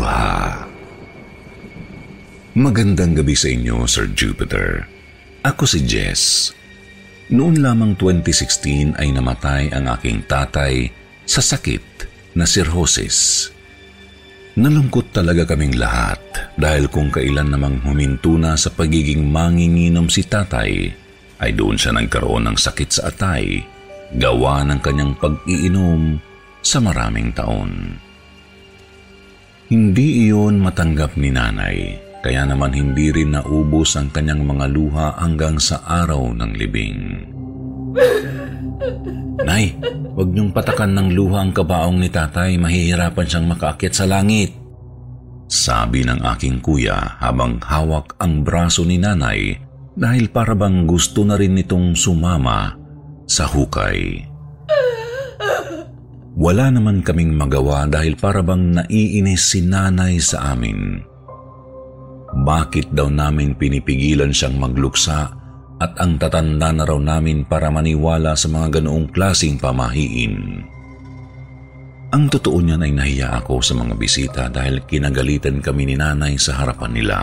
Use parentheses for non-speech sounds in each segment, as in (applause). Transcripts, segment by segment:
Luha Magandang gabi sa inyo, Sir Jupiter. Ako si Jess. Noon lamang 2016 ay namatay ang aking tatay sa sakit na cirrhosis. Nalungkot talaga kaming lahat dahil kung kailan namang huminto na sa pagiging manginginom si tatay, ay doon siya nagkaroon ng sakit sa atay, gawa ng kanyang pag-iinom sa maraming taon. Hindi iyon matanggap ni nanay, kaya naman hindi rin naubos ang kanyang mga luha hanggang sa araw ng libing. Nay, huwag niyong patakan ng luha ang kabaong ni tatay, mahihirapan siyang makaakyat sa langit. Sabi ng aking kuya habang hawak ang braso ni nanay dahil parabang gusto na rin nitong sumama sa hukay. Wala naman kaming magawa dahil parabang naiinis si nanay sa amin. Bakit daw namin pinipigilan siyang magluksa at ang tatanda na raw namin para maniwala sa mga ganoong klasing pamahiin? Ang totoo niyan ay nahiya ako sa mga bisita dahil kinagalitan kami ni nanay sa harapan nila.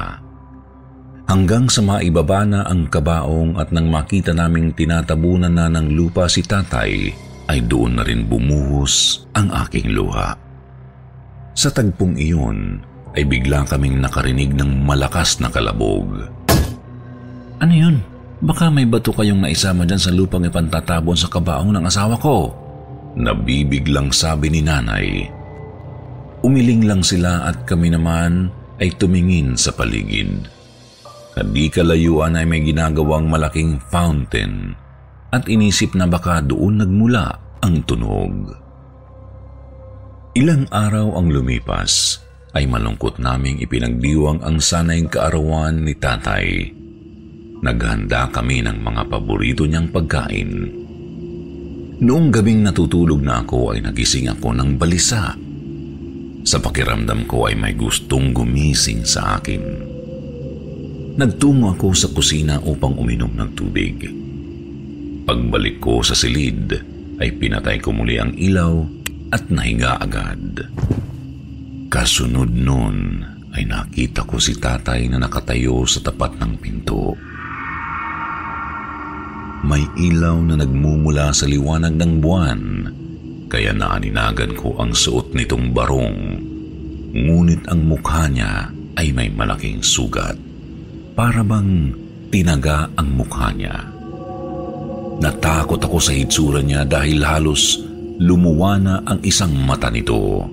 Hanggang sa maibaba na ang kabaong at nang makita naming tinatabunan na ng lupa si tatay, ay doon na rin bumuhos ang aking luha. Sa tagpong iyon ay bigla kaming nakarinig ng malakas na kalabog. Ano yun? Baka may bato kayong naisama dyan sa lupang ipantatabon sa kabaong ng asawa ko. Nabibiglang sabi ni nanay. Umiling lang sila at kami naman ay tumingin sa paligid. Kadi kalayuan ay may ginagawang malaking fountain at inisip na baka doon nagmula ang tunog. Ilang araw ang lumipas ay malungkot naming ipinagdiwang ang sanayng kaarawan ni tatay. Naghanda kami ng mga paborito niyang pagkain. Noong gabing natutulog na ako ay nagising ako ng balisa. Sa pakiramdam ko ay may gustong gumising sa akin. Nagtungo ako sa kusina upang uminom ng tubig. Pagbalik ko sa silid, ay pinatay ko muli ang ilaw at nahiga agad. Kasunod nun ay nakita ko si tatay na nakatayo sa tapat ng pinto. May ilaw na nagmumula sa liwanag ng buwan, kaya naaninagan ko ang suot nitong barong. Ngunit ang mukha niya ay may malaking sugat. Para bang tinaga ang mukha niya. Natakot ako sa hitsura niya dahil halos lumuwa na ang isang mata nito.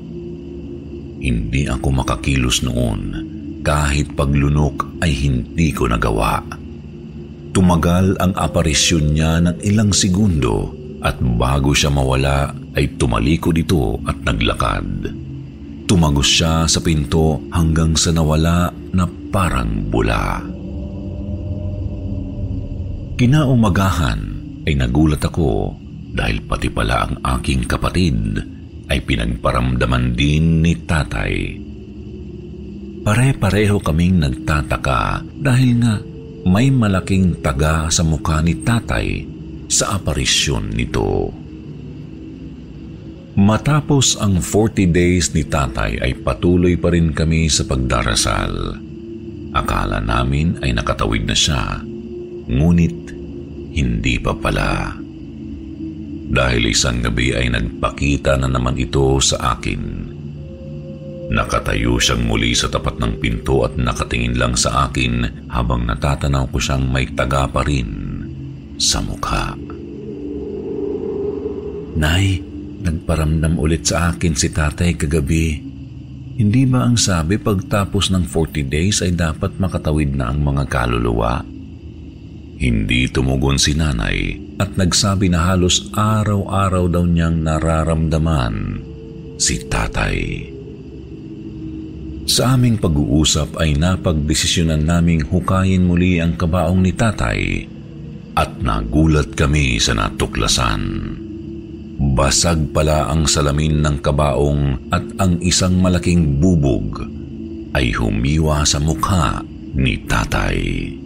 Hindi ako makakilos noon kahit paglunok ay hindi ko nagawa. Tumagal ang aparisyon niya ng ilang segundo at bago siya mawala ay tumalikod ito at naglakad. Tumagos siya sa pinto hanggang sa nawala na parang bula. Kinaumagahan ay nagulat ako dahil pati pala ang aking kapatid ay pinagparamdaman din ni tatay. Pare-pareho kaming nagtataka dahil nga may malaking taga sa mukha ni tatay sa aparisyon nito. Matapos ang 40 days ni tatay ay patuloy pa rin kami sa pagdarasal. Akala namin ay nakatawid na siya, ngunit hindi pa pala. Dahil isang gabi ay nagpakita na naman ito sa akin. Nakatayo siyang muli sa tapat ng pinto at nakatingin lang sa akin habang natatanaw ko siyang may taga pa rin sa mukha. Nay, nagparamdam ulit sa akin si tatay kagabi. Hindi ba ang sabi pagtapos ng 40 days ay dapat makatawid na ang mga kaluluwa? Hindi tumugon si nanay at nagsabi na halos araw-araw daw niyang nararamdaman si tatay. Sa aming pag-uusap ay napagdesisyonan naming hukayin muli ang kabaong ni tatay at nagulat kami sa natuklasan. Basag pala ang salamin ng kabaong at ang isang malaking bubog ay humiwa sa mukha ni tatay.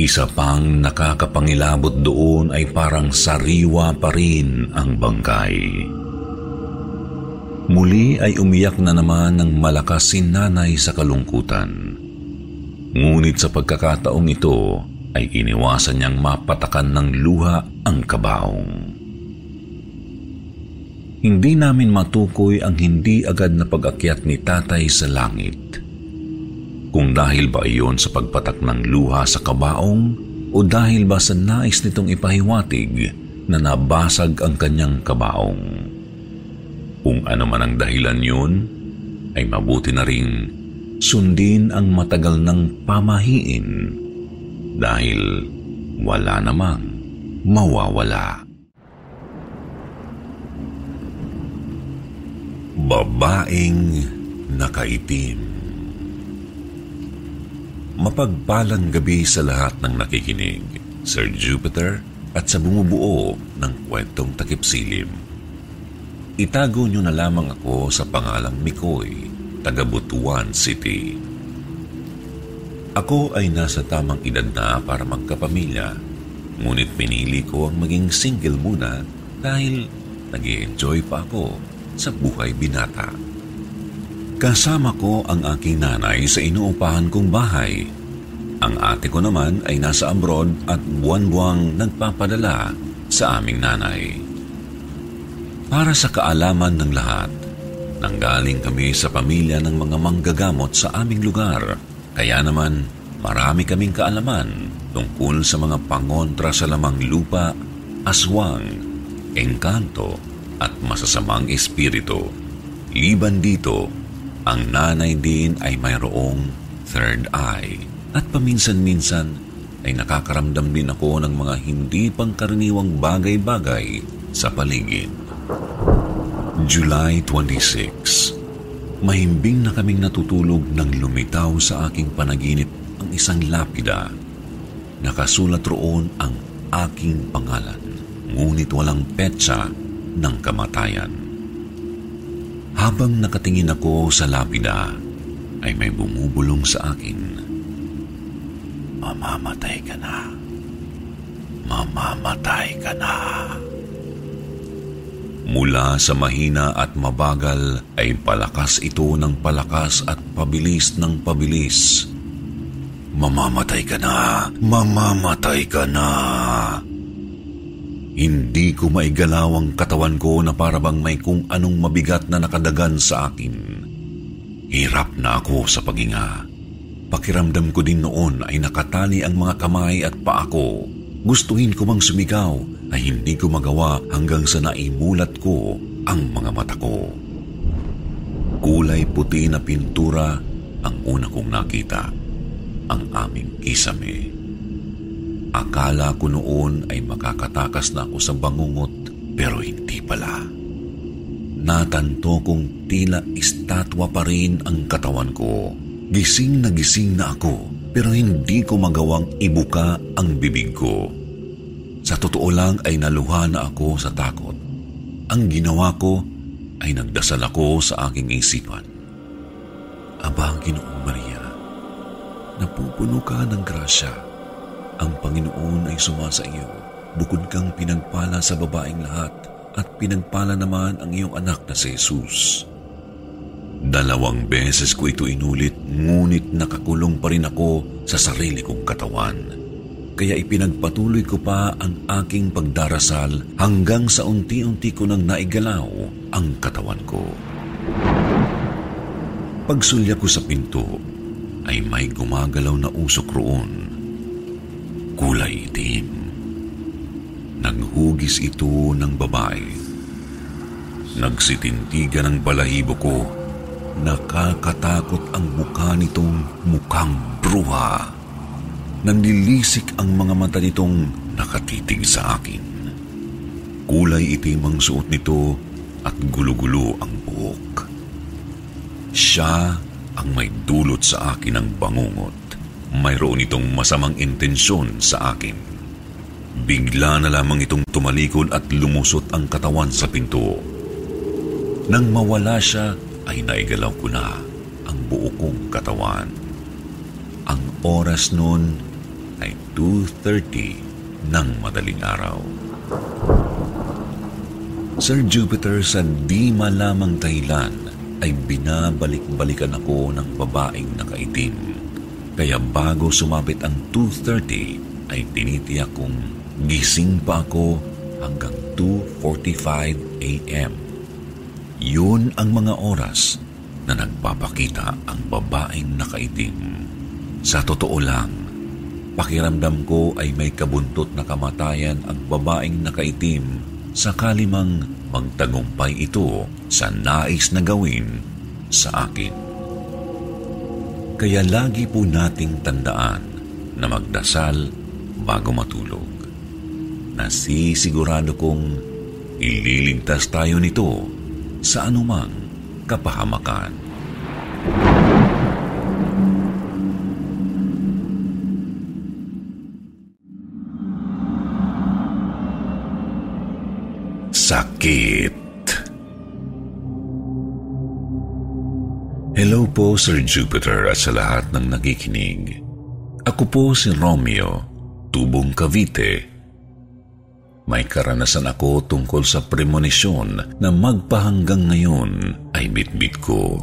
Isa pang nakakapangilabot doon ay parang sariwa pa rin ang bangkay. Muli ay umiyak na naman ng malakas si nanay sa kalungkutan. Ngunit sa pagkakataong ito ay iniwasan niyang mapatakan ng luha ang kabaong. Hindi namin matukoy ang hindi agad na pag-akyat ni tatay sa langit. Kung dahil ba iyon sa pagpatak ng luha sa kabaong o dahil ba sa nais nitong ipahiwatig na nabasag ang kanyang kabaong. Kung ano man ang dahilan yun, ay mabuti na ring sundin ang matagal ng pamahiin dahil wala namang mawawala. Babaeng nakaitim Mapagpalang gabi sa lahat ng nakikinig, Sir Jupiter at sa bumubuo ng kwentong takip silim. Itago niyo na lamang ako sa pangalang Mikoy, taga Butuan City. Ako ay nasa tamang edad na para magkapamilya, ngunit pinili ko ang maging single muna dahil nag enjoy pa ako sa buhay binata. Kasama ko ang aking nanay sa inuupahan kong bahay. Ang ate ko naman ay nasa abroad at buwan-buwang nagpapadala sa aming nanay. Para sa kaalaman ng lahat, nanggaling kami sa pamilya ng mga manggagamot sa aming lugar, kaya naman marami kaming kaalaman tungkol sa mga pangontra sa lamang lupa, aswang, engkanto at masasamang espiritu. Liban dito, ang nanay din ay mayroong third eye at paminsan-minsan ay nakakaramdam din ako ng mga hindi pangkaraniwang bagay-bagay sa paligid. July 26 Mahimbing na kaming natutulog nang lumitaw sa aking panaginip ang isang lapida. Nakasulat roon ang aking pangalan, ngunit walang petsa ng kamatayan. Habang nakatingin ako sa lapida, ay may bumubulong sa akin. Mamamatay ka na. Mamamatay ka na. Mula sa mahina at mabagal ay palakas ito ng palakas at pabilis ng pabilis. Mamamatay ka na! Mamamatay ka na! Hindi ko maigalaw ang katawan ko na parabang may kung anong mabigat na nakadagan sa akin. Hirap na ako sa paginga. Pakiramdam ko din noon ay nakatali ang mga kamay at paa ko. Gustuhin ko mang sumigaw ay hindi ko magawa hanggang sa naimulat ko ang mga mata ko. Kulay puti na pintura ang una kong nakita, ang aming kisame. Akala ko noon ay makakatakas na ako sa bangungot pero hindi pala. Natanto kong tila estatwa pa rin ang katawan ko. Gising na gising na ako pero hindi ko magawang ibuka ang bibig ko. Sa totoo lang ay naluha na ako sa takot. Ang ginawa ko ay nagdasal ako sa aking isipan. Aba, Ginoong Maria, napupuno ka ng grasya. Ang Panginoon ay sumasa iyo. Bukod kang pinagpala sa babaeng lahat at pinagpala naman ang iyong anak na si Jesus. Dalawang beses ko ito inulit ngunit nakakulong pa rin ako sa sarili kong katawan kaya ipinagpatuloy ko pa ang aking pagdarasal hanggang sa unti-unti ko nang naigalaw ang katawan ko. Pagsulya ko sa pinto, ay may gumagalaw na usok roon. Kulay itim. Naghugis ito ng babae. Nagsitintigan ang balahibo ko. Nakakatakot ang mukha nitong mukhang bruha. Nanlilisik ang mga mata nitong nakatitig sa akin. Kulay itim ang suot nito at gulo-gulo ang buhok. Siya ang may dulot sa akin ng bangungot. Mayroon itong masamang intensyon sa akin. Bigla na lamang itong tumalikod at lumusot ang katawan sa pinto. Nang mawala siya, ay naigalaw ko na ang buo kong katawan. Ang oras noon ay 2.30 ng madaling araw. Sir Jupiter, sa di malamang dahilan ay binabalik-balikan ako ng babaeng nakaitim. Kaya bago sumapit ang 2.30 ay tinitiyak kong gising pa ako hanggang 2.45 a.m. Yun ang mga oras na nagpapakita ang babaeng nakaitim. Sa totoo lang, pakiramdam ko ay may kabuntot na kamatayan ang babaeng nakaitim sakali mang magtagumpay ito sa nais na gawin sa akin. Kaya lagi po nating tandaan na magdasal bago matulog. Nasisigurado kong ililigtas tayo nito sa anumang kapahamakan. Sakit. Hello po, Sir Jupiter at sa lahat ng nakikinig. Ako po si Romeo, tubong Cavite. May karanasan ako tungkol sa premonisyon na magpahanggang ngayon ay bitbit ko.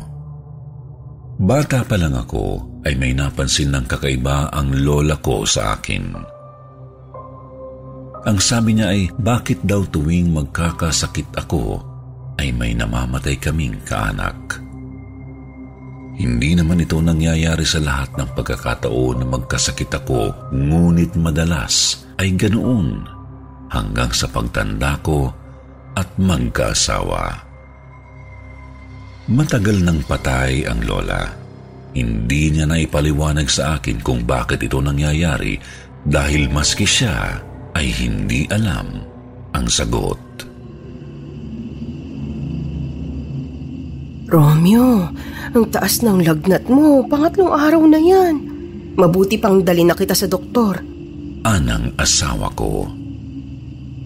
Bata pa lang ako ay may napansin ng kakaiba ang lola ko sa akin. Ang sabi niya ay bakit daw tuwing magkakasakit ako ay may namamatay kaming kaanak. Hindi naman ito nangyayari sa lahat ng pagkakataon na magkasakit ako, ngunit madalas ay ganoon hanggang sa pagtanda ko at magkaasawa. Matagal nang patay ang lola. Hindi niya na ipaliwanag sa akin kung bakit ito nangyayari dahil maski siya ay hindi alam ang sagot. Romeo, ang taas ng lagnat mo. Pangatlong araw na yan. Mabuti pang dali na kita sa doktor. Anang asawa ko.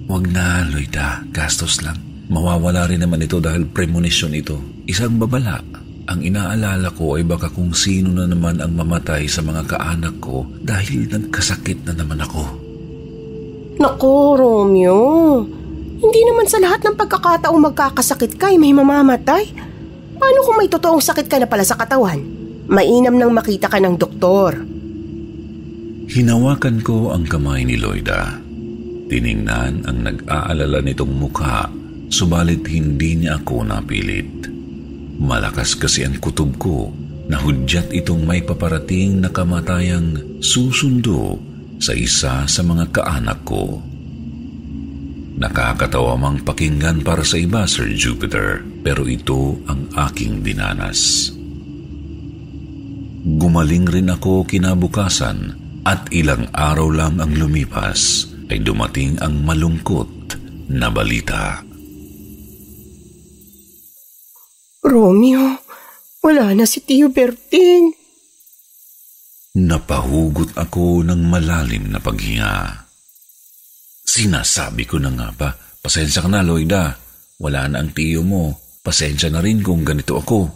Huwag na, Loida. Gastos lang. Mawawala rin naman ito dahil premonition ito. Isang babala. Ang inaalala ko ay baka kung sino na naman ang mamatay sa mga kaanak ko dahil nagkasakit na naman ako. Nako, Romeo. Hindi naman sa lahat ng pagkakataong magkakasakit ka ay may mamamatay. Paano kung may totoong sakit ka na pala sa katawan? Mainam nang makita ka ng doktor. Hinawakan ko ang kamay ni Loida. Tiningnan ang nag-aalala nitong mukha, subalit hindi niya ako napilit. Malakas kasi ang kutob ko na hudyat itong may paparating na kamatayang susundo sa isa sa mga kaanak ko. Nakakatawa mang pakinggan para sa iba, Sir Jupiter, pero ito ang aking dinanas. Gumaling rin ako kinabukasan at ilang araw lang ang lumipas ay dumating ang malungkot na balita. Romeo, wala na si Tio Berting. Napahugot ako ng malalim na paghinga. Sinasabi ko na nga ba, pasensya ka na, Loida. Wala na ang tiyo mo. Pasensya na rin kung ganito ako.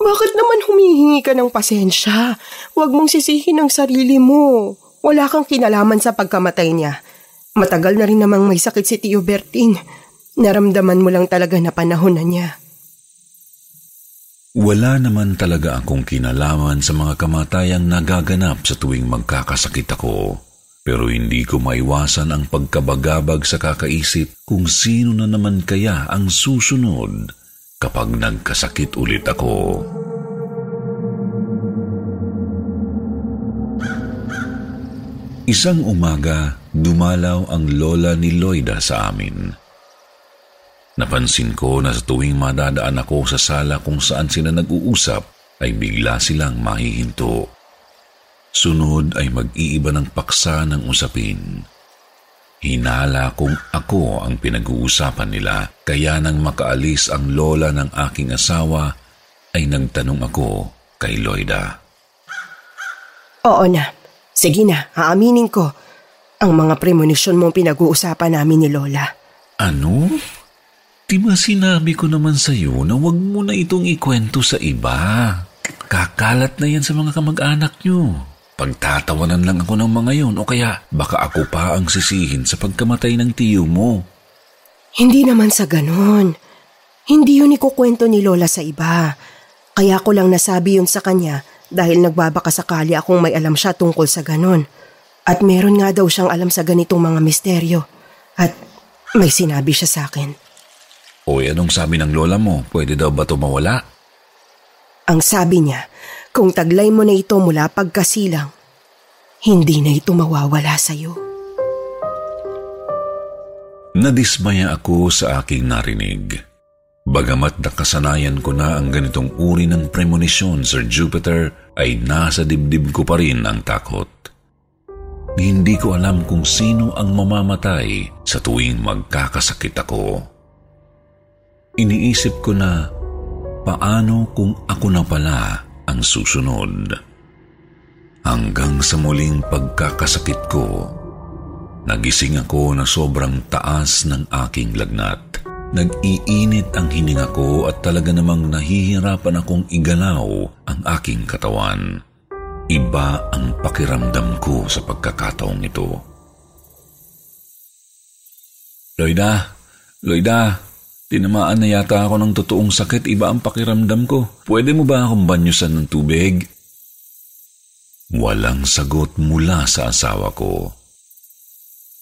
Bakit naman humihingi ka ng pasensya? Huwag mong sisihin ang sarili mo. Wala kang kinalaman sa pagkamatay niya. Matagal na rin namang may sakit si Tio Berting. Naramdaman mo lang talaga na panahon na niya. Wala naman talaga akong kinalaman sa mga kamatayang nagaganap sa tuwing magkakasakit ako. Pero hindi ko maiwasan ang pagkabagabag sa kakaisip kung sino na naman kaya ang susunod kapag nagkasakit ulit ako. Isang umaga, dumalaw ang lola ni Loida sa amin. Napansin ko na sa tuwing madadaan ako sa sala kung saan sila nag-uusap ay bigla silang mahihinto. Sunod ay mag-iiba ng paksa ng usapin. Hinala kung ako ang pinag-uusapan nila kaya nang makaalis ang lola ng aking asawa ay nagtanong ako kay Loida. Oo na. Sige na, aaminin ko. Ang mga premonisyon mong pinag-uusapan namin ni Lola. Ano? Di ba sinabi ko naman sa iyo na wag mo na itong ikwento sa iba? Kakalat na yan sa mga kamag-anak niyo. Pagtatawanan lang ako ng mga yon o kaya baka ako pa ang sisihin sa pagkamatay ng tiyo mo. Hindi naman sa ganon. Hindi yun ikukwento ni Lola sa iba. Kaya ko lang nasabi yun sa kanya dahil nagbabaka sakali akong may alam siya tungkol sa ganon. At meron nga daw siyang alam sa ganitong mga misteryo. At may sinabi siya sa akin. O anong sabi ng lola mo? Pwede daw ba ito mawala? Ang sabi niya, kung taglay mo na ito mula pagkasilang, hindi na ito mawawala sa iyo. Nadismaya ako sa aking narinig. Bagamat nakasanayan ko na ang ganitong uri ng premonisyon, Sir Jupiter, ay nasa dibdib ko pa rin ang takot. Hindi ko alam kung sino ang mamamatay sa tuwing magkakasakit ako. Iniisip ko na paano kung ako na pala ang susunod. Hanggang sa muling pagkakasakit ko, nagising ako na sobrang taas ng aking lagnat. Nag-iinit ang hininga ko at talaga namang nahihirapan akong igalaw ang aking katawan. Iba ang pakiramdam ko sa pagkakataong ito. Loida, Loida, tinamaan na yata ako ng totoong sakit. Iba ang pakiramdam ko. Pwede mo ba akong banyusan ng tubig? Walang sagot mula sa asawa ko.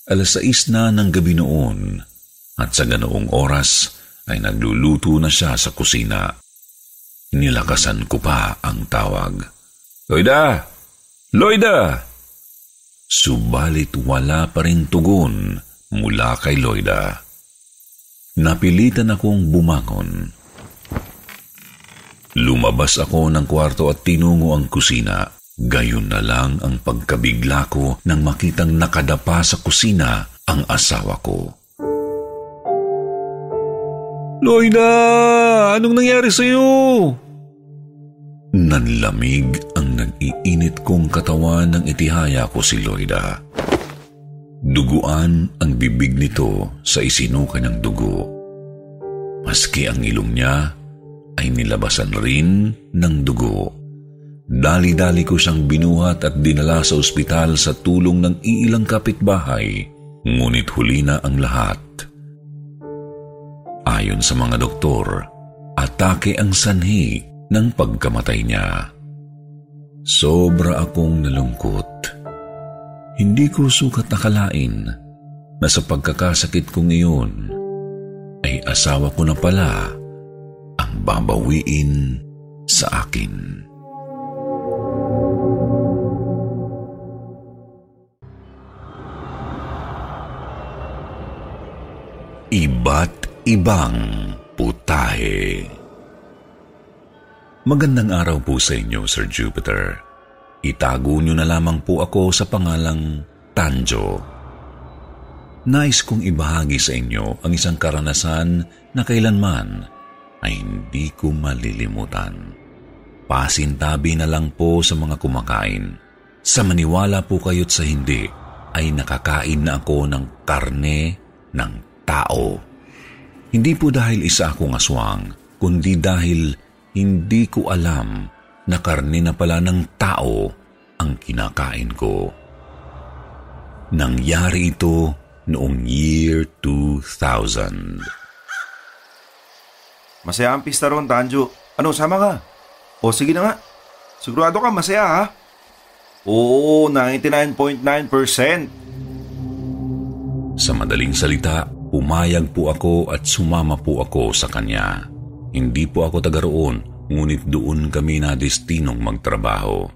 Alas sais na ng gabi noon at sa ganoong oras ay nagluluto na siya sa kusina. Nilakasan ko pa ang tawag. Loida! Loida! Subalit wala pa rin tugon mula kay Loida. Napilitan akong bumangon. Lumabas ako ng kwarto at tinungo ang kusina. Gayon na lang ang pagkabigla ko nang makitang nakadapa sa kusina ang asawa ko. Loida! Anong nangyari sa'yo? Nanlamig ang nag-iinit kong katawan ng itihaya ko si Loida. Duguan ang bibig nito sa isinuka ng dugo. Maski ang ilong niya ay nilabasan rin ng dugo. Dali-dali ko siyang binuhat at dinala sa ospital sa tulong ng iilang kapitbahay, ngunit huli na ang lahat. Ayon sa mga doktor, atake ang sanhi ng pagkamatay niya. Sobra akong nalungkot. Hindi ko sukat nakalain na sa pagkakasakit kong iyon ay asawa ko na pala ang babawiin sa akin. Iba't ibang putahe. Magandang araw po sa inyo, Sir Jupiter. Itago niyo na lamang po ako sa pangalang Tanjo. Nais kong ibahagi sa inyo ang isang karanasan na kailanman ay hindi ko malilimutan. Pasintabi na lang po sa mga kumakain. Sa maniwala po kayo't sa hindi, ay nakakain na ako ng karne ng tao. Hindi po dahil isa akong aswang, kundi dahil hindi ko alam na karne na pala ng tao ang kinakain ko. Nangyari ito noong year 2000. Masaya ang pista ron, Tanjo. Ano, sama ka? O sige na nga. Sigurado ka, masaya ha? Oo, 99.9%. Sa madaling salita, pumayag po ako at sumama po ako sa kanya. Hindi po ako taga roon, ngunit doon kami na destinong magtrabaho.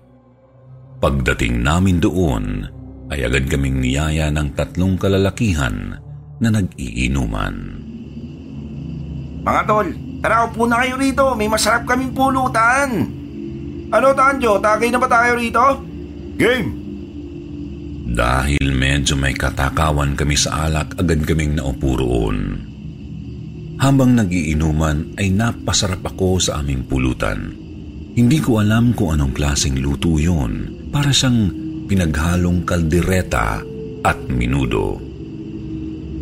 Pagdating namin doon, ay agad kaming niyaya ng tatlong kalalakihan na nag-iinuman. Mga tol, tara upo na kayo rito. May masarap kaming pulutan. Ano, Tanjo? Tagay na ba tayo rito? Game! Dahil medyo may katakawan kami sa alak, agad kaming naupo roon. Habang nagiinuman ay napasarap ako sa aming pulutan. Hindi ko alam kung anong klaseng luto yun. Para siyang pinaghalong kaldereta at minudo.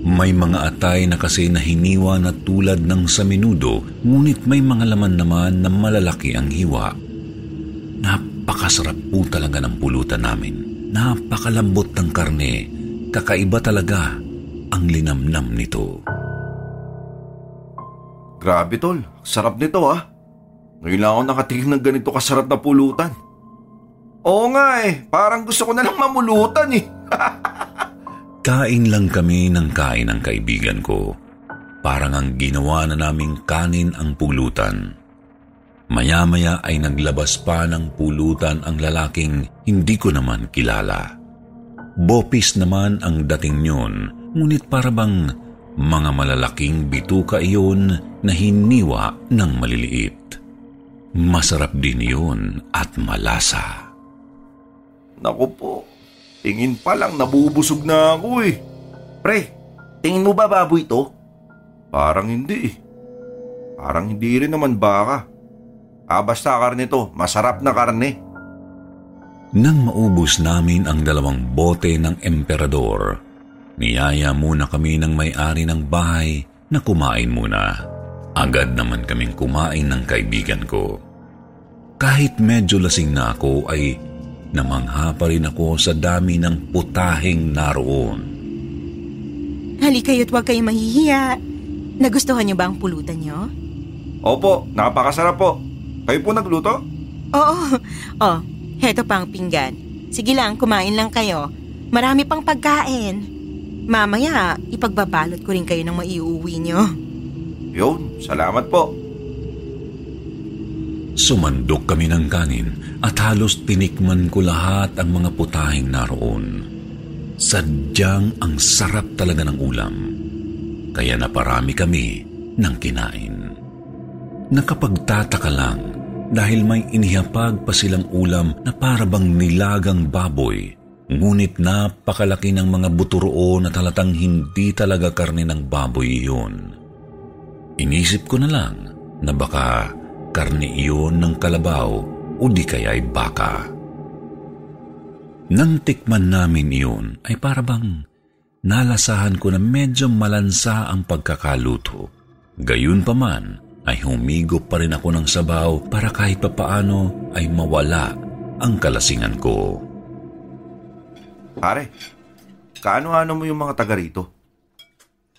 May mga atay na kasi na hiniwa na tulad ng sa minudo, ngunit may mga laman naman na malalaki ang hiwa. Napakasarap po talaga ng pulutan namin. Napakalambot ng karne. Kakaiba talaga ang linamnam nito. Grabe tol, sarap nito ah. Ngayon lang ako nakatingin ng ganito kasarap na pulutan. Oo nga eh, parang gusto ko na lang mamulutan eh. (laughs) Kain lang kami ng kain ng kaibigan ko. Parang ang ginawa na naming kanin ang pulutan. Maya-maya ay naglabas pa ng pulutan ang lalaking hindi ko naman kilala. Bopis naman ang dating yun, ngunit para bang mga malalaking bituka iyon na hiniwa ng maliliit. Masarap din yun at malasa. Naku po, tingin pa lang nabubusog na ako eh. Pre, tingin mo ba baboy to? Parang hindi eh. Parang hindi rin naman baka. Ah basta karne to, masarap na karne. Nang maubos namin ang dalawang bote ng emperador, niyaya muna kami ng may-ari ng bahay na kumain muna. Agad naman kaming kumain ng kaibigan ko. Kahit medyo lasing na ako ay namangha pa rin ako sa dami ng putahing naroon. Halikayo't huwag kayong mahihiya. Nagustuhan niyo ba ang pulutan niyo? Opo, napakasarap po. Kayo po nagluto? Oo. Oh, heto pa ang pinggan. Sige lang, kumain lang kayo. Marami pang pagkain. Mamaya, ipagbabalot ko rin kayo ng maiuwi niyo. Yun, salamat po. Sumandok kami ng kanin at halos tinikman ko lahat ang mga putahing naroon. Sadyang ang sarap talaga ng ulam. Kaya naparami kami ng kinain. Nakapagtataka lang dahil may inihapag pa silang ulam na parabang nilagang baboy. Ngunit napakalaki ng mga buturoon na talatang hindi talaga karne ng baboy iyon. Inisip ko na lang na baka karne iyon ng kalabaw o di kaya ay baka. Nang tikman namin iyon ay parabang nalasahan ko na medyo malansa ang pagkakaluto. Gayun pa man ay humigop pa rin ako ng sabaw para kahit papaano ay mawala ang kalasingan ko. Pare, kaano-ano mo yung mga taga rito?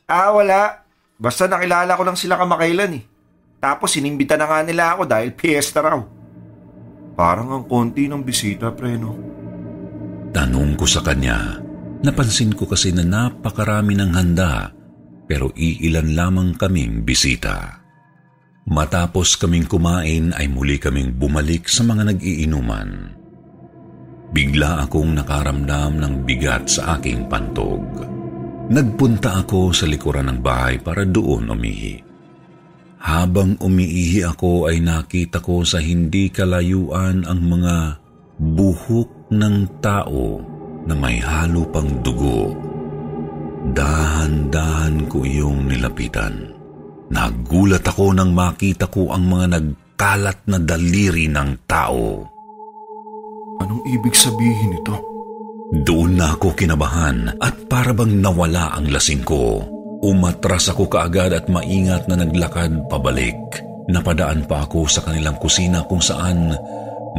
Ah, wala. Basta nakilala ko lang sila kamakailan eh. Tapos inimbita na nga nila ako dahil piyesta raw. Parang ang konti ng bisita, pre, no? Tanong ko sa kanya, napansin ko kasi na napakarami ng handa pero iilan lamang kaming bisita. Matapos kaming kumain ay muli kaming bumalik sa mga nag-iinuman. Bigla akong nakaramdam ng bigat sa aking pantog. Nagpunta ako sa likuran ng bahay para doon umihi. Habang umiihi ako ay nakita ko sa hindi kalayuan ang mga buhok ng tao na may halo pang dugo. Dahan-dahan ko iyong nilapitan. Nagulat ako nang makita ko ang mga nagkalat na daliri ng tao. Anong ibig sabihin ito? Doon na ako kinabahan at parabang nawala ang lasing ko. Umatras ako kaagad at maingat na naglakad pabalik. Napadaan pa ako sa kanilang kusina kung saan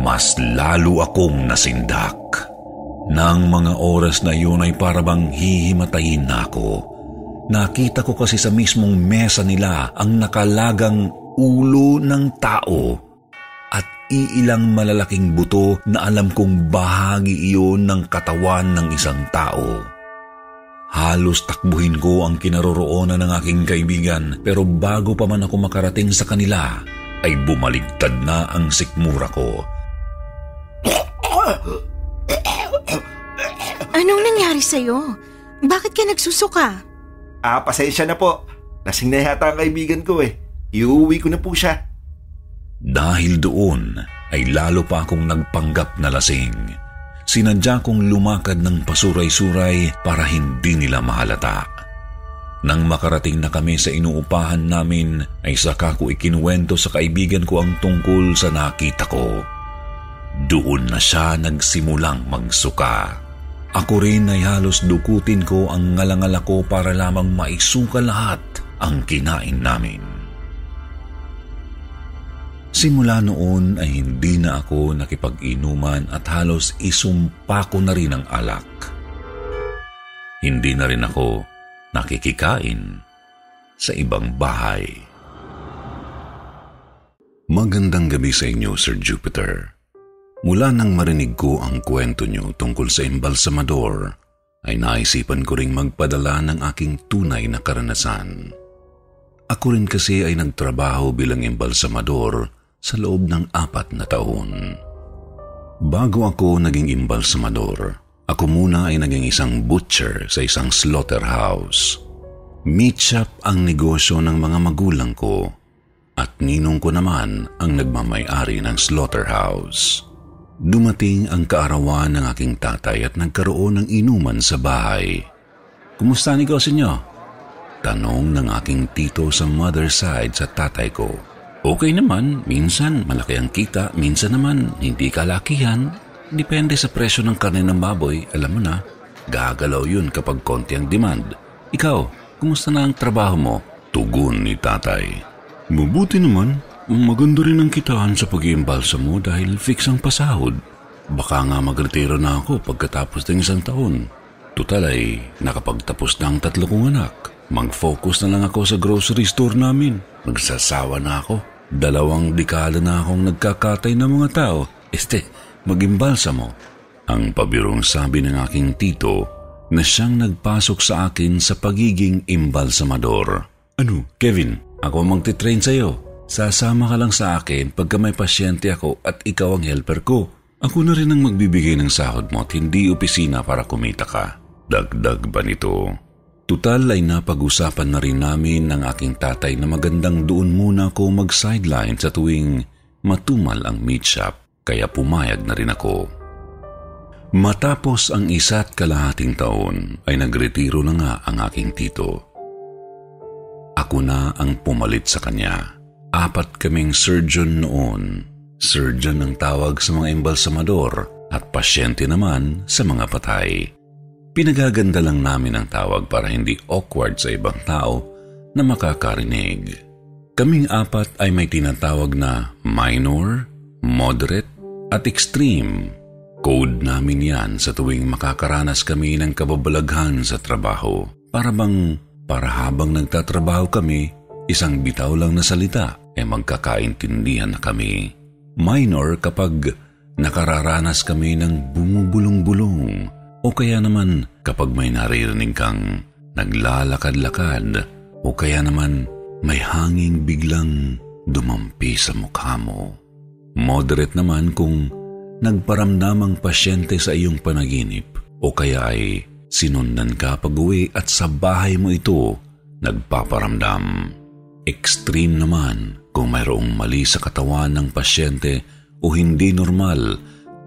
mas lalo akong nasindak. Nang mga oras na yun ay parabang hihimatayin na ako. Nakita ko kasi sa mismong mesa nila ang nakalagang ulo ng tao iilang malalaking buto na alam kong bahagi iyon ng katawan ng isang tao. Halos takbuhin ko ang kinaroroonan ng aking kaibigan pero bago pa man ako makarating sa kanila ay bumaligtad na ang sikmura ko. Anong nangyari sa'yo? Bakit ka nagsusuka? Ah, pasensya na po. Lasing na yata ang kaibigan ko eh. Iuwi ko na po siya. Dahil doon ay lalo pa akong nagpanggap na lasing. sinadya kong lumakad ng pasuray-suray para hindi nila mahalata. Nang makarating na kami sa inuupahan namin, ay saka ko ikinuwento sa kaibigan ko ang tungkol sa nakita ko. Doon na siya nagsimulang magsuka. Ako rin ay halos dukutin ko ang ngalangala ko para lamang maisuka lahat ang kinain namin. Simula noon ay hindi na ako nakipag-inuman at halos isumpa ko na rin ang alak. Hindi na rin ako nakikikain sa ibang bahay. Magandang gabi sa inyo, Sir Jupiter. Mula nang marinig ko ang kwento niyo tungkol sa embalsamador, ay naisipan ko ring magpadala ng aking tunay na karanasan. Ako rin kasi ay nagtrabaho bilang embalsamador sa loob ng apat na taon. Bago ako naging imbalsamador, ako muna ay naging isang butcher sa isang slaughterhouse. Meat shop ang negosyo ng mga magulang ko at ninong ko naman ang nagmamay-ari ng slaughterhouse. Dumating ang kaarawan ng aking tatay at nagkaroon ng inuman sa bahay. Kumusta negosyo niyo? Tanong ng aking tito sa mother side sa tatay ko. Okay naman, minsan malaki ang kita, minsan naman hindi kalakihan. Depende sa presyo ng karne ng baboy, alam mo na, gagalaw yun kapag konti ang demand. Ikaw, kumusta na ang trabaho mo? Tugon ni tatay. Mabuti naman, maganda rin ang kitaan sa pag-iimbalsa mo dahil fix ang pasahod. Baka nga magretiro na ako pagkatapos ng isang taon. Tutal ay nakapagtapos na ang tatlo kong anak. Mag-focus na lang ako sa grocery store namin. Nagsasawa na ako. Dalawang dekada na akong nagkakatay ng mga tao. Este, magimbalsa mo. Ang pabirong sabi ng aking tito na siyang nagpasok sa akin sa pagiging imbalsamador. Ano, Kevin, ako ang magtitrain sa'yo. Sasama ka lang sa akin pagka may pasyente ako at ikaw ang helper ko. Ako na rin ang magbibigay ng sahod mo at hindi opisina para kumita ka. Dagdag ba nito? Tutal ay napag-usapan na rin namin ng aking tatay na magandang doon muna ako mag-sideline sa tuwing matumal ang meat shop, kaya pumayag na rin ako. Matapos ang isa't kalahating taon ay nagretiro na nga ang aking tito. Ako na ang pumalit sa kanya. Apat kaming surgeon noon. Surgeon ang tawag sa mga embalsamador at pasyente naman sa mga patay. Pinagaganda lang namin ang tawag para hindi awkward sa ibang tao na makakarinig. Kaming apat ay may tinatawag na minor, moderate, at extreme. Code namin yan sa tuwing makakaranas kami ng kababalaghan sa trabaho. Para bang, para habang nagtatrabaho kami, isang bitaw lang na salita ay magkakaintindihan na kami. Minor kapag nakararanas kami ng bumubulong-bulong o kaya naman kapag may naririnig kang naglalakad-lakad o kaya naman may hanging biglang dumampi sa mukha mo. Moderate naman kung nagparamdam ang pasyente sa iyong panaginip o kaya ay sinundan ka pag-uwi at sa bahay mo ito nagpaparamdam. Extreme naman kung mayroong mali sa katawan ng pasyente o hindi normal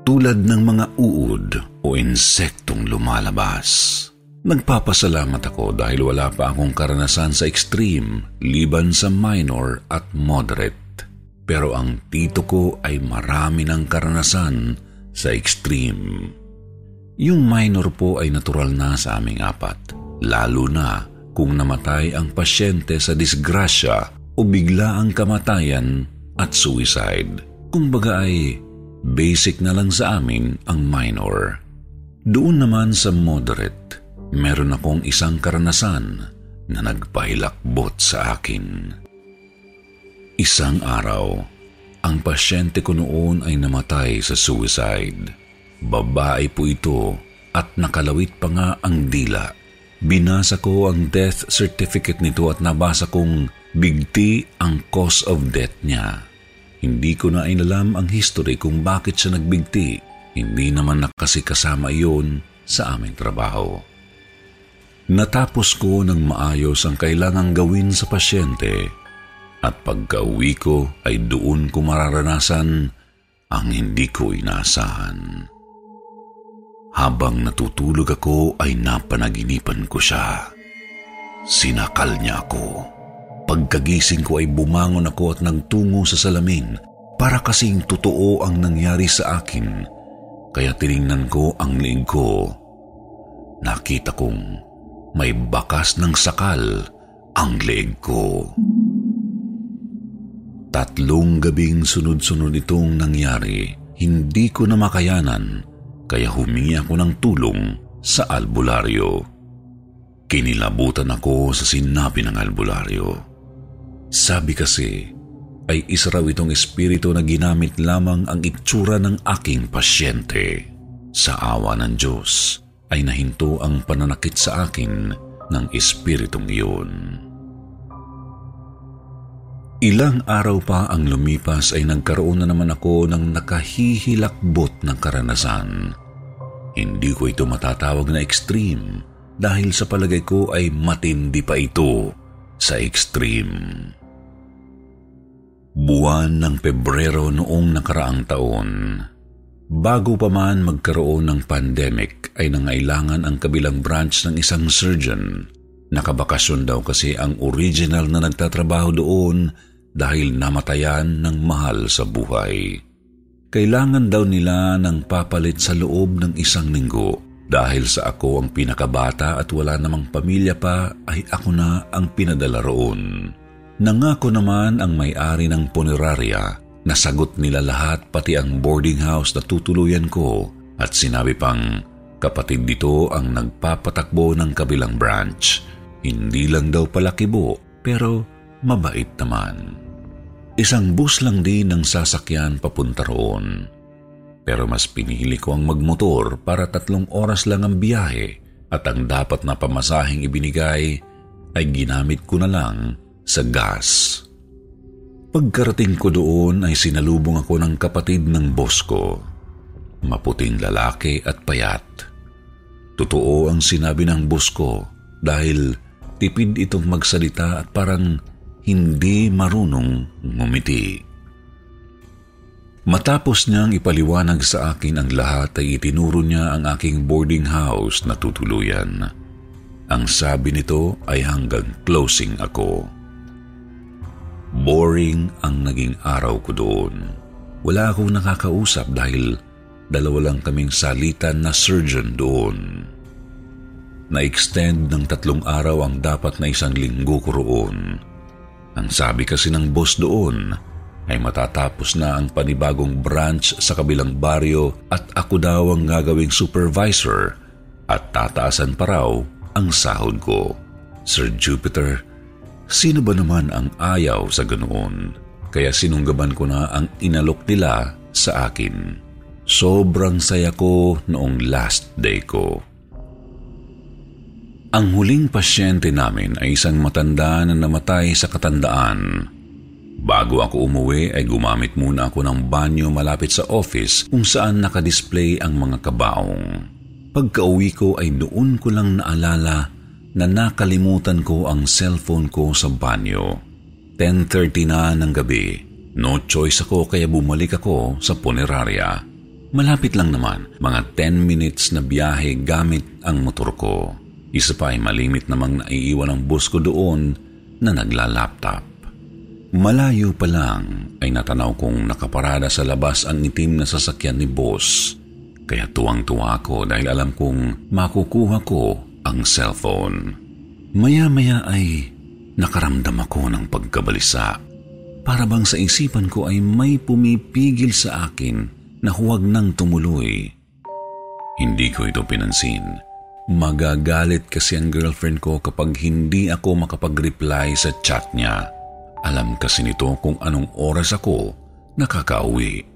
tulad ng mga uod o insektong lumalabas. Nagpapasalamat ako dahil wala pa akong karanasan sa extreme liban sa minor at moderate. Pero ang tito ko ay marami ng karanasan sa extreme. Yung minor po ay natural na sa aming apat, lalo na kung namatay ang pasyente sa disgrasya o bigla ang kamatayan at suicide. Kumbaga ay Basic na lang sa amin ang minor. Doon naman sa moderate, meron akong isang karanasan na nagpahilakbot sa akin. Isang araw, ang pasyente ko noon ay namatay sa suicide. Babae po ito at nakalawit pa nga ang dila. Binasa ko ang death certificate nito at nabasa kong bigti ang cause of death niya. Hindi ko na inalam ang history kung bakit siya nagbigti. Hindi naman na kasi kasama iyon sa aming trabaho. Natapos ko ng maayos ang kailangang gawin sa pasyente at pagka-uwi ko ay doon ko mararanasan ang hindi ko inaasahan. Habang natutulog ako ay napanaginipan ko siya. Sinakal niya ako. Pagkagising ko ay bumangon ako at nagtungo sa salamin para kasing totoo ang nangyari sa akin. Kaya tiningnan ko ang liig ko. Nakita kong may bakas ng sakal ang leeg ko. Tatlong gabing sunod-sunod itong nangyari. Hindi ko na makayanan kaya humingi ako ng tulong sa albularyo. Kinilabutan ako sa sinabi ng albularyo. Sabi kasi ay isa raw itong espiritu na ginamit lamang ang itsura ng aking pasyente. Sa awa ng Diyos ay nahinto ang pananakit sa akin ng espiritong iyon. Ilang araw pa ang lumipas ay nagkaroon na naman ako ng nakahihilakbot ng karanasan. Hindi ko ito matatawag na extreme dahil sa palagay ko ay matindi pa ito sa extreme. Buwan ng Pebrero noong nakaraang taon, bago pa man magkaroon ng pandemic ay nangailangan ang kabilang branch ng isang surgeon. Nakabakasyon daw kasi ang original na nagtatrabaho doon dahil namatayan ng mahal sa buhay. Kailangan daw nila ng papalit sa loob ng isang linggo. Dahil sa ako ang pinakabata at wala namang pamilya pa, ay ako na ang pinadala roon. Nangako naman ang may-ari ng punerarya na sagot nila lahat pati ang boarding house na tutuluyan ko at sinabi pang kapatid dito ang nagpapatakbo ng kabilang branch. Hindi lang daw pala kibo pero mabait naman. Isang bus lang din ang sasakyan papunta roon. Pero mas pinili ko ang magmotor para tatlong oras lang ang biyahe at ang dapat na pamasahing ibinigay ay ginamit ko na lang sa gas. Pagkarating ko doon ay sinalubong ako ng kapatid ng boss ko. Maputing lalaki at payat. Totoo ang sinabi ng boss ko dahil tipid itong magsalita at parang hindi marunong ngumiti. Matapos niyang ipaliwanag sa akin ang lahat ay itinuro niya ang aking boarding house na tutuluyan. Ang sabi nito ay hanggang closing ako. Boring ang naging araw ko doon. Wala akong nakakausap dahil dalawa lang kaming salitan na surgeon doon. Na-extend ng tatlong araw ang dapat na isang linggo ko roon. Ang sabi kasi ng boss doon ay matatapos na ang panibagong branch sa kabilang baryo at ako daw ang gagawing supervisor at tataasan pa raw ang sahod ko. Sir Jupiter, sino ba naman ang ayaw sa ganoon? Kaya sinunggaban ko na ang inalok nila sa akin. Sobrang saya ko noong last day ko. Ang huling pasyente namin ay isang matanda na namatay sa katandaan. Bago ako umuwi ay gumamit muna ako ng banyo malapit sa office kung saan nakadisplay ang mga kabaong. Pagka-uwi ko ay doon ko lang naalala na nakalimutan ko ang cellphone ko sa banyo. 10.30 na ng gabi. No choice ako kaya bumalik ako sa punerarya. Malapit lang naman, mga 10 minutes na biyahe gamit ang motor ko. Isa pa ay malimit namang naiiwan ang bus ko doon na nagla-laptop. Malayo pa lang ay natanaw kong nakaparada sa labas ang itim na sasakyan ni boss. Kaya tuwang-tuwa ako dahil alam kong makukuha ko ang cellphone. Maya-maya ay nakaramdam ako ng pagkabalisa. Para bang sa isipan ko ay may pumipigil sa akin na huwag nang tumuloy. Hindi ko ito pinansin Magagalit kasi ang girlfriend ko kapag hindi ako makapag-reply sa chat niya. Alam kasi nito kung anong oras ako nakakauwi.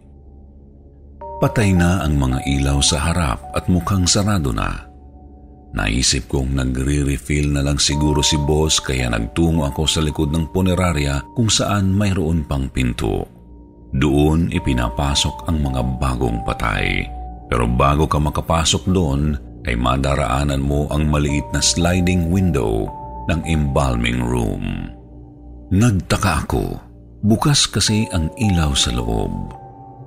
Patay na ang mga ilaw sa harap at mukhang sarado na. Naisip kong nagre-refill na lang siguro si boss kaya nagtungo ako sa likod ng punerarya kung saan mayroon pang pinto. Doon ipinapasok ang mga bagong patay. Pero bago ka makapasok doon, ay madaraanan mo ang maliit na sliding window ng embalming room. Nagtaka ako. Bukas kasi ang ilaw sa loob.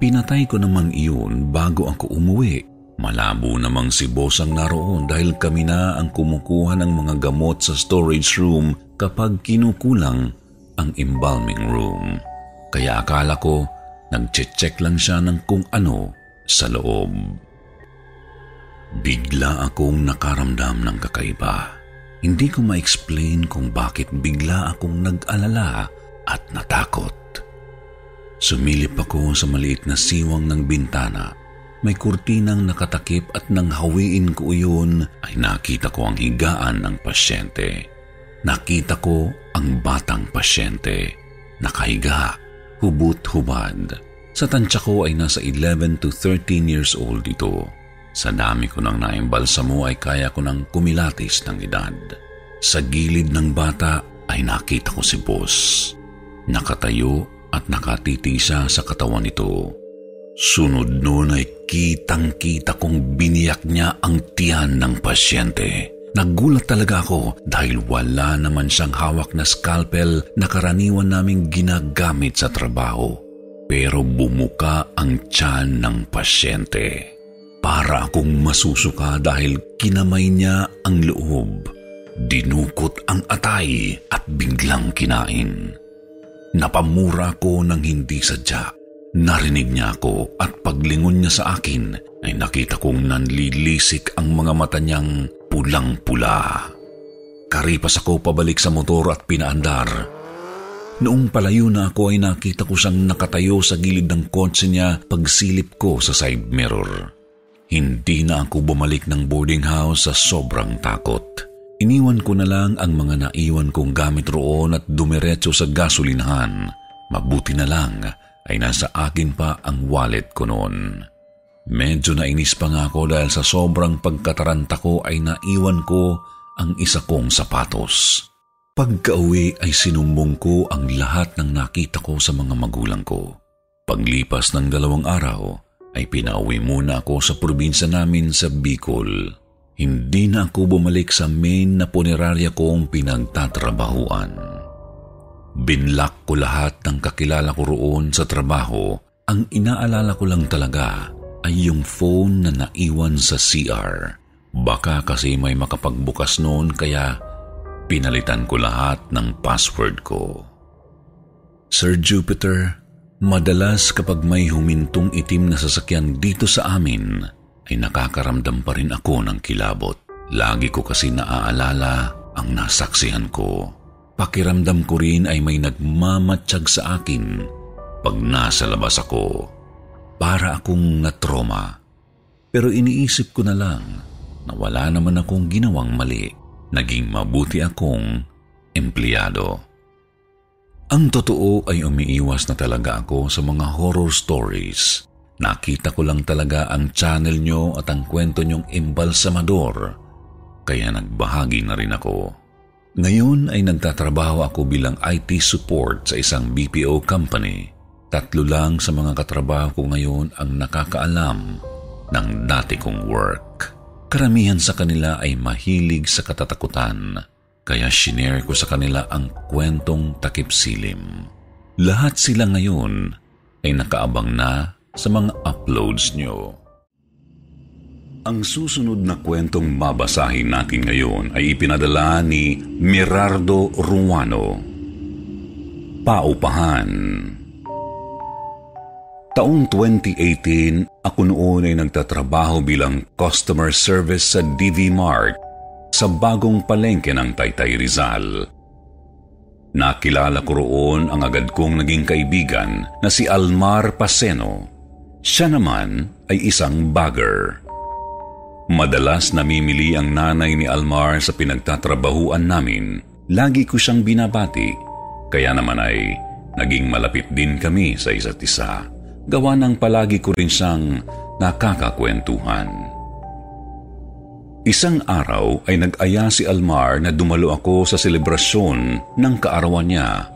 Pinatay ko naman iyon bago ako umuwi. Malabo namang si boss ang naroon dahil kami na ang kumukuha ng mga gamot sa storage room kapag kinukulang ang embalming room. Kaya akala ko nag-check lang siya ng kung ano sa loob. Bigla akong nakaramdam ng kakaiba. Hindi ko ma-explain kung bakit bigla akong nag-alala at natakot. Sumilip ako sa maliit na siwang ng bintana may kurtinang nakatakip at nang hawiin ko iyon ay nakita ko ang higaan ng pasyente. Nakita ko ang batang pasyente. Nakahiga, hubot-hubad. Sa tansya ko ay nasa 11 to 13 years old ito. Sa dami ko nang naimbalsamo ay kaya ko nang kumilatis ng edad. Sa gilid ng bata ay nakita ko si boss. Nakatayo at nakatitisa sa katawan nito. Sunod noon ay kitang-kita kong biniyak niya ang tiyan ng pasyente. Nagulat talaga ako dahil wala naman siyang hawak na scalpel na karaniwan naming ginagamit sa trabaho. Pero bumuka ang tiyan ng pasyente. Para akong masusuka dahil kinamay niya ang loob. Dinukot ang atay at biglang kinain. Napamura ko ng hindi sadya Narinig niya ako at paglingon niya sa akin ay nakita kong nanlilisik ang mga mata niyang pulang-pula. Karipas ako pabalik sa motor at pinaandar. Noong palayo na ako ay nakita ko siyang nakatayo sa gilid ng kotse niya pagsilip ko sa side mirror. Hindi na ako bumalik ng boarding house sa sobrang takot. Iniwan ko na lang ang mga naiwan kong gamit roon at dumiretso sa gasolinahan. Mabuti na lang ay nasa akin pa ang wallet ko noon. Medyo nainis pa nga ako dahil sa sobrang pagkataranta ko ay naiwan ko ang isa kong sapatos. Pagka-uwi ay sinumbong ko ang lahat ng nakita ko sa mga magulang ko. Paglipas ng dalawang araw ay pinauwi muna ako sa probinsya namin sa Bicol. Hindi na ako bumalik sa main na punerarya kong pinagtatrabahuan. Binlak ko lahat ng kakilala ko roon sa trabaho. Ang inaalala ko lang talaga ay yung phone na naiwan sa CR. Baka kasi may makapagbukas noon kaya pinalitan ko lahat ng password ko. Sir Jupiter, madalas kapag may humintong itim na sasakyan dito sa amin, ay nakakaramdam pa rin ako ng kilabot. Lagi ko kasi naaalala ang nasaksihan ko. Pakiramdam ko rin ay may nagmamatsyag sa akin pag nasa labas ako. Para akong natroma. Pero iniisip ko na lang na wala naman akong ginawang mali. Naging mabuti akong empleyado. Ang totoo ay umiiwas na talaga ako sa mga horror stories. Nakita ko lang talaga ang channel nyo at ang kwento nyong imbalsamador, kaya nagbahagi na rin ako. Ngayon ay nagtatrabaho ako bilang IT support sa isang BPO company. Tatlo lang sa mga katrabaho ko ngayon ang nakakaalam ng dati kong work. Karamihan sa kanila ay mahilig sa katatakutan, kaya shinare ko sa kanila ang kwentong takip silim. Lahat sila ngayon ay nakaabang na sa mga uploads nyo. Ang susunod na kwentong babasahin natin ngayon ay ipinadala ni Mirardo Ruano. Paupahan Taong 2018, ako noon ay nagtatrabaho bilang customer service sa DV Mart sa bagong palengke ng Taytay Rizal. Nakilala ko roon ang agad kong naging kaibigan na si Almar Paseno. Siya naman ay isang bagger. Madalas namimili ang nanay ni Almar sa pinagtatrabahuan namin. Lagi ko siyang binabati, kaya naman ay naging malapit din kami sa isa't isa. Gawa ng palagi ko rin siyang nakakakwentuhan. Isang araw ay nag-aya si Almar na dumalo ako sa selebrasyon ng kaarawan niya.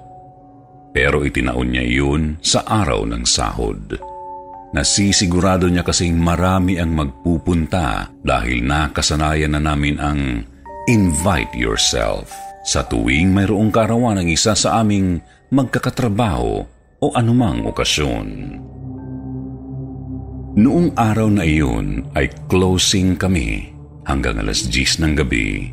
Pero itinaon niya iyon sa araw ng sahod. Nasisigurado niya kasing marami ang magpupunta dahil nakasanayan na namin ang invite yourself sa tuwing mayroong karawan ng isa sa aming magkakatrabaho o anumang okasyon. Noong araw na iyon ay closing kami hanggang alas 10 ng gabi.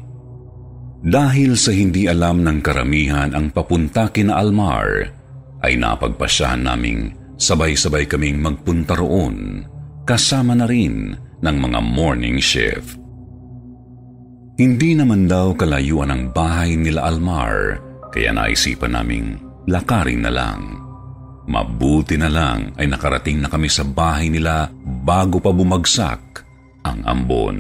Dahil sa hindi alam ng karamihan ang papunta kina Almar, ay napagpasyahan naming sabay-sabay kaming magpunta roon kasama na rin ng mga morning shift. Hindi naman daw kalayuan ang bahay nila Almar, kaya naisipan naming lakarin na lang. Mabuti na lang ay nakarating na kami sa bahay nila bago pa bumagsak ang ambon.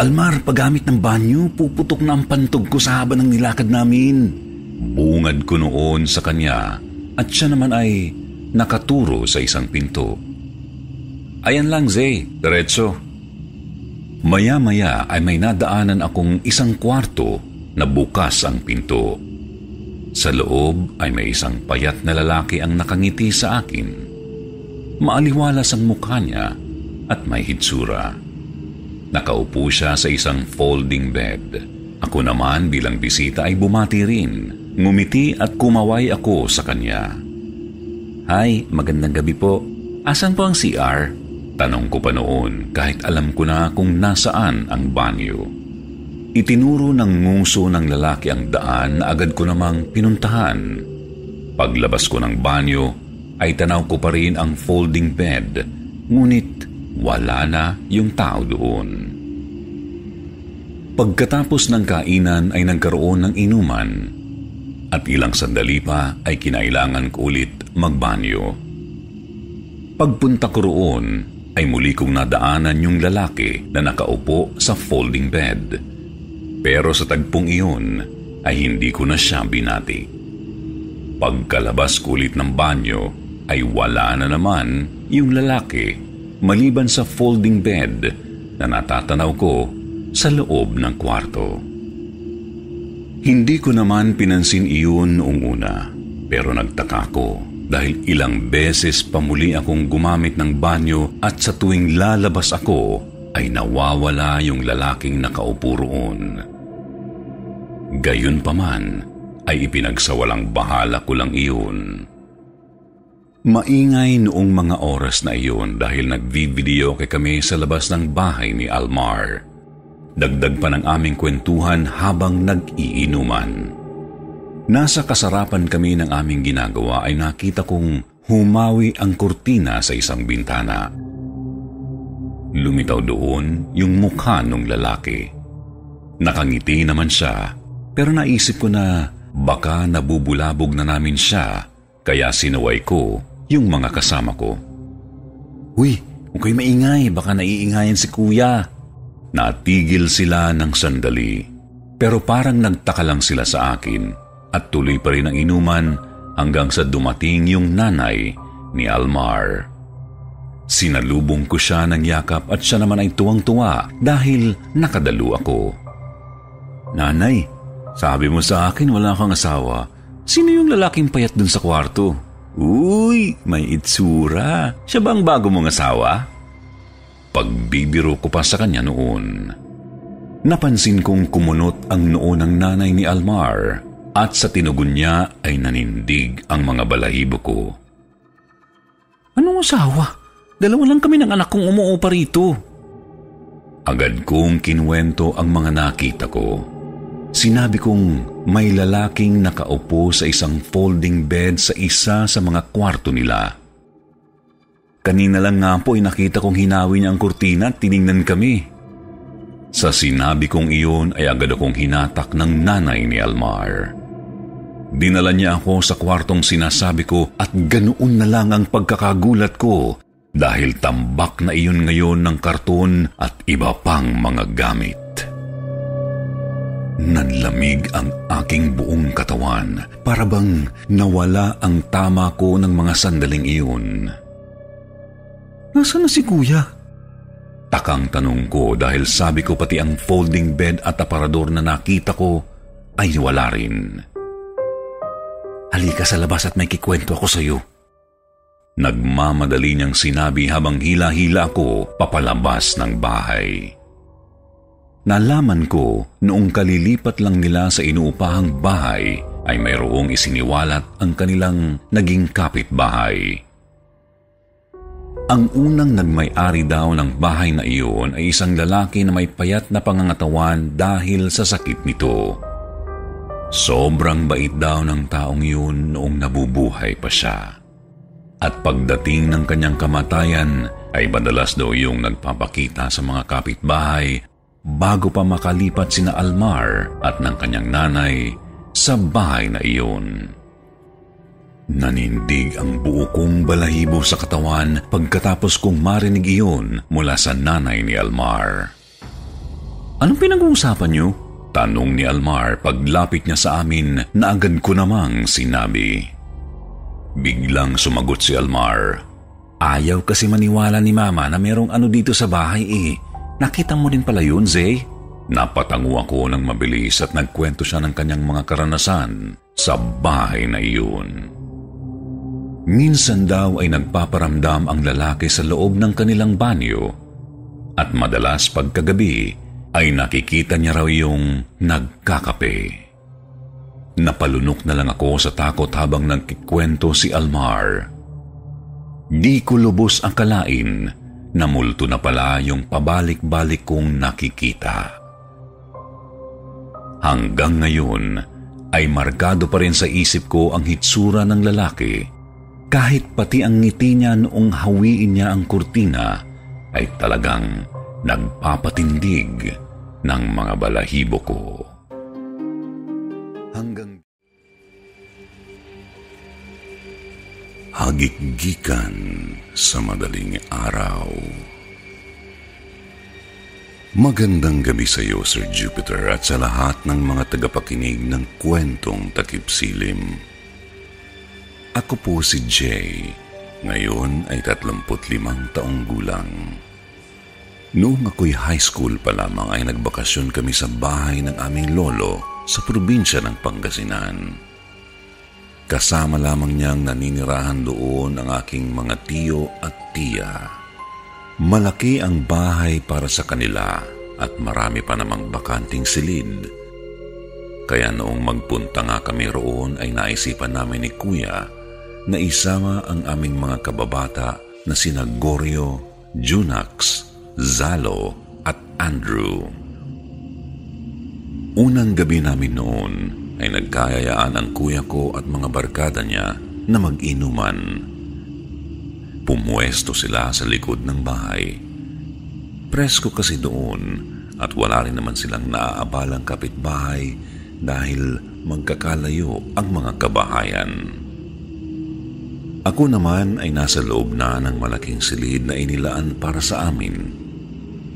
Almar, paggamit ng banyo, puputok na ang pantog ko sa haba ng nilakad namin. Bungad ko noon sa kanya at siya naman ay nakaturo sa isang pinto. Ayan lang, Zay. Diretso. Maya-maya ay may nadaanan akong isang kwarto na bukas ang pinto. Sa loob ay may isang payat na lalaki ang nakangiti sa akin. Maaliwalas ang mukha niya at may hitsura. Nakaupo siya sa isang folding bed. Ako naman bilang bisita ay bumati rin. Ngumiti at kumaway ako sa kanya. Hi, magandang gabi po. Asan po ang CR? Tanong ko pa noon kahit alam ko na kung nasaan ang banyo. Itinuro ng nguso ng lalaki ang daan na agad ko namang pinuntahan. Paglabas ko ng banyo, ay tanaw ko pa rin ang folding bed, ngunit wala na yung tao doon. Pagkatapos ng kainan ay nagkaroon ng inuman at ilang sandali pa ay kinailangan ko ulit magbanyo. Pagpunta ko roon ay muli kong nadaanan yung lalaki na nakaupo sa folding bed. Pero sa tagpong iyon ay hindi ko na siya binati. Pagkalabas ko ulit ng banyo ay wala na naman yung lalaki maliban sa folding bed na natatanaw ko sa loob ng kwarto. Hindi ko naman pinansin iyon noong una, pero nagtaka ko dahil ilang beses pa muli akong gumamit ng banyo at sa tuwing lalabas ako ay nawawala yung lalaking nakaupo roon. Gayun pa man ay ipinagsawalang bahala ko lang iyon. Maingay noong mga oras na iyon dahil nagvi-video kay kami sa labas ng bahay ni Almar. Dagdag pa ng aming kwentuhan habang nag-iinuman. Nasa kasarapan kami ng aming ginagawa ay nakita kong humawi ang kurtina sa isang bintana. Lumitaw doon yung mukha ng lalaki. Nakangiti naman siya pero naisip ko na baka nabubulabog na namin siya kaya sinuway ko yung mga kasama ko. Uy, huwag kayo maingay, baka naiingayan si kuya. Natigil sila ng sandali, pero parang nagtaka lang sila sa akin at tuloy pa rin ang inuman hanggang sa dumating yung nanay ni Almar. Sinalubong ko siya ng yakap at siya naman ay tuwang-tuwa dahil nakadalo ako. Nanay, sabi mo sa akin wala kang asawa. Sino yung lalaking payat dun sa kwarto? Uy, may itsura. Siya ba ang bago mong asawa? Pagbibiro ko pa sa kanya noon. Napansin kong kumunot ang noo ng nanay ni Almar at sa tinugon niya ay nanindig ang mga balahibo ko. Anong asawa? Dalawa lang kami ng anak kong umuupa rito. Agad kong kinwento ang mga nakita ko. Sinabi kong may lalaking nakaupo sa isang folding bed sa isa sa mga kwarto nila. Kanina lang nga po ay nakita kong hinawi niya ang kurtina at tiningnan kami. Sa sinabi kong iyon ay agad akong hinatak ng nanay ni Almar. Dinala niya ako sa kwartong sinasabi ko at ganoon na lang ang pagkakagulat ko dahil tambak na iyon ngayon ng karton at iba pang mga gamit. Nanlamig ang aking buong katawan para bang nawala ang tama ko ng mga sandaling iyon. Nasaan na si kuya? Takang tanong ko dahil sabi ko pati ang folding bed at aparador na nakita ko ay wala rin. Halika sa labas at may kikwento ako sa iyo. Nagmamadali niyang sinabi habang hila-hila ako papalabas ng bahay. Nalaman ko noong kalilipat lang nila sa inuupahang bahay ay mayroong isiniwalat ang kanilang naging kapitbahay. Ang unang nagmay-ari daw ng bahay na iyon ay isang lalaki na may payat na pangangatawan dahil sa sakit nito. Sobrang bait daw ng taong yun noong nabubuhay pa siya. At pagdating ng kanyang kamatayan ay madalas daw yung nagpapakita sa mga kapitbahay bago pa makalipat sina Almar at ng kanyang nanay sa bahay na iyon. Nanindig ang buo kong balahibo sa katawan pagkatapos kong marinig iyon mula sa nanay ni Almar. Anong pinag-uusapan niyo? Tanong ni Almar paglapit niya sa amin na agad ko namang sinabi. Biglang sumagot si Almar. Ayaw kasi maniwala ni Mama na merong ano dito sa bahay eh. Nakita mo din pala yun, Zay? Napatango ako ng mabilis at nagkwento siya ng kanyang mga karanasan sa bahay na iyon. Minsan daw ay nagpaparamdam ang lalaki sa loob ng kanilang banyo at madalas pagkagabi ay nakikita niya raw yung nagkakape. Napalunok na lang ako sa takot habang nagkikwento si Almar. Di ko lubos ang kalain na multo na pala yung pabalik-balik kong nakikita. Hanggang ngayon ay markado pa rin sa isip ko ang hitsura ng lalaki kahit pati ang ngiti niya noong hawiin niya ang kurtina ay talagang nagpapatindig ng mga balahibo ko. Hanggang Hagikgikan sa madaling araw. Magandang gabi sa iyo, Sir Jupiter, at sa lahat ng mga tagapakinig ng kwentong takip silim. Ako po si Jay. Ngayon ay 35 taong gulang. Noong ako'y high school pa lamang ay nagbakasyon kami sa bahay ng aming lolo sa probinsya ng Pangasinan. Kasama lamang niyang naninirahan doon ang aking mga tiyo at tiya. Malaki ang bahay para sa kanila at marami pa namang bakanting silid. Kaya noong magpunta nga kami roon ay naisipan namin ni Kuya na isama ang aming mga kababata na sina Gorio, Junax, Zalo at Andrew. Unang gabi namin noon ay nagkayayaan ang kuya ko at mga barkada niya na mag-inuman. Pumwesto sila sa likod ng bahay. Presko kasi doon at wala rin naman silang naaabalang kapitbahay dahil magkakalayo ang mga kabahayan. Ako naman ay nasa loob na ng malaking silid na inilaan para sa amin.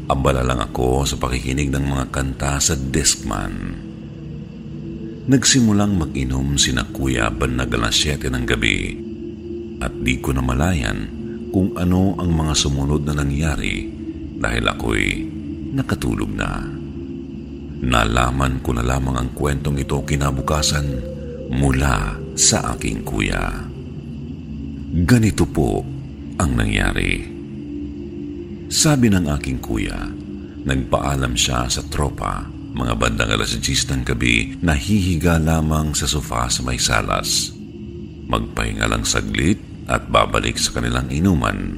Abala lang ako sa pakikinig ng mga kanta sa Discman. Nagsimulang mag-inom sina Kuya banag alas 7 ng gabi at di ko na malayan kung ano ang mga sumunod na nangyari dahil ako'y nakatulog na. Nalaman ko na lamang ang kwentong ito kinabukasan mula sa aking kuya. Ganito po ang nangyari. Sabi ng aking kuya, nagpaalam siya sa tropa mga bandang alas 10 ng gabi na hihiga lamang sa sofa sa may salas. Magpahinga lang saglit at babalik sa kanilang inuman.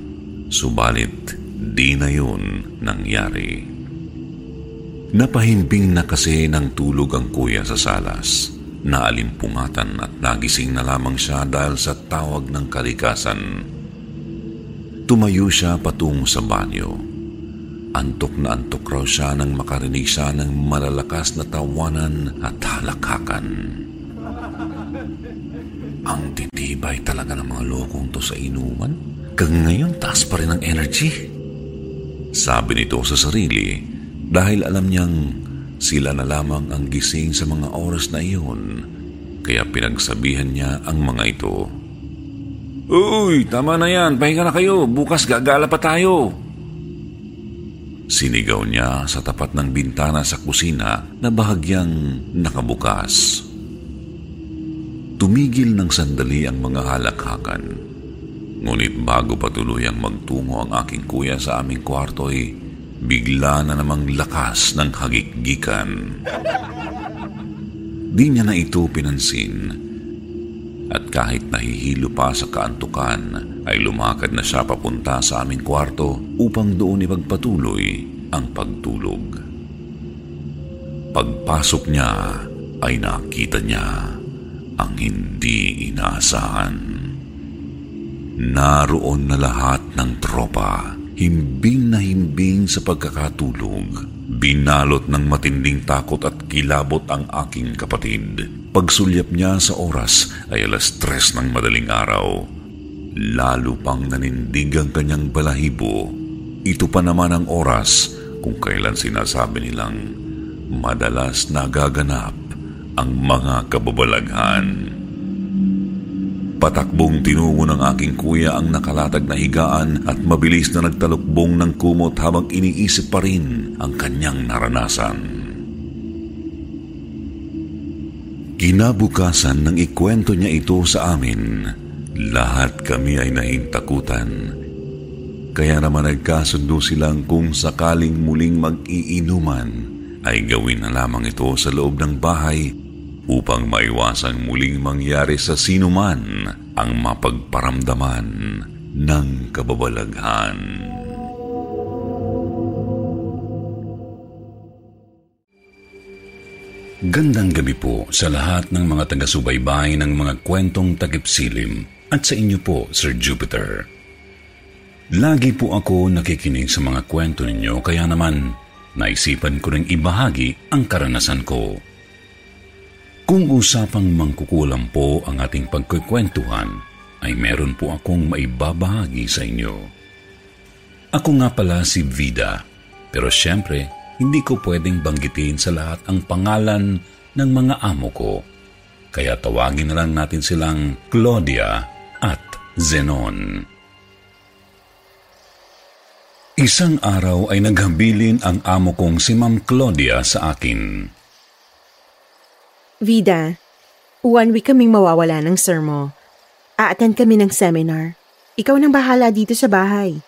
Subalit, di na yun nangyari. Napahimbing na kasi ng tulog ang kuya sa salas. Naalimpungatan at nagising na lamang siya dahil sa tawag ng kalikasan. Tumayo siya patungo sa banyo. Antok na antok raw siya nang makarinig siya ng malalakas na tawanan at halakakan. Ang titibay talaga ng mga lokong to sa inuman. Kang ngayon, taas pa rin ang energy. Sabi nito sa sarili dahil alam niyang sila na lamang ang gising sa mga oras na iyon, kaya pinagsabihan niya ang mga ito. Uy, tama na yan. Pahinga na kayo. Bukas gagala pa tayo. Sinigaw niya sa tapat ng bintana sa kusina na bahagyang nakabukas. Tumigil ng sandali ang mga halakhakan. Ngunit bago pa tuluyang magtungo ang aking kuya sa aming kwarto ay bigla na namang lakas ng hagikgikan. Di niya na ito pinansin. at kahit nahihilo pa sa kaantukan ay lumakad na siya papunta sa aming kwarto upang doon ipagpatuloy ang pagtulog. Pagpasok niya ay nakita niya ang hindi inaasahan. Naroon na lahat ng tropa, himbing na himbing sa pagkakatulog. Binalot ng matinding takot at kilabot ang aking kapatid. Pagsulyap niya sa oras ay alas tres ng madaling araw. Lalo pang nanindig ang kanyang balahibo. Ito pa naman ang oras kung kailan sinasabi nilang madalas nagaganap ang mga kababalaghan. Patakbong tinungo ng aking kuya ang nakalatag na higaan at mabilis na nagtalukbong ng kumot habang iniisip pa rin ang kanyang naranasan. Kinabukasan nang ikwento niya ito sa amin, lahat kami ay nahintakutan. Kaya naman nagkasundo silang kung sakaling muling mag-iinuman, ay gawin na lamang ito sa loob ng bahay upang maiwasang muling mangyari sa sinuman ang mapagparamdaman ng kababalaghan. Gandang gabi po sa lahat ng mga taga-subaybay ng mga kwentong takip-silim at sa inyo po, Sir Jupiter. Lagi po ako nakikinig sa mga kwento ninyo kaya naman naisipan ko ring ibahagi ang karanasan ko. Kung usapang mangkukulam po ang ating pagkukwentuhan, ay meron po akong maibabahagi sa inyo. Ako nga pala si Vida, pero siyempre, hindi ko pwedeng banggitin sa lahat ang pangalan ng mga amo ko. Kaya tawagin na lang natin silang Claudia at Zenon. Isang araw ay naghabilin ang amo kong si Ma'am Claudia sa akin. Vida, one week kaming mawawala ng sir mo. A-attend kami ng seminar. Ikaw nang bahala dito sa bahay.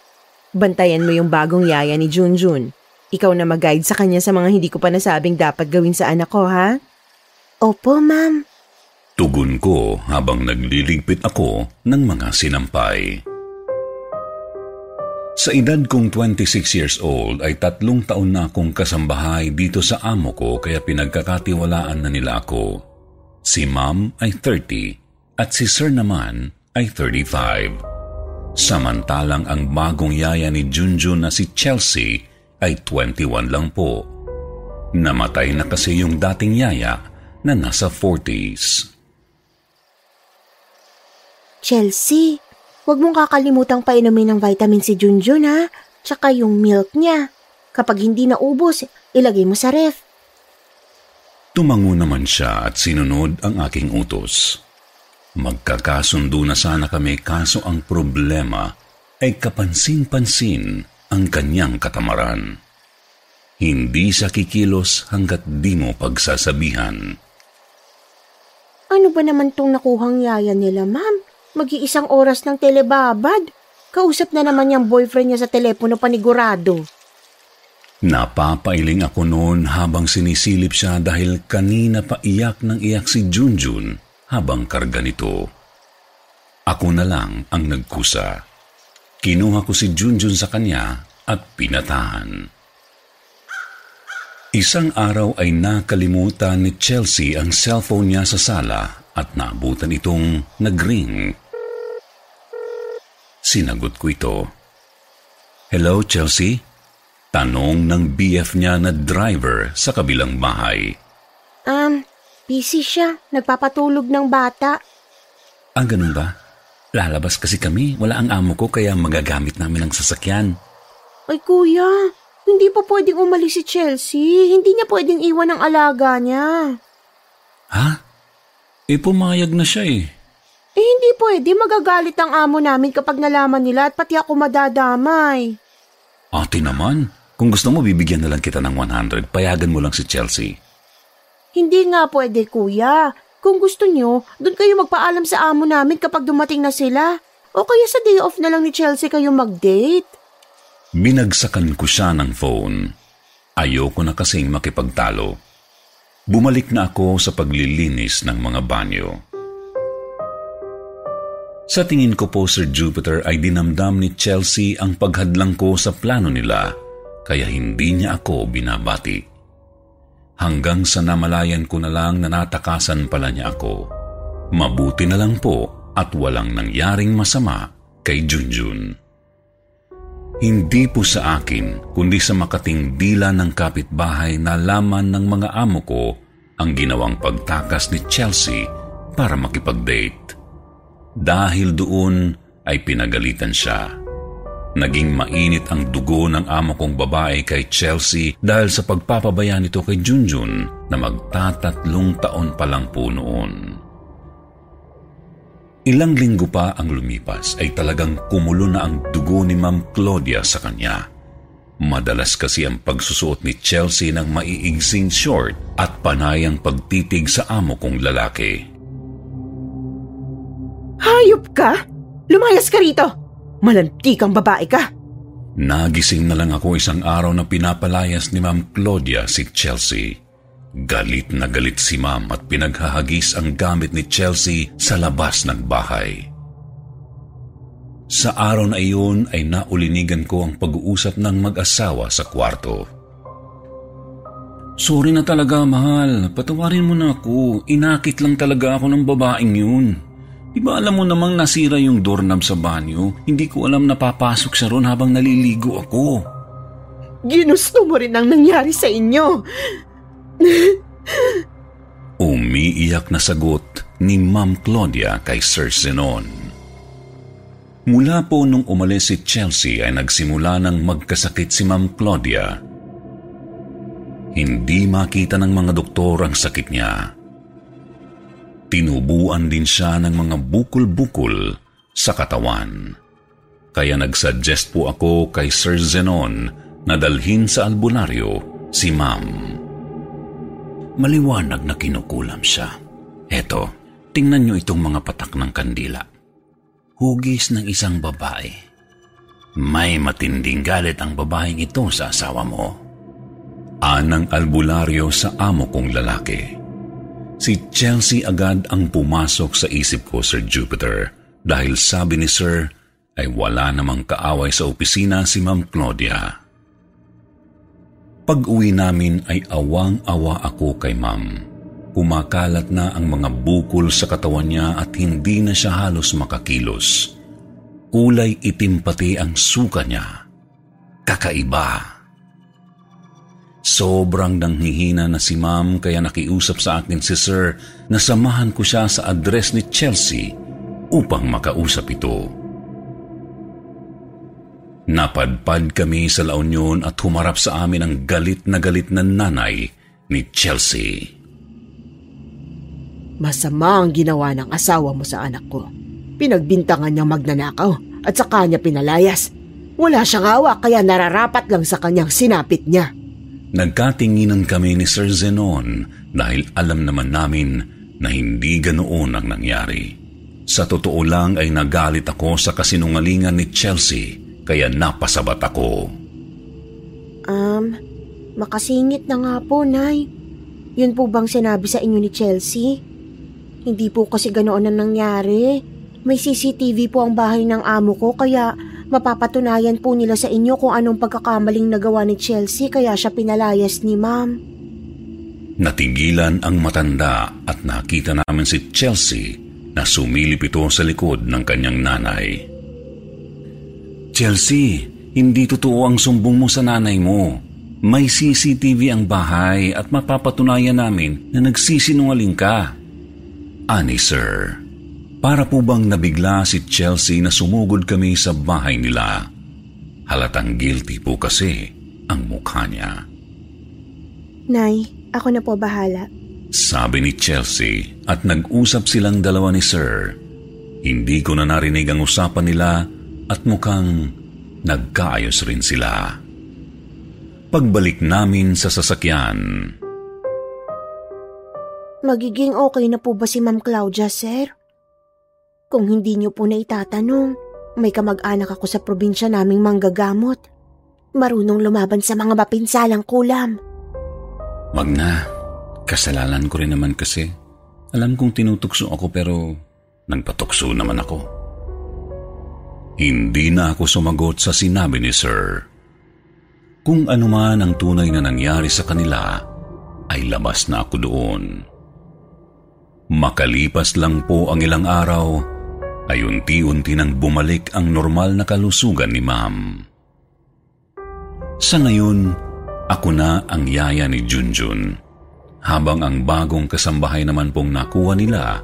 Bantayan mo yung bagong yaya ni Junjun. Ikaw na mag-guide sa kanya sa mga hindi ko pa nasabing dapat gawin sa anak ko, ha? Opo, ma'am. Tugon ko habang nagliligpit ako ng mga sinampay. Sa edad kong 26 years old ay tatlong taon na akong kasambahay dito sa amo ko kaya pinagkakatiwalaan na nila ako. Si ma'am ay 30 at si sir naman ay 35. Samantalang ang bagong yaya ni Junjun na si Chelsea ay 21 lang po. Namatay na kasi yung dating yaya na nasa 40s. Chelsea, Huwag mong kakalimutang painumin ng vitamin si Junjun ha, tsaka yung milk niya. Kapag hindi naubos, ilagay mo sa ref. Tumango naman siya at sinunod ang aking utos. Magkakasundo na sana kami kaso ang problema ay kapansin-pansin ang kanyang katamaran. Hindi siya kikilos hanggat di mo pagsasabihan. Ano ba naman tong nakuhang yaya nila, ma'am? Mag-iisang oras ng telebabad. Kausap na naman yung boyfriend niya sa telepono panigurado. Napapailing ako noon habang sinisilip siya dahil kanina pa iyak ng iyak si Junjun habang karga nito. Ako na lang ang nagkusa. Kinuha ko si Junjun sa kanya at pinatahan. Isang araw ay nakalimutan ni Chelsea ang cellphone niya sa sala at naabutan itong nagring. Sinagot ko ito. Hello, Chelsea? Tanong ng BF niya na driver sa kabilang bahay. Um, busy siya. Nagpapatulog ng bata. Ah, ganun ba? Lalabas kasi kami. Wala ang amo ko kaya magagamit namin ang sasakyan. Ay kuya, hindi pa pwedeng umalis si Chelsea. Hindi niya pwedeng iwan ang alaga niya. Ha? Eh, pumayag na siya eh. Eh hindi pwede, magagalit ang amo namin kapag nalaman nila at pati ako madadamay. Ate naman, kung gusto mo bibigyan na lang kita ng 100, payagan mo lang si Chelsea. Hindi nga pwede kuya. Kung gusto nyo, doon kayo magpaalam sa amo namin kapag dumating na sila. O kaya sa day off na lang ni Chelsea kayo mag-date. Binagsakan ko siya ng phone. Ayoko na kasing makipagtalo. Bumalik na ako sa paglilinis ng mga banyo. Sa tingin ko po, Sir Jupiter, ay dinamdam ni Chelsea ang paghadlang ko sa plano nila, kaya hindi niya ako binabati. Hanggang sa namalayan ko na lang na natakasan pala niya ako. Mabuti na lang po at walang nangyaring masama kay Junjun. Hindi po sa akin, kundi sa makating dila ng kapitbahay na laman ng mga amo ko ang ginawang pagtakas ni Chelsea para makipag-date. Dahil doon ay pinagalitan siya. Naging mainit ang dugo ng amo kong babae kay Chelsea dahil sa pagpapabaya nito kay Junjun na magtatatlong taon pa lang po noon. Ilang linggo pa ang lumipas ay talagang kumulo na ang dugo ni Ma'am Claudia sa kanya. Madalas kasi ang pagsusuot ni Chelsea ng maiigsing short at panayang pagtitig sa amo kong lalaki. Hayop ka? Lumayas ka rito! Malantikang babae ka! Nagising na lang ako isang araw na pinapalayas ni Ma'am Claudia si Chelsea. Galit na galit si Ma'am at pinaghahagis ang gamit ni Chelsea sa labas ng bahay. Sa araw na iyon ay naulinigan ko ang pag-uusap ng mag-asawa sa kwarto. Sorry na talaga, mahal. Patawarin mo na ako. Inakit lang talaga ako ng babaeng yun. Di ba alam mo namang nasira yung doorknob sa banyo? Hindi ko alam na papasok siya ron habang naliligo ako. Ginusto mo rin ang nangyari sa inyo. Umiiyak na sagot ni Ma'am Claudia kay Sir Zenon. Mula po nung umalis si Chelsea ay nagsimula ng magkasakit si Ma'am Claudia. Hindi makita ng mga doktor ang sakit niya. Tinubuan din siya ng mga bukol-bukol sa katawan. Kaya nagsuggest po ako kay Sir Zenon na dalhin sa albularyo si Ma'am. Maliwanag na kinukulam siya. Eto, tingnan niyo itong mga patak ng kandila. Hugis ng isang babae. May matinding galit ang babaeng ito sa asawa mo. Anang albularyo sa amo kong lalaki. Si Chelsea agad ang pumasok sa isip ko, Sir Jupiter, dahil sabi ni Sir ay wala namang kaaway sa opisina si Ma'am Claudia. Pag-uwi namin ay awang-awa ako kay Ma'am. Kumakalat na ang mga bukol sa katawan niya at hindi na siya halos makakilos. Kulay itim pati ang suka niya. Kakaiba. Sobrang nanghihina na si ma'am kaya nakiusap sa akin si sir na samahan ko siya sa address ni Chelsea upang makausap ito. Napadpad kami sa La Union at humarap sa amin ang galit na galit na nanay ni Chelsea. Masama ang ginawa ng asawa mo sa anak ko. Pinagbintangan niyang magnanakaw at sa kanya pinalayas. Wala siyang awa kaya nararapat lang sa kanyang sinapit niya. Nagkatinginan kami ni Sir Zenon dahil alam naman namin na hindi ganoon ang nangyari. Sa totoo lang ay nagalit ako sa kasinungalingan ni Chelsea kaya napasabat ako. Um, makasingit na nga po, Nay. Yun po bang sinabi sa inyo ni Chelsea? Hindi po kasi ganoon ang nangyari. May CCTV po ang bahay ng amo ko kaya Mapapatunayan po nila sa inyo kung anong pagkakamaling nagawa ni Chelsea kaya siya pinalayas ni ma'am. Natigilan ang matanda at nakita namin si Chelsea na sumilip ito sa likod ng kanyang nanay. Chelsea, hindi totoo ang sumbong mo sa nanay mo. May CCTV ang bahay at mapapatunayan namin na nagsisinungaling ka. Ani, sir. Para po bang nabigla si Chelsea na sumugod kami sa bahay nila? Halatang guilty po kasi ang mukha niya. Nay, ako na po bahala. Sabi ni Chelsea at nag-usap silang dalawa ni Sir. Hindi ko na narinig ang usapan nila at mukhang nagkaayos rin sila. Pagbalik namin sa sasakyan. Magiging okay na po ba si Ma'am Claudia, sir? Kung hindi niyo po na itatanong, may kamag-anak ako sa probinsya naming manggagamot. Marunong lumaban sa mga mapinsalang kulam. Wag na. Kasalanan ko rin naman kasi. Alam kong tinutukso ako pero nagpatukso naman ako. Hindi na ako sumagot sa sinabi ni Sir. Kung ano man ang tunay na nangyari sa kanila, ay labas na ako doon. Makalipas lang po ang ilang araw, ay unti-unti nang bumalik ang normal na kalusugan ni ma'am. Sa ngayon, ako na ang yaya ni Junjun, habang ang bagong kasambahay naman pong nakuha nila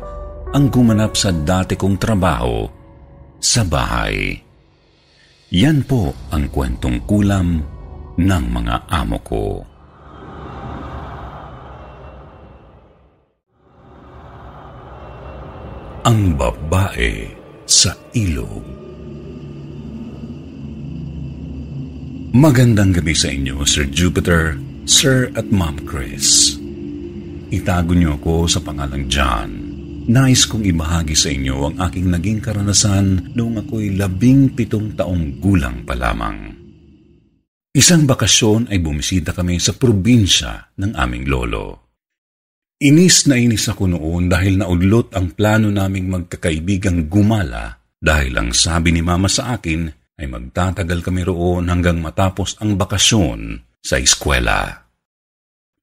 ang gumanap sa dati kong trabaho sa bahay. Yan po ang kwentong kulam ng mga amo ko. Ang babae sa ilog. Magandang gabi sa inyo, Sir Jupiter, Sir at Ma'am Chris. Itago niyo ako sa pangalang John. Nais kong ibahagi sa inyo ang aking naging karanasan noong ako'y labing pitong taong gulang pa lamang. Isang bakasyon ay bumisita kami sa probinsya ng aming lolo. Inis na inis ako noon dahil naudlot ang plano naming magkakaibigang gumala dahil ang sabi ni mama sa akin ay magtatagal kami roon hanggang matapos ang bakasyon sa eskwela.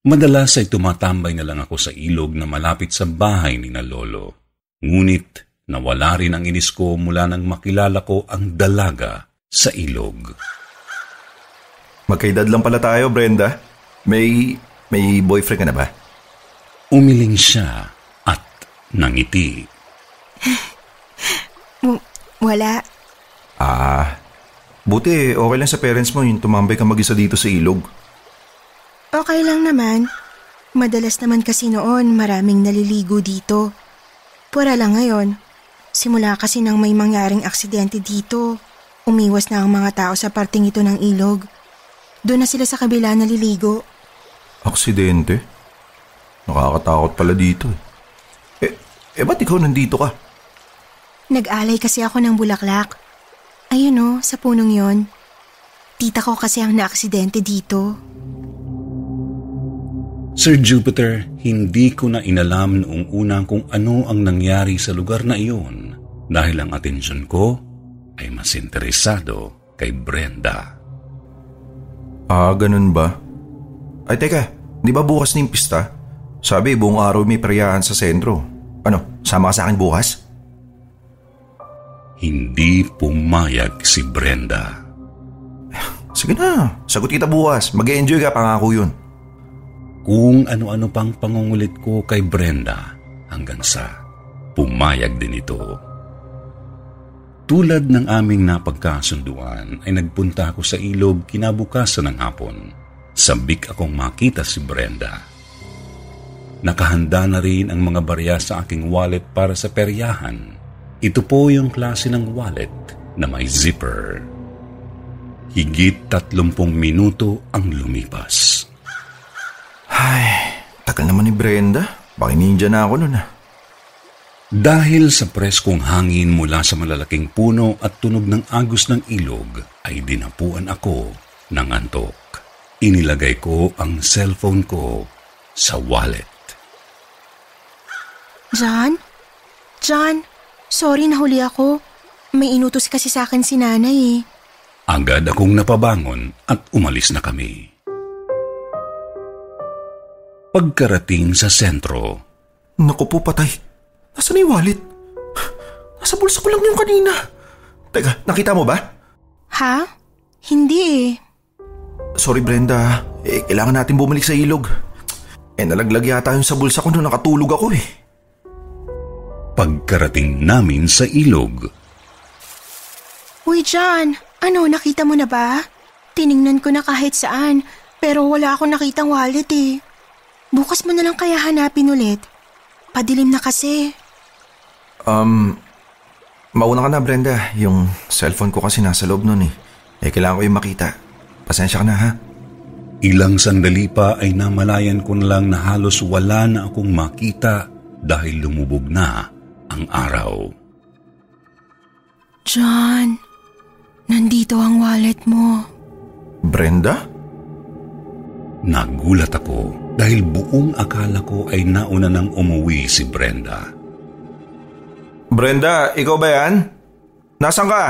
Madalas ay tumatambay na lang ako sa ilog na malapit sa bahay ni na lolo. Ngunit nawala rin ang inis ko mula nang makilala ko ang dalaga sa ilog. Magkaedad lang pala tayo, Brenda. May, may boyfriend ka na ba? Umiling siya at nangiti. (laughs) W- wala. Ah, buti okay lang sa parents mo yung tumambay ka mag-isa dito sa ilog. Okay lang naman. Madalas naman kasi noon maraming naliligo dito. Pura lang ngayon. Simula kasi nang may mangyaring aksidente dito, umiwas na ang mga tao sa parting ito ng ilog. Doon na sila sa kabila naliligo. Aksidente? Nakakatakot pala dito eh. Eh, eh ba't ikaw nandito ka? Nag-alay kasi ako ng bulaklak. Ayun o, sa punong yon. Tita ko kasi ang naaksidente dito. Sir Jupiter, hindi ko na inalam noong una kung ano ang nangyari sa lugar na iyon dahil ang atensyon ko ay mas interesado kay Brenda. Ah, ganun ba? Ay teka, di ba bukas na yung pista? Sabi, buong araw may peryahan sa sentro. Ano, sama ka sa akin bukas? Hindi pumayag si Brenda. (laughs) Sige na, sagot kita bukas. mag enjoy ka, pangako yun. Kung ano-ano pang pangungulit ko kay Brenda hanggang sa pumayag din ito. Tulad ng aming napagkasunduan ay nagpunta ako sa ilog kinabukasan ng hapon. Sabik akong makita si Brenda. Nakahanda na rin ang mga barya sa aking wallet para sa peryahan. Ito po yung klase ng wallet na may zipper. Higit tatlumpong minuto ang lumipas. Ay, tagal naman ni Brenda. Baka ninja na ako nun ah. Dahil sa preskong hangin mula sa malalaking puno at tunog ng agos ng ilog, ay dinapuan ako ng antok. Inilagay ko ang cellphone ko sa wallet. John? John, sorry nahuli ako. May inutos kasi sa akin si nanay eh. Agad akong napabangon at umalis na kami. Pagkarating sa sentro, Naku po, patay. Nasaan na yung wallet? Nasa bulsa ko lang yung kanina. Teka, nakita mo ba? Ha? Hindi eh. Sorry Brenda, eh, kailangan natin bumalik sa ilog. Eh nalaglag yata yung sa bulsa ko nung nakatulog ako eh. Pagkarating namin sa ilog, Uy John, ano nakita mo na ba? Tiningnan ko na kahit saan, pero wala akong nakitang wallet eh. Bukas mo na lang kaya hanapin ulit. Padilim na kasi. Um, mauna ka na Brenda. Yung cellphone ko kasi nasa loob nun eh. Eh kailangan ko yung makita. Pasensya ka na ha. ilang sandali pa ay namalayan ko na lang na halos wala na akong makita dahil lumubog na ang araw. John, nandito ang wallet mo. Brenda? Nagulat ako dahil buong akala ko ay nauna nang umuwi si Brenda. Brenda, ikaw ba yan? Nasaan ka?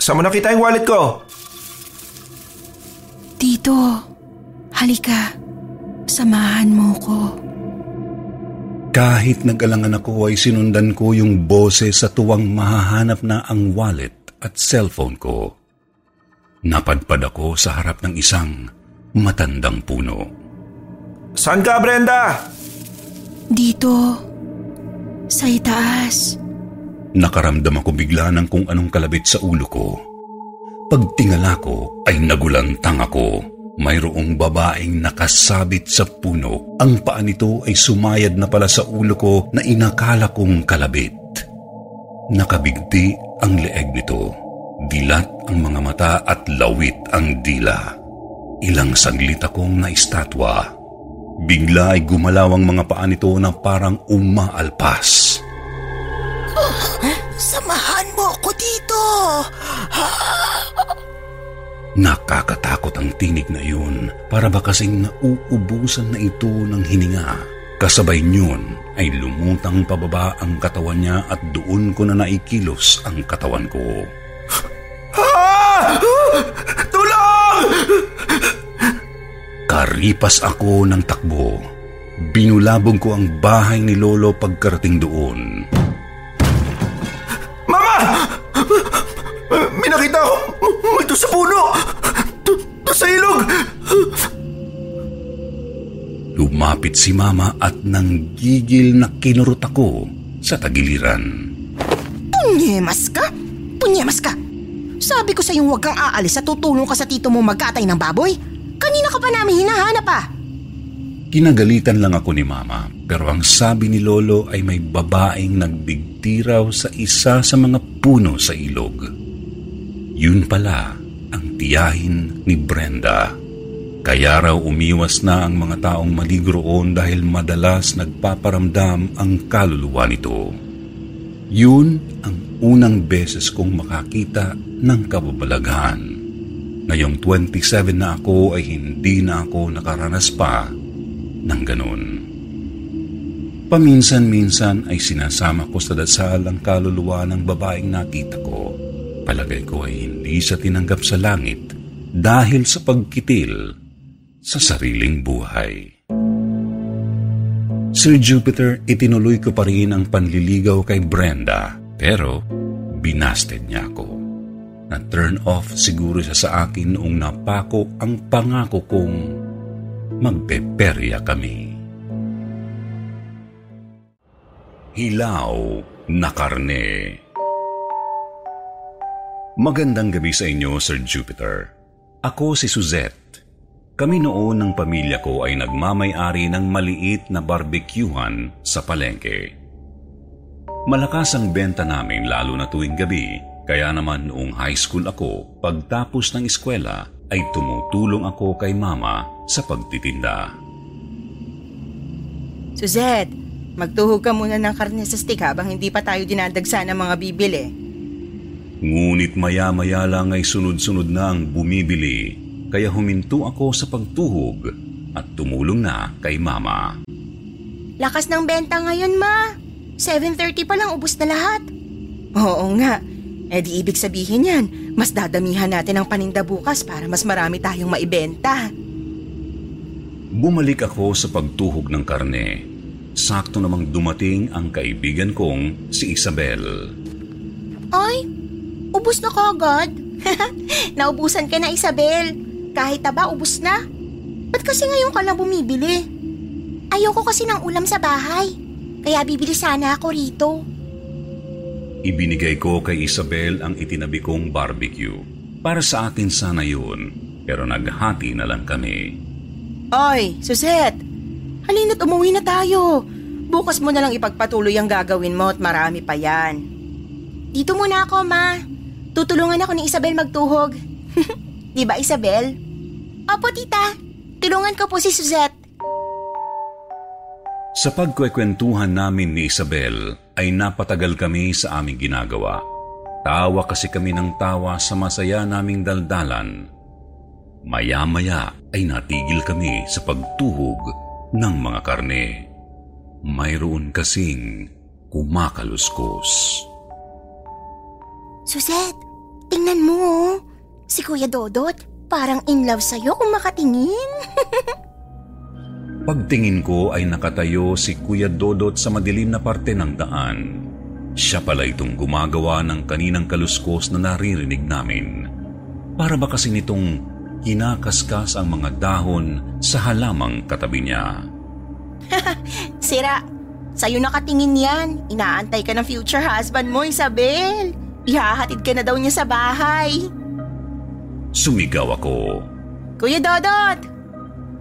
Saan mo nakita yung wallet ko? Dito, halika. Samahan mo ko. Kahit nag-alangan ako ay sinundan ko yung boses sa tuwang mahahanap na ang wallet at cellphone ko. Napadpad ako sa harap ng isang matandang puno. Saan ka, Brenda? Dito, sa itaas. Nakaramdam ako bigla ng kung anong kalabit sa ulo ko. Pagtingala ko ay nagulantang ako. Mayroong babaeng nakasabit sa puno. Ang paa nito ay sumayad na pala sa ulo ko na inakala kong kalabit. Nakabigti ang leeg nito. Dilat ang mga mata at lawit ang dila. Ilang saglit akong naistatwa. Bigla ay gumalaw ang mga paa nito na parang umaalpas. Samahan mo ko dito. Nakakatakot ang tinig na yun para ba kasing nauubusan na ito ng hininga. Kasabay niyon ay lumutang pababa ang katawan niya at doon ko na naikilos ang katawan ko. Ah! Tulong! Karipas ako ng takbo. Binulabog ko ang bahay ni Lolo pagkarating doon. Mama! May nakita ako! Multo sa puno! To, to sa ilog! Lumapit si Mama at nanggigil na kinurot ako sa tagiliran. Punyemas ka? Punyemas ka? Sabi ko sa'yong huwag kang aalis at tutulong ka sa tito mo magkatay ng baboy. Kanina ka pa namin hinahanap ah. Kinagalitan lang ako ni Mama pero ang sabi ni Lolo ay may babaeng nagbigti raw sa isa sa mga puno sa ilog. Yun pala ang tiyahin ni Brenda. Kaya raw umiwas na ang mga taong maligo roon dahil madalas nagpaparamdam ang kaluluwa nito. Yun ang unang beses kong makakita ng kababalaghan. Ngayong 27 na ako ay hindi na ako nakaranas pa ng ganun. Paminsan-minsan ay sinasama ko sa dasal ang kaluluwa ng babaeng nakita ko. Palagay ko ay hindi siya tinanggap sa langit dahil sa pagkitil sa sariling buhay. Sir Jupiter, itinuloy ko pa rin ang panliligaw kay Brenda pero binasted niya ako. Na-turn off siguro siya sa akin noong napako ang pangako kong magpeperya kami. Hilaw na karne Magandang gabi sa inyo, Sir Jupiter. Ako si Suzette. Kami noon ng pamilya ko ay nagmamay-ari ng maliit na barbecuehan sa palengke. Malakas ang benta namin lalo na tuwing gabi, kaya naman noong high school ako, pagtapos ng eskwela, ay tumutulong ako kay mama sa pagtitinda. Suzette, magtuhog ka muna ng karne sa stick habang hindi pa tayo dinadagsa ng mga bibili. Ngunit maya-maya lang ay sunod-sunod na ang bumibili, kaya huminto ako sa pagtuhog at tumulong na kay mama. Lakas ng benta ngayon, ma. 7.30 pa lang ubus na lahat. Oo nga. Eh di ibig sabihin yan, mas dadamihan natin ang paninda bukas para mas marami tayong maibenta. Bumalik ako sa pagtuhog ng karne. Sakto namang dumating ang kaibigan kong si Isabel. Ay, ubus na kagad. (laughs) Naubusan ka na Isabel. Kahit taba, ubus na. Ba't kasi ngayon ka lang bumibili? Ayoko kasi ng ulam sa bahay. Kaya bibili sana ako rito. Ibinigay ko kay Isabel ang itinabi kong barbecue. Para sa akin sana yun, pero naghati na lang kami. Oy, Suzette! Halina't umuwi na tayo. Bukas mo na lang ipagpatuloy ang gagawin mo at marami pa yan. Dito muna ako, ma. Tutulungan ako ni Isabel magtuhog. (laughs) Di ba, Isabel? Opo, tita. Tulungan ko po si Suzette. Sa pagkwekwentuhan namin ni Isabel ay napatagal kami sa aming ginagawa. Tawa kasi kami ng tawa sa masaya naming daldalan. Maya-maya ay natigil kami sa pagtuhog ng mga karne. Mayroon kasing kumakaluskos. Suzette, Tingnan mo, oh. si Kuya Dodot, parang in love sa'yo kung makatingin. (laughs) Pagtingin ko ay nakatayo si Kuya Dodot sa madilim na parte ng daan. Siya pala itong gumagawa ng kaninang kaluskos na naririnig namin. Para ba kasi nitong kinakaskas ang mga dahon sa halamang katabi niya. (laughs) Sira, sa'yo nakatingin yan. Inaantay ka ng future husband mo, Isabel. Ihahatid ka na daw niya sa bahay. Sumigaw ako. Kuya Dodot,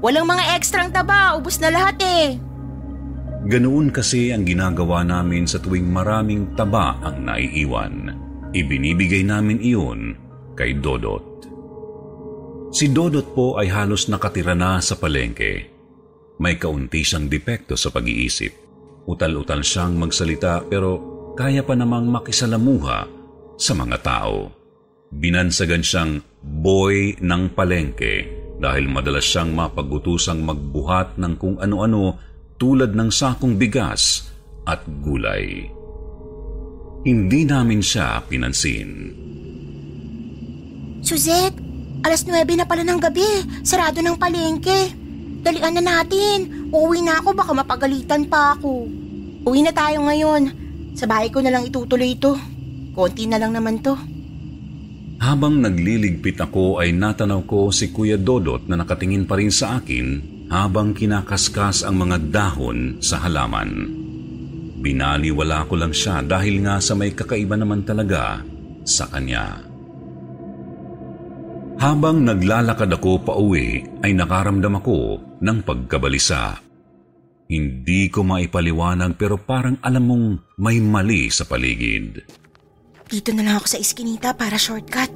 walang mga ekstrang taba. Ubus na lahat eh. Ganoon kasi ang ginagawa namin sa tuwing maraming taba ang naiiwan. Ibinibigay namin iyon kay Dodot. Si Dodot po ay halos nakatira na sa palengke. May kaunti siyang depekto sa pag-iisip. Utal-utal siyang magsalita pero kaya pa namang makisalamuha sa mga tao. Binansagan siyang boy ng palengke dahil madalas siyang mapagutusang magbuhat ng kung ano-ano tulad ng sakong bigas at gulay. Hindi namin siya pinansin. Suzette, alas 9 na pala ng gabi. Sarado ng palengke. Dalian na natin. Uuwi na ako, baka mapagalitan pa ako. Uwi na tayo ngayon. Sa bahay ko na lang itutuloy ito. Konti na lang naman to. Habang nagliligpit ako ay natanaw ko si Kuya Dodot na nakatingin pa rin sa akin habang kinakaskas ang mga dahon sa halaman. Binaliwala ko lang siya dahil nga sa may kakaiba naman talaga sa kanya. Habang naglalakad ako pa uwi ay nakaramdam ako ng pagkabalisa. Hindi ko maipaliwanag pero parang alam mong may mali sa paligid. Dito na lang ako sa iskinita para shortcut.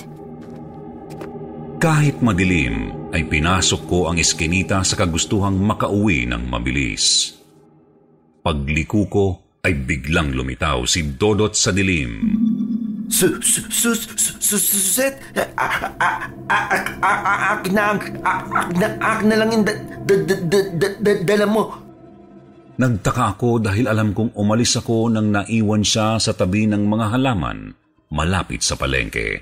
Kahit madilim, ay pinasok ko ang eskinita sa kagustuhang makauwi ng mabilis. Pagliko ko ay biglang lumitaw si Dodot sa dilim. Suset, akin na akin na lang yung dala mo. Nagtaka ako dahil alam kong umalis ako nang naiwan siya sa tabi ng mga halaman malapit sa palengke.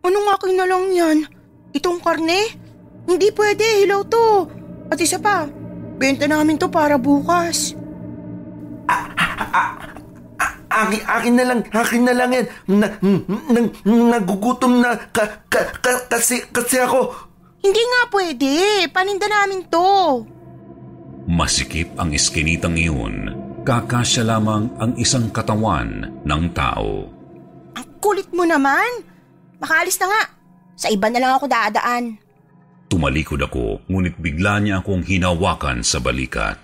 Anong akin na lang yan? Itong karne? Hindi pwede, hilaw to. At isa pa, benta namin to para bukas. Akin, akin na lang, akin na lang yan. Na, na, nagugutom na ka, ka, ka, kasi, kasi ako. Hindi nga pwede, paninda namin to. Masikip ang eskinitang iyon. Kakasya lamang ang isang katawan ng tao. Kulit mo naman. Makaalis na nga. Sa iba na lang ako dadaan. Tumalikod ako, ngunit bigla niya akong hinawakan sa balikat.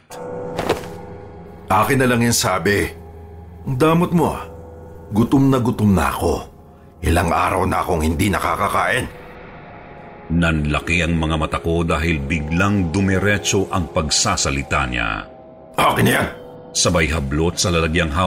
Akin na lang yan sabi. Ang damot mo ah. Gutom na gutom na ako. Ilang araw na akong hindi nakakakain. Nanlaki ang mga mata ko dahil biglang dumiretso ang pagsasalita niya. Akin na yan! Sabay hablot sa lalagyang ha-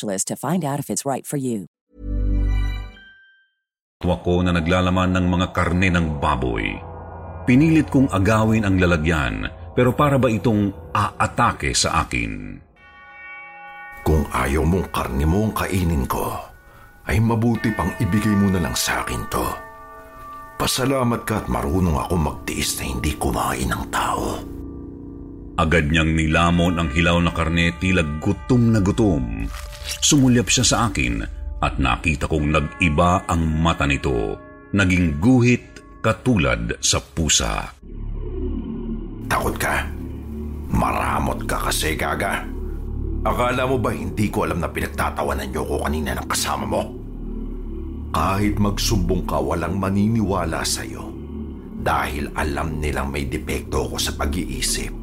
to find out if it's right for you. ako na naglalaman ng mga karne ng baboy. Pinilit kong agawin ang lalagyan pero para ba itong aatake sa akin? Kung ayaw mong karne mo ang kainin ko, ay mabuti pang ibigay mo na lang sa akin to. Pasalamat ka at marunong ako magtiis na hindi kumain ng tao. Agad niyang nilamon ang hilaw na karne tila gutom na gutom. Sumulyap siya sa akin at nakita kong nag-iba ang mata nito. Naging guhit katulad sa pusa. Takot ka? Maramot ka kasi, Gaga. Akala mo ba hindi ko alam na pinagtatawanan niyo ko kanina ng kasama mo? Kahit magsumbong ka, walang maniniwala sa'yo. Dahil alam nilang may depekto ko sa pag-iisip.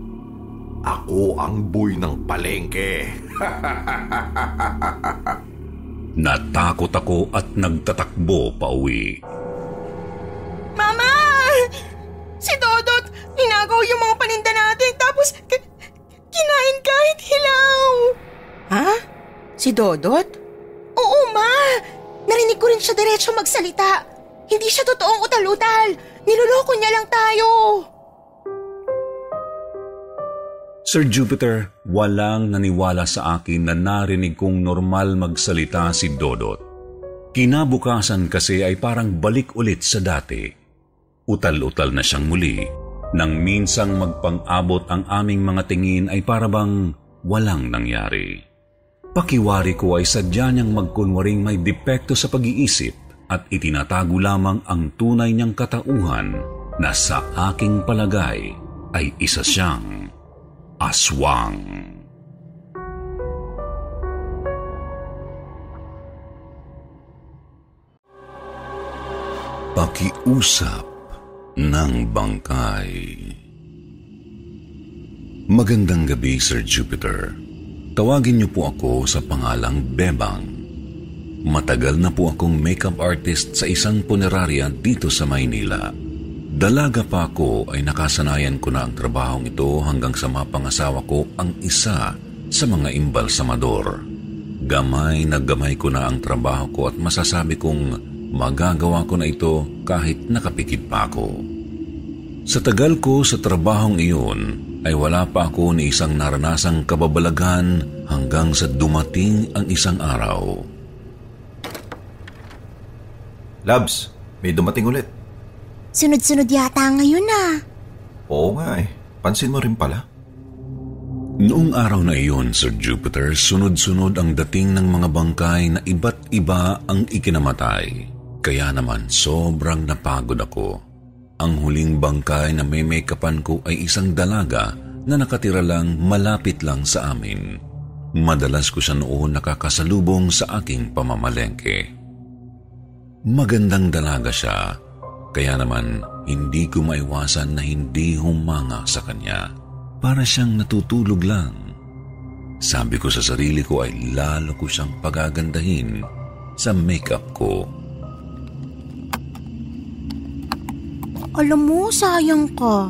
Ako ang boy ng palengke. (laughs) Natakot ako at nagtatakbo pa uwi. Mama! Si Dodot, ninagaw yung mga paninda natin tapos k- kinain kahit hilaw. Ha? Si Dodot? Oo, ma! Narinig ko rin siya diretso magsalita. Hindi siya totoong utal-utal. Niloloko niya lang tayo. Sir Jupiter, walang naniwala sa akin na narinig kong normal magsalita si Dodot. Kinabukasan kasi ay parang balik ulit sa dati. Utal-utal na siyang muli. Nang minsang magpang-abot ang aming mga tingin ay parabang walang nangyari. Pakiwari ko ay sadya niyang magkunwaring may depekto sa pag-iisip at itinatago lamang ang tunay niyang katauhan na sa aking palagay ay isa siyang aswang. Pakiusap ng bangkay Magandang gabi, Sir Jupiter. Tawagin niyo po ako sa pangalang Bebang. Matagal na po akong makeup artist sa isang punerarya dito sa Maynila. Dalaga pa ako ay nakasanayan ko na ang trabahong ito hanggang sa mapangasawa ko ang isa sa mga imbalsamador. Gamay na gamay ko na ang trabaho ko at masasabi kong magagawa ko na ito kahit nakapikit pa ako. Sa tagal ko sa trabahong iyon ay wala pa ako ni isang naranasang kababalagan hanggang sa dumating ang isang araw. Labs, may dumating ulit. Sunod-sunod yata ngayon ah. Oo nga eh. Pansin mo rin pala. Noong araw na iyon, Sir Jupiter, sunod-sunod ang dating ng mga bangkay na iba't iba ang ikinamatay. Kaya naman sobrang napagod ako. Ang huling bangkay na may make-upan ko ay isang dalaga na nakatira lang malapit lang sa amin. Madalas ko siya noon nakakasalubong sa aking pamamalengke. Magandang dalaga siya, kaya naman hindi ko maiwasan na hindi humanga sa kanya. Para siyang natutulog lang. Sabi ko sa sarili ko ay lalo ko siyang pagagandahin sa makeup ko. Alam mo, sayang ka.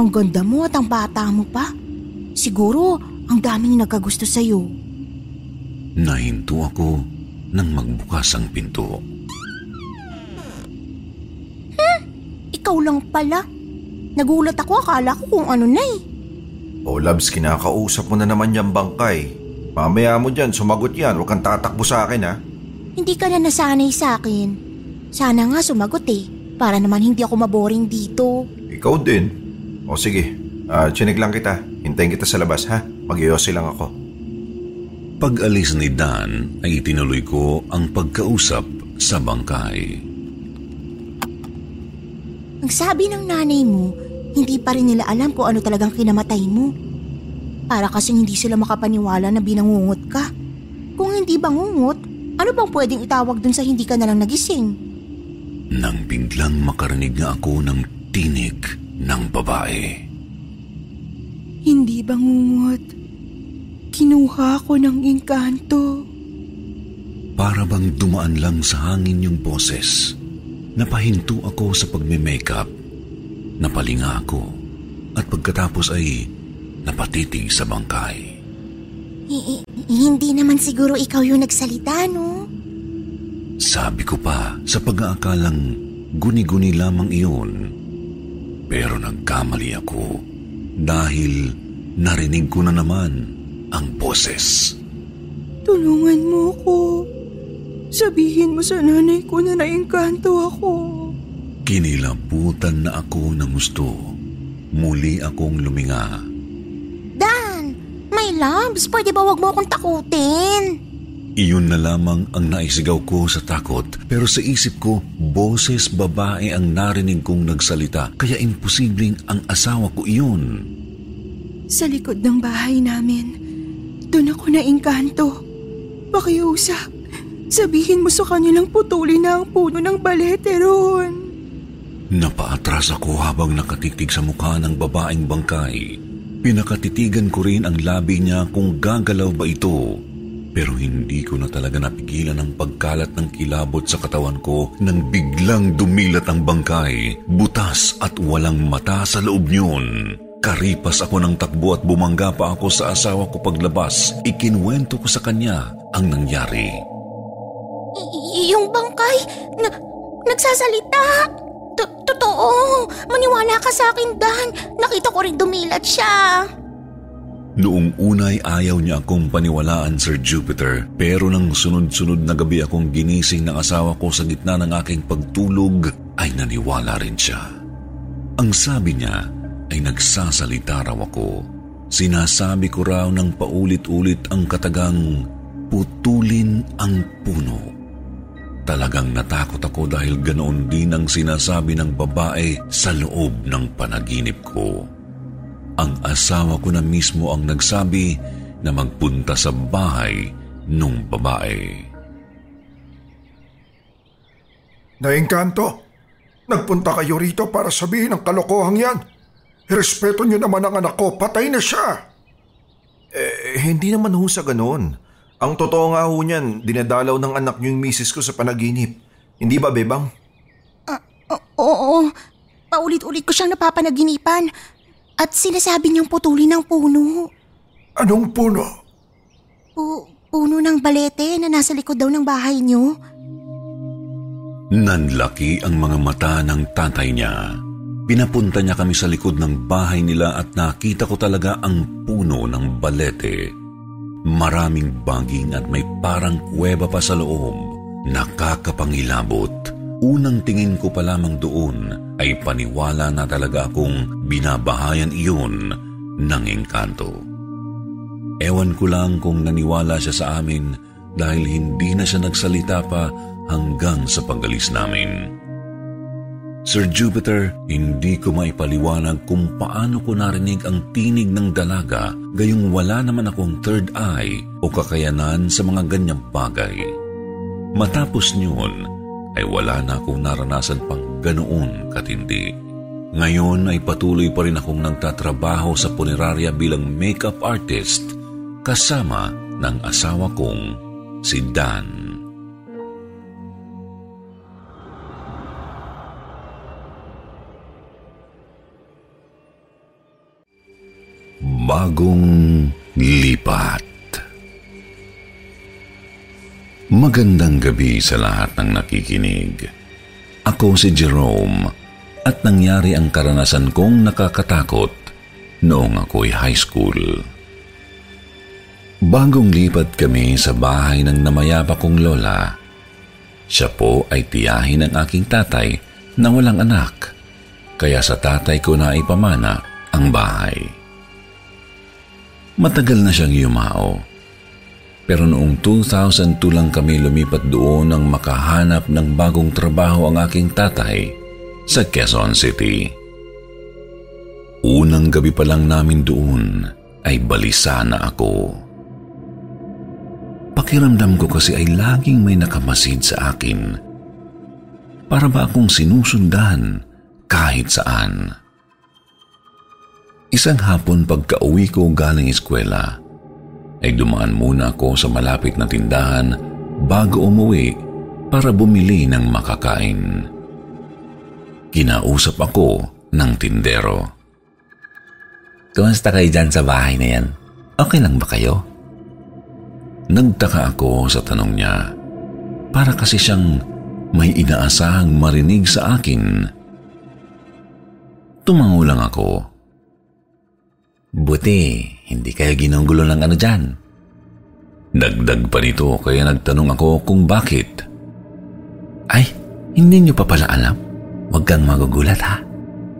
Ang ganda mo at ang bata mo pa. Siguro, ang daming nagkagusto sa'yo. Nahinto ako nang magbukas ang pinto. Ikaw lang pala. Nagulat ako, akala ko kung ano na eh. O Labs, kinakausap mo na naman yung bangkay. Mamaya mo dyan, sumagot yan. Huwag kang tatakbo sa akin ha. Hindi ka na nasanay sa akin. Sana nga sumagot eh. Para naman hindi ako maboring dito. Ikaw din. O sige, ah, chinig lang kita. Hintayin kita sa labas ha. mag lang ako. Pag-alis ni Dan ay itinuloy ko ang pagkausap sa bangkay. Ang sabi ng nanay mo, hindi pa rin nila alam kung ano talagang kinamatay mo. Para kasing hindi sila makapaniwala na binangungot ka. Kung hindi bangungot, ano bang pwedeng itawag dun sa hindi ka nalang nagising? Nang biglang makarinig nga ako ng tinig ng babae. Hindi bangungot. Kinuha ko ng engkanto. Para bang dumaan lang sa hangin yung boses. Napahinto ako sa pagme-makeup. Napalinga ako at pagkatapos ay napatitig sa bangkay. Hindi naman siguro ikaw yung nagsalita, no? Sabi ko pa sa pag-aakalang guni-guni lamang iyon. Pero nagkamali ako dahil narinig ko na naman ang boses. Tulungan mo ko. Sabihin mo sa nanay ko na naingkanto ako. Kinilabutan na ako ng gusto. Muli akong luminga. Dan, my loves, pwede ba wag mo akong takutin? Iyon na lamang ang naisigaw ko sa takot pero sa isip ko, boses babae ang narinig kong nagsalita kaya imposibleng ang asawa ko iyon. Sa likod ng bahay namin, doon ako naingkanto. Pakiusap, sabihin mo sa kanilang putulin na ang puno ng balete ron. Napaatras ako habang nakatiktig sa mukha ng babaeng bangkay. Pinakatitigan ko rin ang labi niya kung gagalaw ba ito. Pero hindi ko na talaga napigilan ang pagkalat ng kilabot sa katawan ko nang biglang dumilat ang bangkay, butas at walang mata sa loob niyon. Karipas ako ng takbo at bumangga pa ako sa asawa ko paglabas. Ikinwento ko sa kanya ang nangyari. Y- yung bangkay, na, nagsasalita. Totoo, maniwala ka sa akin, Dan. Nakita ko rin dumilat siya. Noong unay ayaw niya akong paniwalaan, Sir Jupiter, pero nang sunod-sunod na gabi akong ginising ng asawa ko sa gitna ng aking pagtulog, ay naniwala rin siya. Ang sabi niya ay nagsasalita raw ako. Sinasabi ko raw ng paulit-ulit ang katagang putulin ang puno. Talagang natakot ako dahil ganoon din ang sinasabi ng babae sa loob ng panaginip ko. Ang asawa ko na mismo ang nagsabi na magpunta sa bahay nung babae. Naengkanto, nagpunta kayo rito para sabihin ang kalokohang yan. Irespeto niyo naman ang anak ko, patay na siya. Eh, hindi naman ho sa ganun. Ang totoo nga ho niyan, dinadalaw ng anak niyo yung misis ko sa panaginip. Hindi ba, Bebang? Oo, paulit-ulit ko siyang napapanaginipan. At sinasabi niyang putulin ng puno. Anong puno? Pu- puno ng balete na nasa likod daw ng bahay niyo. Nanlaki ang mga mata ng tatay niya. Pinapunta niya kami sa likod ng bahay nila at nakita ko talaga ang puno ng balete. Maraming banging at may parang kuweba pa sa loob. Nakakapangilabot. Unang tingin ko pa lamang doon ay paniwala na talaga akong binabahayan iyon ng engkanto. Ewan ko lang kung naniwala siya sa amin dahil hindi na siya nagsalita pa hanggang sa pagalis namin. Sir Jupiter, hindi ko maipaliwanag kung paano ko narinig ang tinig ng dalaga gayong wala naman akong third eye o kakayanan sa mga ganyang bagay. Matapos niyon, ay wala na akong naranasan pang ganoon katindi. Ngayon ay patuloy pa rin akong nagtatrabaho sa punerarya bilang makeup artist kasama ng asawa kong si Dan. Bagong lipat Magandang gabi sa lahat ng nakikinig. Ako si Jerome at nangyari ang karanasan kong nakakatakot noong ako'y high school. Bagong lipat kami sa bahay ng namayapa kong lola. Siya po ay tiyahin ng aking tatay na walang anak, kaya sa tatay ko na ipamana ang bahay. Matagal na siyang yumao. Pero noong 2002 lang kami lumipat doon nang makahanap ng bagong trabaho ang aking tatay sa Quezon City. Unang gabi pa lang namin doon ay balisa na ako. Pakiramdam ko kasi ay laging may nakamasid sa akin. Para ba akong sinusundan kahit saan? Isang hapon pagka-uwi ko galing eskwela, ay dumaan muna ako sa malapit na tindahan bago umuwi para bumili ng makakain. Kinausap ako ng tindero. Kumusta kayo dyan sa bahay na yan? Okay lang ba kayo? Nagtaka ako sa tanong niya. Para kasi siyang may inaasahang marinig sa akin. Tumango lang ako. Buti, hindi kayo ginunggulo ng ano dyan. Dagdag pa nito kaya nagtanong ako kung bakit. Ay, hindi niyo pa pala alam. Huwag kang magugulat ha.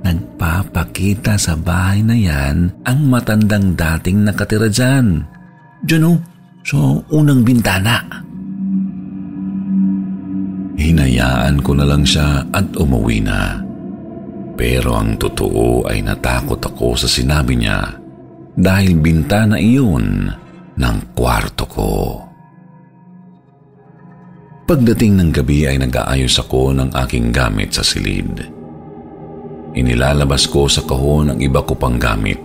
Nagpapakita sa bahay na yan ang matandang dating nakatira dyan. Diyan o, sa unang bintana. Hinayaan ko na lang siya at umuwi na. Pero ang totoo ay natakot ako sa sinabi niya dahil bintana iyon ng kwarto ko. Pagdating ng gabi ay nag-aayos ako ng aking gamit sa silid. Inilalabas ko sa kahon ang iba ko pang gamit.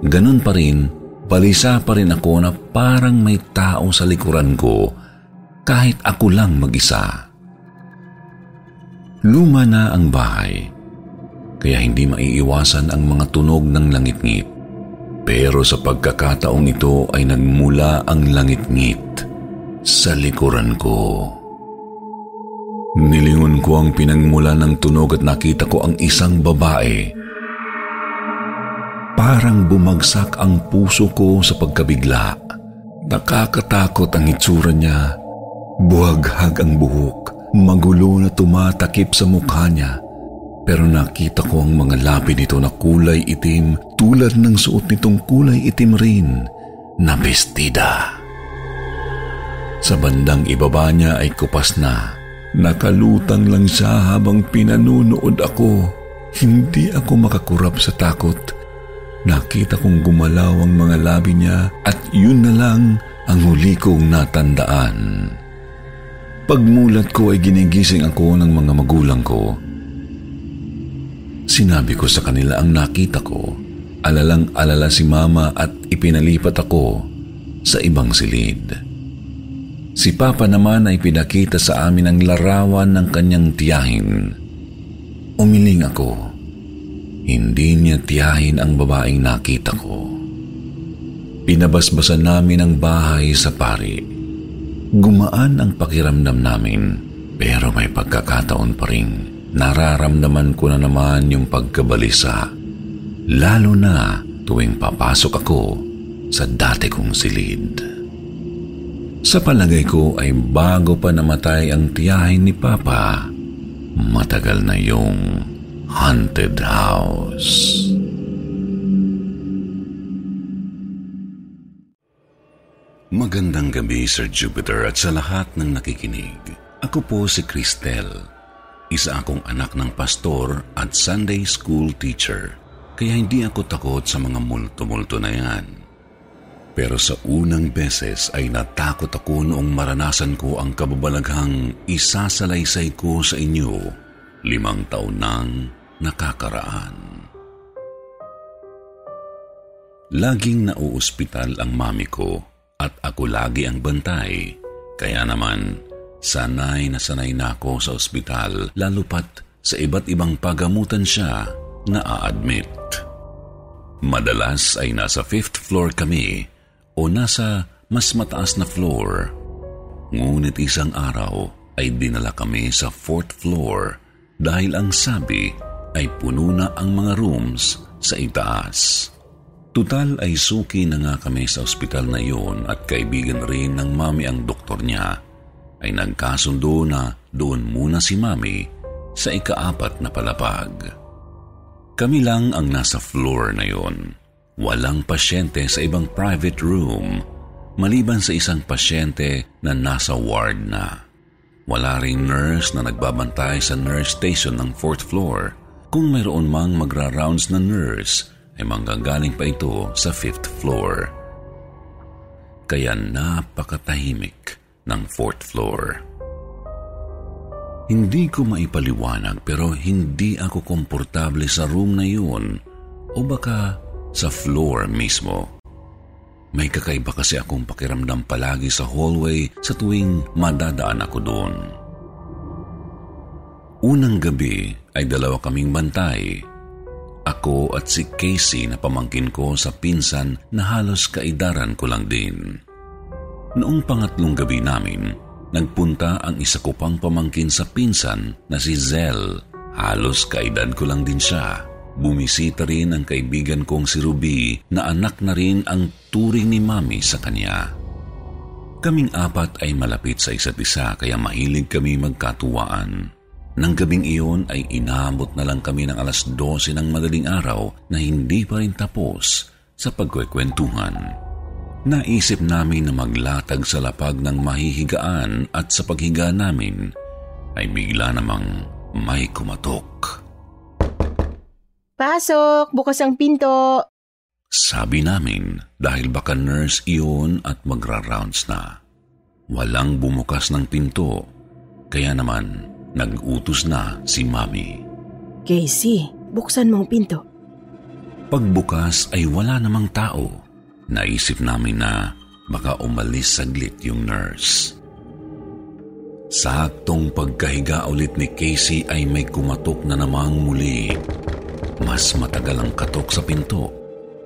Ganun pa rin, balisa pa rin ako na parang may tao sa likuran ko kahit ako lang mag-isa. Luma na ang bahay, kaya hindi maiiwasan ang mga tunog ng langit-ngit. Pero sa pagkakataong ito ay nagmula ang langit-ngit sa likuran ko. Nilingon ko ang pinagmula ng tunog at nakita ko ang isang babae. Parang bumagsak ang puso ko sa pagkabigla. Nakakatakot ang itsura niya. Buhaghag ang buhok, magulo na tumatakip sa mukha niya pero nakita ko ang mga labi nito na kulay itim tulad ng suot nitong kulay itim rin na bestida. Sa bandang ibaba niya ay kupas na. Nakalutang lang siya habang pinanunood ako. Hindi ako makakurap sa takot. Nakita kong gumalaw ang mga labi niya at yun na lang ang huli kong natandaan. Pagmulat ko ay ginigising ako ng mga magulang ko Sinabi ko sa kanila ang nakita ko. Alalang alala si mama at ipinalipat ako sa ibang silid. Si Papa naman ay pinakita sa amin ang larawan ng kanyang tiyahin. Umiling ako. Hindi niya tiyahin ang babaeng nakita ko. Pinabasbasan namin ang bahay sa pari. Gumaan ang pakiramdam namin pero may pagkakataon pa rin nararamdaman ko na naman yung pagkabalisa. Lalo na tuwing papasok ako sa dati kong silid. Sa palagay ko ay bago pa namatay ang tiyahin ni Papa, matagal na yung haunted house. Magandang gabi, Sir Jupiter, at sa lahat ng nakikinig. Ako po si Cristel isa akong anak ng pastor at Sunday school teacher, kaya hindi ako takot sa mga multo-multo na yan. Pero sa unang beses ay natakot ako noong maranasan ko ang kababalaghang isasalaysay ko sa inyo limang taon nang nakakaraan. Laging nauospital ang mami ko at ako lagi ang bantay, kaya naman Sanay na sanay na ako sa ospital, lalo pat sa iba't ibang pagamutan siya na a-admit. Madalas ay nasa fifth floor kami o nasa mas mataas na floor. Ngunit isang araw ay dinala kami sa fourth floor dahil ang sabi ay puno na ang mga rooms sa itaas. Tutal ay suki na nga kami sa ospital na iyon at kaibigan rin ng mami ang doktor niya ay nagkasundo na doon muna si Mami sa ikaapat na palapag. Kami lang ang nasa floor na yon. Walang pasyente sa ibang private room maliban sa isang pasyente na nasa ward na. Wala ring nurse na nagbabantay sa nurse station ng fourth floor. Kung mayroon mang magra-rounds na nurse, ay manggagaling pa ito sa fifth floor. Kaya napakatahimik ng fourth floor. Hindi ko maipaliwanag pero hindi ako komportable sa room na yun o baka sa floor mismo. May kakaiba kasi akong pakiramdam palagi sa hallway sa tuwing madadaan ako doon. Unang gabi ay dalawa kaming bantay. Ako at si Casey na pamangkin ko sa pinsan na halos kaidaran ko lang din. Noong pangatlong gabi namin, nagpunta ang isa ko pang pamangkin sa pinsan na si Zel. Halos kaedad ko lang din siya. Bumisita rin ang kaibigan kong si Ruby na anak na rin ang turing ni Mami sa kanya. Kaming apat ay malapit sa isa't isa kaya mahilig kami magkatuwaan. Nang gabing iyon ay inabot na lang kami ng alas 12 ng madaling araw na hindi pa rin tapos sa pagkwekwentuhan. Naisip namin na maglatag sa lapag ng mahihigaan at sa paghiga namin ay bigla namang may kumatok. Pasok! Bukas ang pinto! Sabi namin dahil baka nurse iyon at magra-rounds na. Walang bumukas ng pinto, kaya naman nag-utos na si Mami. Casey, buksan mong pinto. Pagbukas ay wala namang tao. Naisip namin na baka umalis saglit yung nurse. Saktong pagkahiga ulit ni Casey ay may kumatok na namang muli. Mas matagal ang katok sa pinto.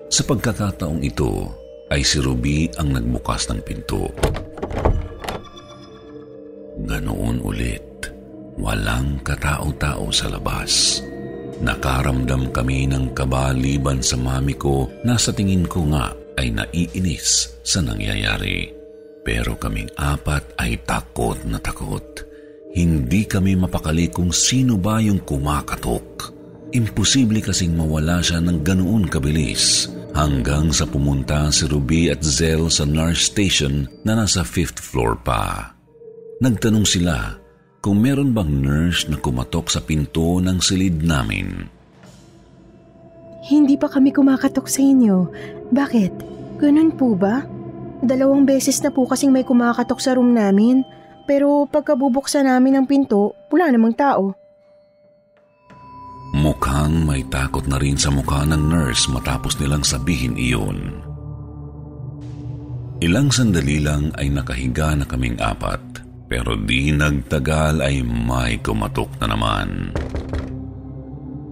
Sa pagkakataong ito, ay si Ruby ang nagbukas ng pinto. Ganoon ulit. Walang katao-tao sa labas. Nakaramdam kami ng kabaliban sa mami ko na sa tingin ko nga ay naiinis sa nangyayari. Pero kaming apat ay takot na takot. Hindi kami mapakali kung sino ba yung kumakatok. Imposible kasing mawala siya ng ganoon kabilis hanggang sa pumunta si Ruby at Zell sa nurse station na nasa fifth floor pa. Nagtanong sila kung meron bang nurse na kumatok sa pinto ng silid namin. Hindi pa kami kumakatok sa inyo. Bakit? Ganun po ba? Dalawang beses na po kasing may kumakatok sa room namin. Pero pagkabubuksan namin ang pinto, wala namang tao. Mukhang may takot na rin sa mukha ng nurse matapos nilang sabihin iyon. Ilang sandali lang ay nakahiga na kaming apat, pero di nagtagal ay may kumatok na naman.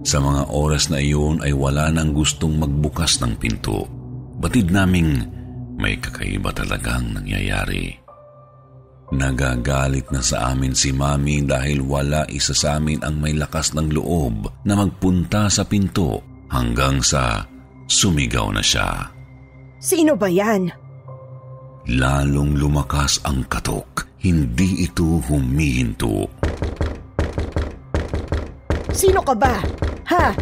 Sa mga oras na iyon ay wala nang gustong magbukas ng pinto. Batid naming may kakaiba talagang nangyayari. Nagagalit na sa amin si Mami dahil wala isa sa amin ang may lakas ng loob na magpunta sa pinto hanggang sa sumigaw na siya. Sino ba yan? Lalong lumakas ang katok. Hindi ito humihinto. Sino ka ba? Ha?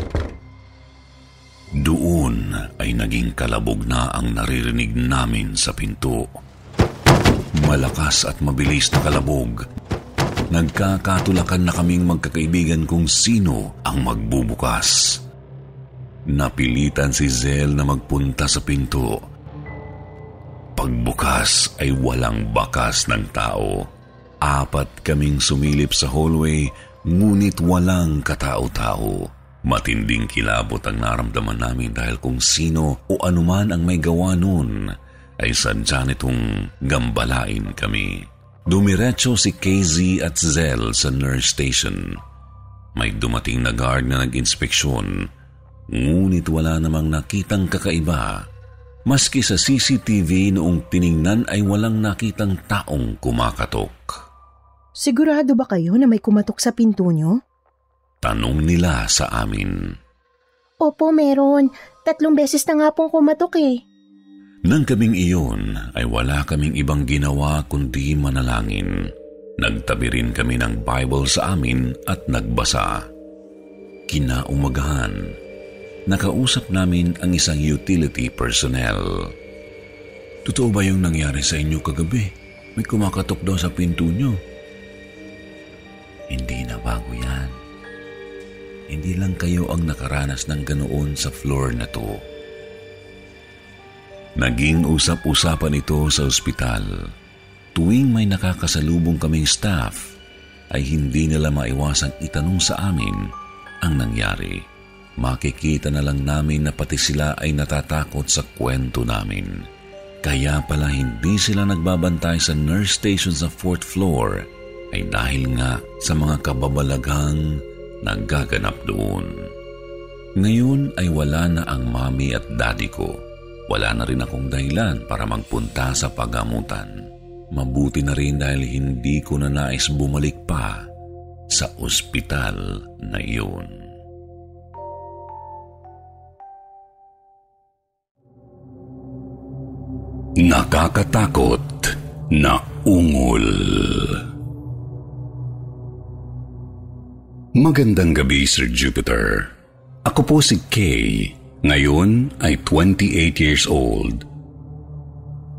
Doon ay naging kalabog na ang naririnig namin sa pinto. Malakas at mabilis na kalabog. Nagkakatulakan na kaming magkakaibigan kung sino ang magbubukas. Napilitan si Zel na magpunta sa pinto. Pagbukas ay walang bakas ng tao. Apat kaming sumilip sa hallway, ngunit walang katao-tao. Matinding kilabot ang naramdaman namin dahil kung sino o anuman ang may gawa noon ay sadya nitong gambalain kami. Dumiretso si KZ at Zell sa nurse station. May dumating na guard na nag-inspeksyon, ngunit wala namang nakitang kakaiba. Maski sa CCTV noong tiningnan ay walang nakitang taong kumakatok. Sigurado ba kayo na may kumatok sa pinto nyo? Tanong nila sa amin. Opo, meron. Tatlong beses na nga pong kumatok eh. Nang kaming iyon ay wala kaming ibang ginawa kundi manalangin. Nagtabi rin kami ng Bible sa amin at nagbasa. Kinaumagahan, nakausap namin ang isang utility personnel. Totoo ba yung nangyari sa inyo kagabi? May kumakatok daw sa pinto nyo. Hindi na bago yan. Hindi lang kayo ang nakaranas ng ganoon sa floor na to. Naging usap-usapan ito sa ospital. Tuwing may nakakasalubong kaming staff, ay hindi nila maiwasang itanong sa amin ang nangyari. Makikita na lang namin na pati sila ay natatakot sa kwento namin. Kaya pala hindi sila nagbabantay sa nurse station sa fourth floor ay dahil nga sa mga kababalagang nagaganap doon. Ngayon ay wala na ang mami at daddy ko. Wala na rin akong dahilan para magpunta sa pagamutan. Mabuti na rin dahil hindi ko na nais bumalik pa sa ospital na iyon. Nakakatakot na ungol. Magandang gabi, Sir Jupiter. Ako po si Kay. Ngayon ay 28 years old.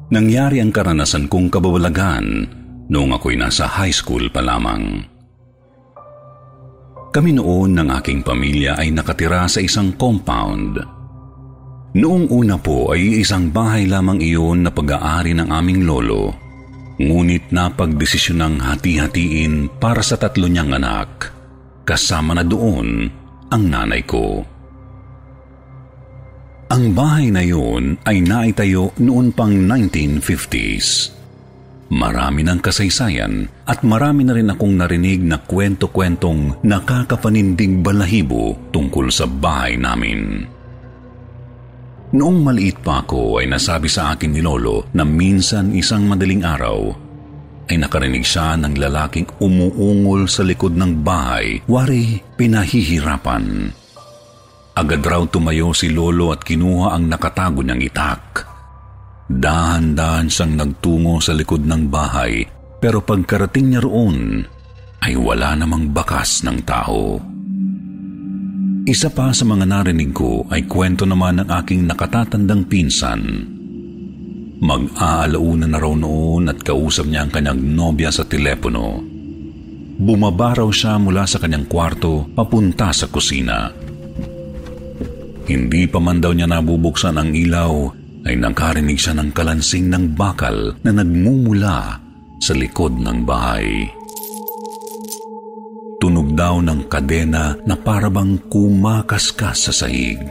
Nangyari ang karanasan kong kababalagan noong ako'y nasa high school pa lamang. Kami noon ng aking pamilya ay nakatira sa isang compound. Noong una po ay isang bahay lamang iyon na pag-aari ng aming lolo. Ngunit napagdesisyon ng hati-hatiin para sa tatlo niyang anak. Kasama na doon ang nanay ko. Ang bahay na yun ay naitayo noon pang 1950s. Marami ng kasaysayan at marami na rin akong narinig na kwento-kwentong nakakapanindig balahibo tungkol sa bahay namin. Noong maliit pa ako ay nasabi sa akin ni Lolo na minsan isang madaling araw ay nakarinig siya ng lalaking umuungol sa likod ng bahay, wari pinahihirapan. Agad raw tumayo si Lolo at kinuha ang nakatago niyang itak. Dahan-dahan siyang nagtungo sa likod ng bahay pero pagkarating niya roon ay wala namang bakas ng tao. Isa pa sa mga narinig ko ay kwento naman ng aking nakatatandang pinsan. Mag-aalauna na raw noon at kausap niya ang kanyang nobya sa telepono. Bumaba raw siya mula sa kanyang kwarto papunta sa kusina. Hindi pa man daw niya nabubuksan ang ilaw ay nakarinig siya ng kalansing ng bakal na nagmumula sa likod ng bahay. Tunog daw ng kadena na parabang kumakaskas sa sahig.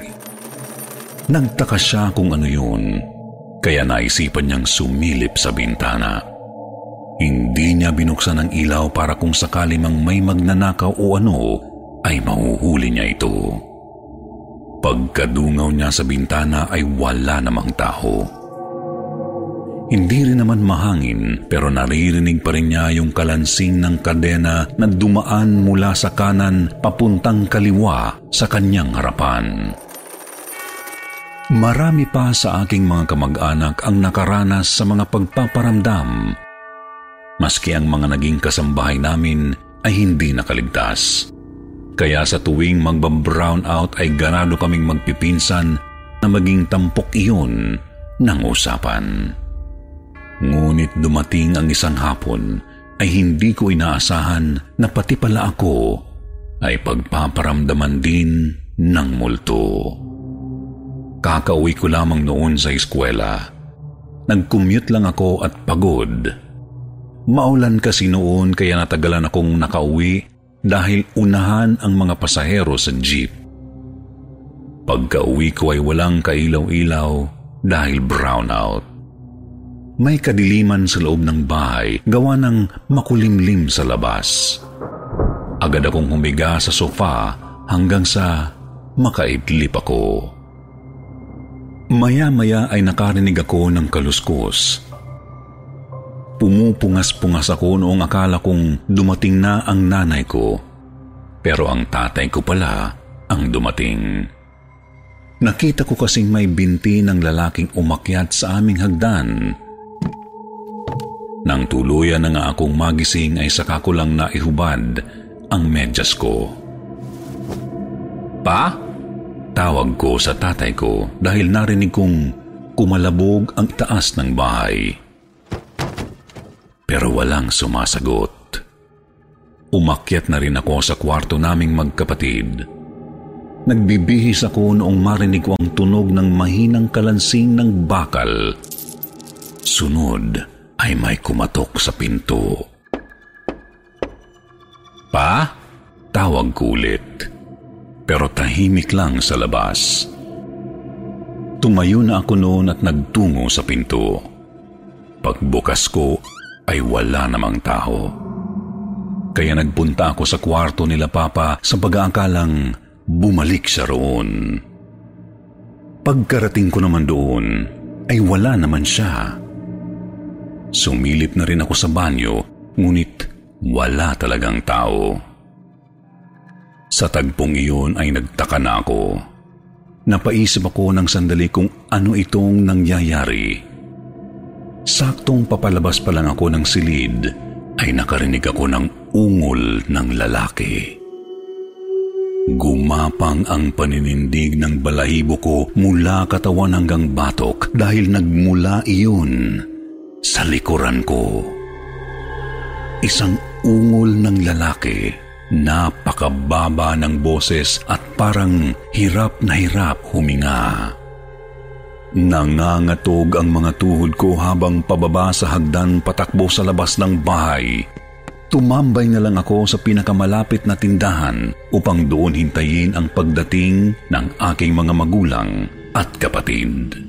Nagtaka siya kung ano yun, kaya naisipan niyang sumilip sa bintana. Hindi niya binuksan ang ilaw para kung sakali mang may magnanakaw o ano, ay mahuhuli niya ito. Pagkadungaw niya sa bintana ay wala namang tao. Hindi rin naman mahangin pero naririnig pa rin niya yung kalansing ng kadena na dumaan mula sa kanan papuntang kaliwa sa kanyang harapan. Marami pa sa aking mga kamag-anak ang nakaranas sa mga pagpaparamdam. Maski ang mga naging kasambahay namin ay hindi nakaligtas. Kaya sa tuwing magbabrown out ay ganado kaming magpipinsan na maging tampok iyon ng usapan. Ngunit dumating ang isang hapon ay hindi ko inaasahan na pati pala ako ay pagpaparamdaman din ng multo. Kakauwi ko lamang noon sa eskwela. Nag-commute lang ako at pagod. Maulan kasi noon kaya natagalan akong nakauwi dahil unahan ang mga pasahero sa jeep. Pagka-uwi ko ay walang kailaw-ilaw dahil brownout. May kadiliman sa loob ng bahay gawa ng makulimlim sa labas. Agad akong humiga sa sofa hanggang sa makaidlip ako. Maya-maya ay nakarinig ako ng kaluskos Pumupungas-pungas ako noong akala kong dumating na ang nanay ko. Pero ang tatay ko pala ang dumating. Nakita ko kasing may binti ng lalaking umakyat sa aming hagdan. Nang tuluyan na nga akong magising ay saka ko lang naihubad ang medyas ko. Pa? Tawag ko sa tatay ko dahil narinig kong kumalabog ang itaas ng bahay pero walang sumasagot. Umakyat na rin ako sa kwarto naming magkapatid. Nagbibihis ako noong marinig ko ang tunog ng mahinang kalansing ng bakal. Sunod ay may kumatok sa pinto. Pa? Tawag ko ulit. Pero tahimik lang sa labas. Tumayo na ako noon at nagtungo sa pinto. Pagbukas ko ay wala namang tao. Kaya nagpunta ako sa kwarto nila Papa sa pag-aakalang bumalik siya roon. Pagkarating ko naman doon, ay wala naman siya. Sumilip na rin ako sa banyo, ngunit wala talagang tao. Sa tagpong iyon ay nagtaka na ako. Napaisip ako ng sandali kung ano itong nangyayari. Saktong papalabas pa lang ako ng silid ay nakarinig ako ng ungol ng lalaki. Gumapang ang paninindig ng balahibo ko mula katawan hanggang batok dahil nagmula iyon sa likuran ko. Isang ungol ng lalaki, napakababa ng boses at parang hirap na hirap huminga. Nangangatog ang mga tuhod ko habang pababa sa hagdan patakbo sa labas ng bahay. Tumambay na lang ako sa pinakamalapit na tindahan upang doon hintayin ang pagdating ng aking mga magulang at kapatid.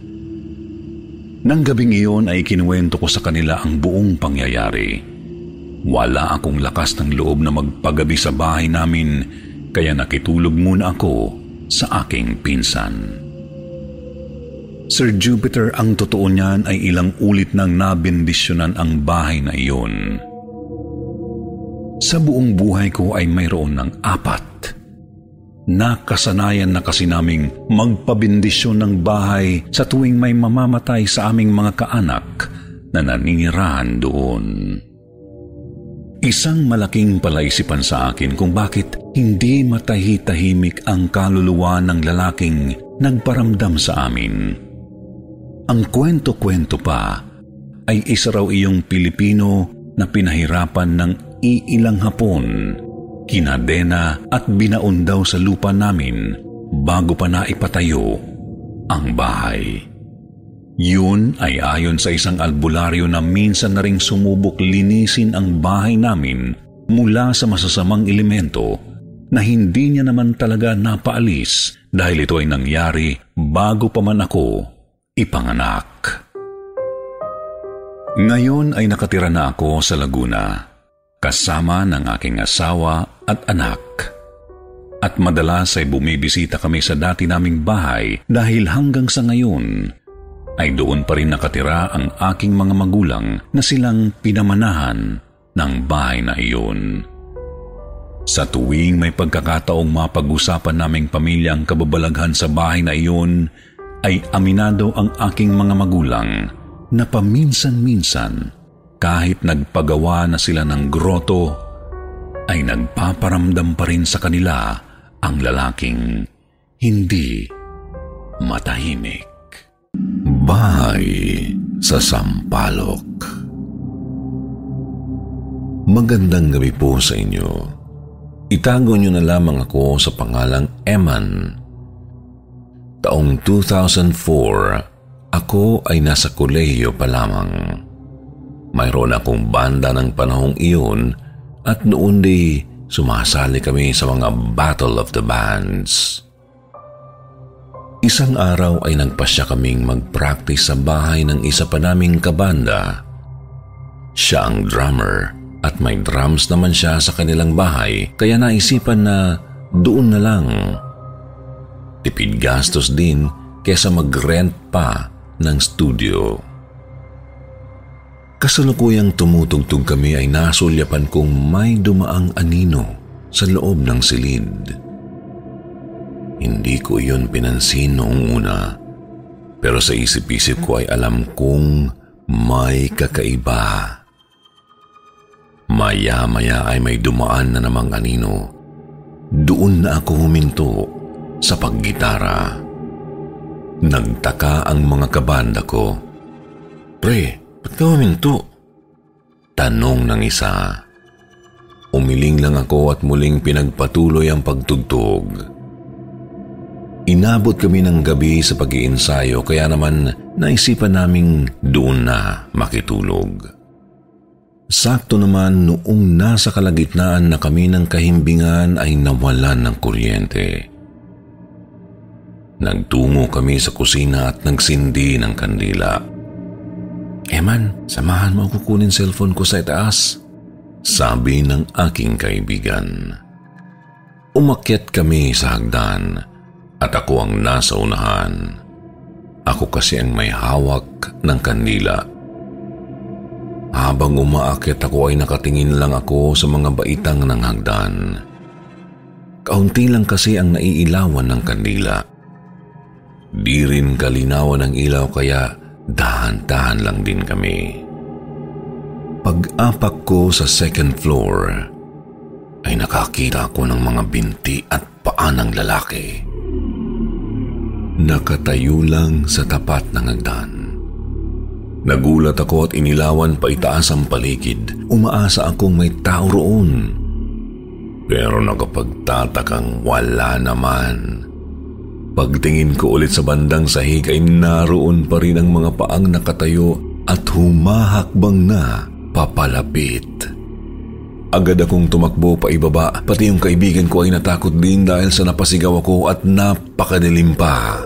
Nang gabing iyon ay kinuwento ko sa kanila ang buong pangyayari. Wala akong lakas ng loob na magpagabi sa bahay namin kaya nakitulog muna ako sa aking pinsan. Sir Jupiter, ang totoo niyan ay ilang ulit nang nabindisyonan ang bahay na iyon. Sa buong buhay ko ay mayroon ng apat. Nakasanayan na kasi naming magpabindisyon ng bahay sa tuwing may mamamatay sa aming mga kaanak na naninirahan doon. Isang malaking palaisipan sa akin kung bakit hindi matahi-tahimik ang kaluluwa ng lalaking nagparamdam sa amin. Ang kwento-kwento pa ay isa raw iyong Pilipino na pinahirapan ng iilang hapon, kinadena at binaon daw sa lupa namin bago pa naipatayo ang bahay. Yun ay ayon sa isang albularyo na minsan na ring sumubok linisin ang bahay namin mula sa masasamang elemento na hindi niya naman talaga napaalis dahil ito ay nangyari bago pa man ako ipanganak. Ngayon ay nakatira na ako sa Laguna, kasama ng aking asawa at anak. At madalas ay bumibisita kami sa dati naming bahay dahil hanggang sa ngayon ay doon pa rin nakatira ang aking mga magulang na silang pinamanahan ng bahay na iyon. Sa tuwing may pagkakataong mapag-usapan naming pamilya ang kababalaghan sa bahay na iyon, ay aminado ang aking mga magulang na paminsan-minsan kahit nagpagawa na sila ng groto ay nagpaparamdam pa rin sa kanila ang lalaking hindi matahimik. Bahay sa Sampalok Magandang gabi po sa inyo. Itago niyo na lamang ako sa pangalang Eman Taong 2004, ako ay nasa kolehiyo pa lamang. Mayroon akong banda ng panahong iyon at noon di sumasali kami sa mga Battle of the Bands. Isang araw ay nagpasya kaming mag-practice sa bahay ng isa pa naming kabanda. Siya ang drummer at may drums naman siya sa kanilang bahay kaya naisipan na doon na lang Tipid gastos din kesa mag-rent pa ng studio. Kasalukuyang tumutugtog kami ay nasulyapan kong may dumaang anino sa loob ng silid. Hindi ko iyon pinansin noong una, pero sa isip-isip ko ay alam kong may kakaiba. Maya-maya ay may dumaan na namang anino. Doon na ako huminto sa paggitara. Nagtaka ang mga kabanda ko. Pre, ba't ka huminto? Tanong ng isa. Umiling lang ako at muling pinagpatuloy ang pagtugtog. Inabot kami ng gabi sa pag-iinsayo kaya naman naisipan naming doon na makitulog. Sakto naman noong nasa kalagitnaan na kami ng kahimbingan ay nawalan ng kuryente. Nagtungo kami sa kusina at nagsindi ng kandila. Eman, samahan mo ako kunin cellphone ko sa itaas. Sabi ng aking kaibigan. Umakyat kami sa hagdan at ako ang nasa unahan. Ako kasi ang may hawak ng kandila. Habang umaakit ako ay nakatingin lang ako sa mga baitang ng hagdan. Kaunti lang kasi ang naiilawan ng kandila. Di rin kalinawan ng ilaw kaya dahan-dahan lang din kami. Pag-apak ko sa second floor, ay nakakita ako ng mga binti at paa ng lalaki. Nakatayo lang sa tapat ng hagdan. Nagulat ako at inilawan pa itaas ang paligid. Umaasa akong may tao roon. Pero nakapagtatakang wala naman. Pagtingin ko ulit sa bandang sahig ay naroon pa rin ang mga paang nakatayo at humahakbang na papalapit. Agad akong tumakbo pa ibaba, pati yung kaibigan ko ay natakot din dahil sa napasigaw ako at napakadilim pa.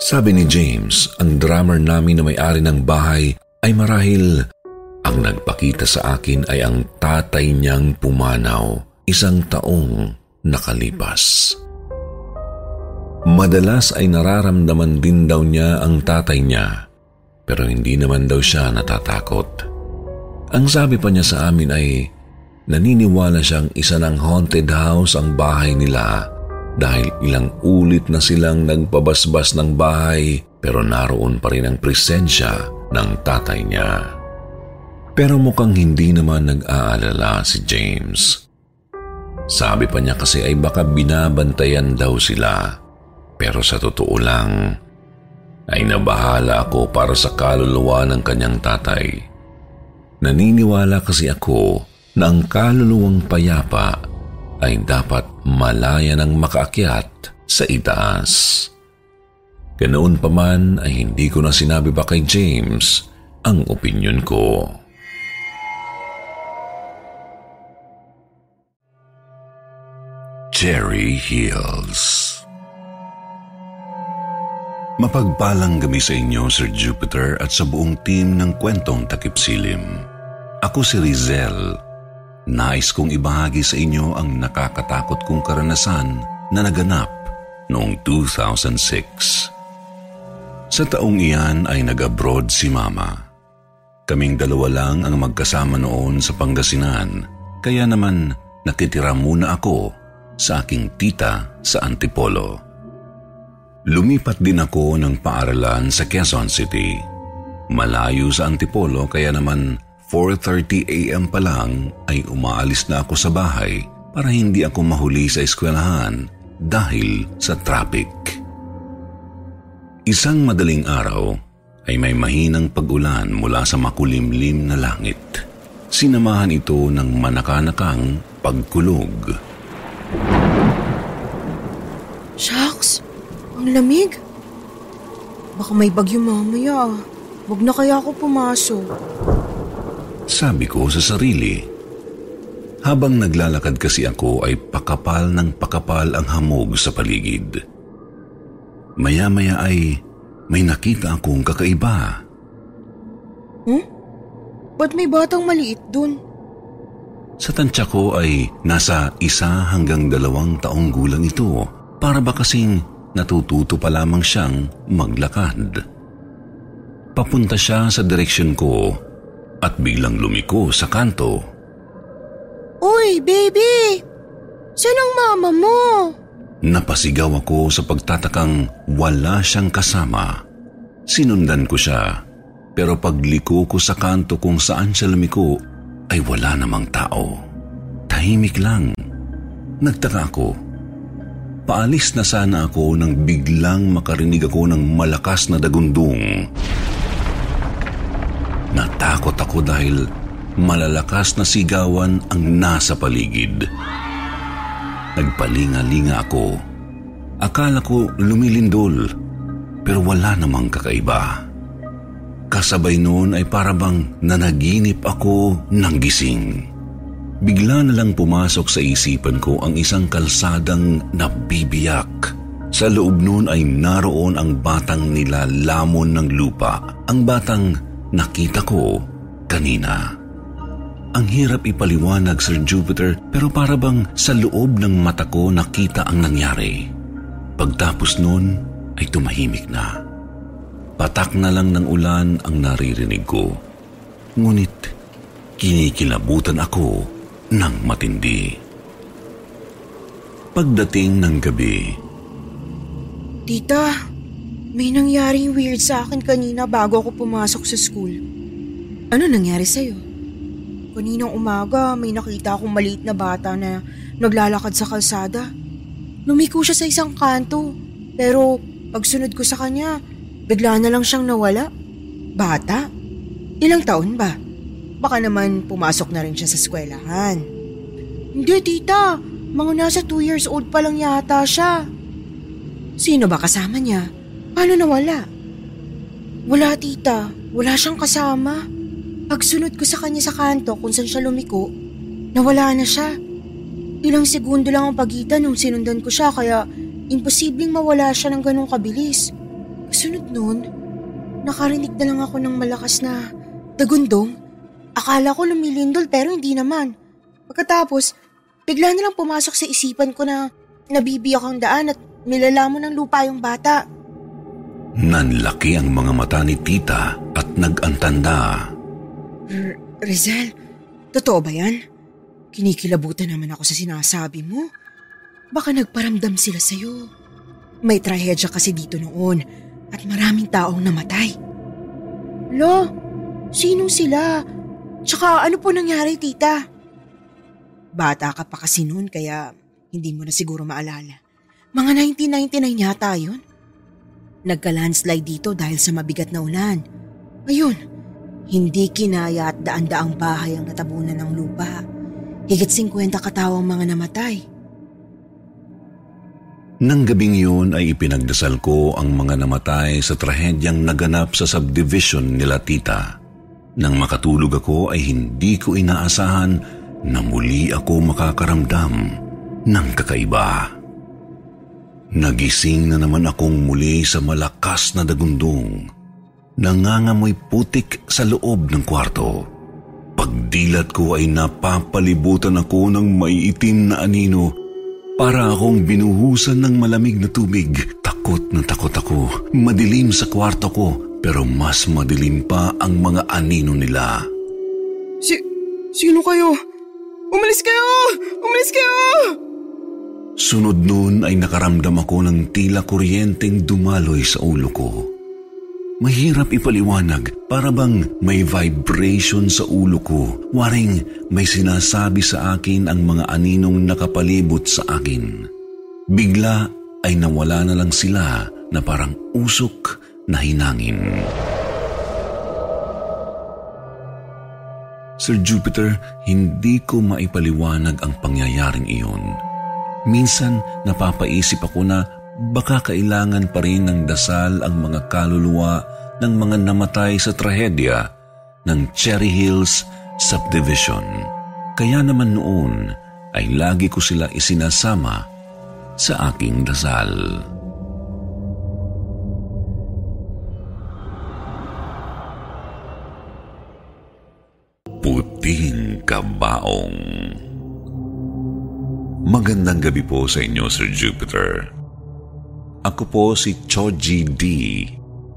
Sabi ni James, ang drummer namin na may-ari ng bahay ay marahil ang nagpakita sa akin ay ang tatay niyang pumanaw isang taong nakalipas. Madalas ay nararamdaman din daw niya ang tatay niya pero hindi naman daw siya natatakot. Ang sabi pa niya sa amin ay naniniwala siyang isa ng haunted house ang bahay nila dahil ilang ulit na silang nagpabasbas ng bahay pero naroon pa rin ang presensya ng tatay niya. Pero mukhang hindi naman nag-aalala si James. Sabi pa niya kasi ay baka binabantayan daw sila. Pero sa totoo lang, ay nabahala ako para sa kaluluwa ng kanyang tatay. Naniniwala kasi ako na ang kaluluwang payapa ay dapat malaya ng makaakyat sa itaas. Ganoon pa man ay hindi ko na sinabi pa kay James ang opinyon ko. Cherry Hills Mapagpalang gabi sa inyo, Sir Jupiter, at sa buong team ng kwentong takip silim. Ako si Rizel, Nais kong ibahagi sa inyo ang nakakatakot kong karanasan na naganap noong 2006. Sa taong iyan ay nag-abroad si Mama. Kaming dalawa lang ang magkasama noon sa Pangasinan, kaya naman nakitira muna ako sa aking tita sa Antipolo. Lumipat din ako ng paaralan sa Quezon City. Malayo sa Antipolo kaya naman 4.30 a.m. pa lang ay umaalis na ako sa bahay para hindi ako mahuli sa eskwelahan dahil sa traffic. Isang madaling araw ay may mahinang pag-ulan mula sa makulimlim na langit. Sinamahan ito ng manakanakang pagkulog. Shucks! Ang lamig! Baka may bagyo mamaya. Huwag na kaya ako pumasok. Sabi ko sa sarili. Habang naglalakad kasi ako ay pakapal ng pakapal ang hamog sa paligid. Maya-maya ay may nakita akong kakaiba. Hmm? Ba't may batang maliit dun? Sa tansya ko ay nasa isa hanggang dalawang taong gulang ito para ba kasing natututo pa lamang siyang maglakad. Papunta siya sa direksyon ko at biglang lumiko sa kanto. Uy, baby! Saan ang mama mo? Napasigaw ako sa pagtatakang wala siyang kasama. Sinundan ko siya, pero pagliko ko sa kanto kung saan siya lumiko, ay wala namang tao. Tahimik lang. Nagtaka ako. Paalis na sana ako nang biglang makarinig ako ng malakas na dagundong. Natakot ako dahil malalakas na sigawan ang nasa paligid. Nagpalinga-linga ako. Akala ko lumilindol, pero wala namang kakaiba. Kasabay noon ay parabang nanaginip ako ng gising. Bigla na lang pumasok sa isipan ko ang isang kalsadang nabibiyak. Sa loob noon ay naroon ang batang nilalamon ng lupa. Ang batang nakita ko kanina. Ang hirap ipaliwanag, Sir Jupiter, pero para bang sa loob ng mata ko nakita ang nangyari. Pagtapos noon ay tumahimik na. patak na lang ng ulan ang naririnig ko. Ngunit kinikilabutan ako ng matindi. Pagdating ng gabi, Tita, may nangyaring weird sa akin kanina bago ako pumasok sa school. Ano nangyari sa'yo? Kaninang umaga, may nakita akong maliit na bata na naglalakad sa kalsada. Lumiko siya sa isang kanto, pero pagsunod ko sa kanya, bigla na lang siyang nawala. Bata? Ilang taon ba? Baka naman pumasok na rin siya sa eskwelahan. Hindi, tita. Mga nasa 2 years old pa lang yata siya. Sino ba kasama niya? Paano nawala? Wala, tita. Wala siyang kasama. Pagsunod ko sa kanya sa kanto kung saan siya lumiko, nawala na siya. Ilang segundo lang ang pagitan nung sinundan ko siya kaya imposibleng mawala siya ng ganong kabilis. Kasunod nun, nakarinig na lang ako ng malakas na dagundong. Akala ko lumilindol pero hindi naman. Pagkatapos, bigla na lang pumasok sa isipan ko na nabibiyak ang daan at nilalamon ng lupa yung bata. nanlaki ang mga mata ni tita at nag-antanda. R- Rizal, totoo ba yan? Kinikilabutan naman ako sa sinasabi mo. Baka nagparamdam sila sa'yo. May trahedya kasi dito noon at maraming taong namatay. Lo, sino sila? Tsaka ano po nangyari, tita? Bata ka pa kasi noon kaya hindi mo na siguro maalala. Mga 1999 yata yun. Nagka-landslide dito dahil sa mabigat na ulan. Ayun, hindi kinaya at daan-daang bahay ang natabunan ng lupa. Higit 50 katawang mga namatay. Nang gabing yun ay ipinagdasal ko ang mga namatay sa trahedyang naganap sa subdivision nila tita. Nang makatulog ako ay hindi ko inaasahan na muli ako makakaramdam ng kakaiba. Nagising na naman akong muli sa malakas na dagundong. Nangangamoy putik sa loob ng kwarto. Pagdilat ko ay napapalibutan ako ng maiitim na anino para akong binuhusan ng malamig na tubig. Takot na takot ako. Madilim sa kwarto ko pero mas madilim pa ang mga anino nila. Si... Sino kayo? Umalis kayo! Umalis kayo! Sunod noon ay nakaramdam ako ng tila kuryenteng dumaloy sa ulo ko. Mahirap ipaliwanag, para bang may vibration sa ulo ko, waring may sinasabi sa akin ang mga aninong nakapalibot sa akin. Bigla ay nawala na lang sila na parang usok na hinangin. Sir Jupiter, hindi ko maipaliwanag ang pangyayaring iyon. Minsan napapaisip ako na baka kailangan pa rin ng dasal ang mga kaluluwa ng mga namatay sa trahedya ng Cherry Hills Subdivision. Kaya naman noon ay lagi ko sila isinasama sa aking dasal. Puting Kabaong Magandang gabi po sa inyo, Sir Jupiter. Ako po si Choji D.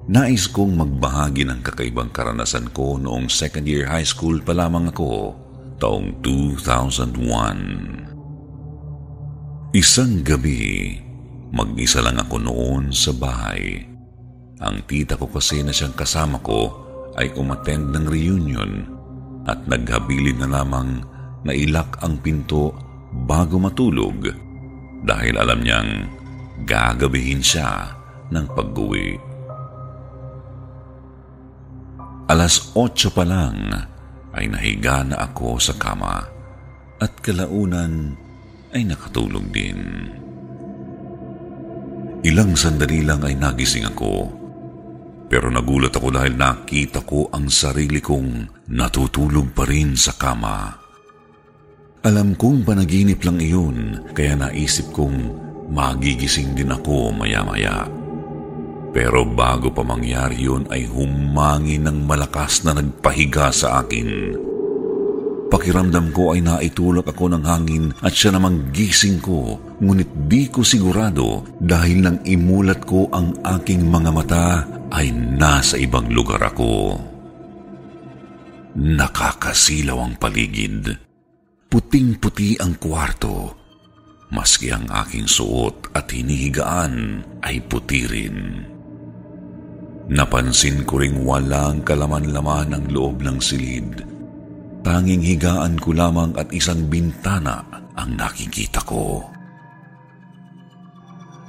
Nais kong magbahagi ng kakaibang karanasan ko noong second year high school pa lamang ako, taong 2001. Isang gabi, mag-isa lang ako noon sa bahay. Ang tita ko kasi na siyang kasama ko ay umattend ng reunion at naghabilin na lamang na ilak ang pinto bago matulog dahil alam niyang gagabihin siya ng pag-uwi. Alas otso pa lang ay nahiga na ako sa kama at kalaunan ay nakatulog din. Ilang sandali lang ay nagising ako pero nagulat ako dahil nakita ko ang sarili kong natutulog pa rin sa kama. Alam kong panaginip lang iyon kaya naisip kong magigising din ako maya-maya. Pero bago pa mangyari yun ay humangin ng malakas na nagpahiga sa akin. Pakiramdam ko ay naitulak ako ng hangin at siya namang gising ko, ngunit di ko sigurado dahil nang imulat ko ang aking mga mata ay nasa ibang lugar ako. Nakakasilaw ang paligid. Puting-puti ang kwarto. Maski ang aking suot at hinihigaan ay puti rin. Napansin ko ring walang kalaman-laman ang loob ng silid Tanging higaan ko lamang at isang bintana ang nakikita ko.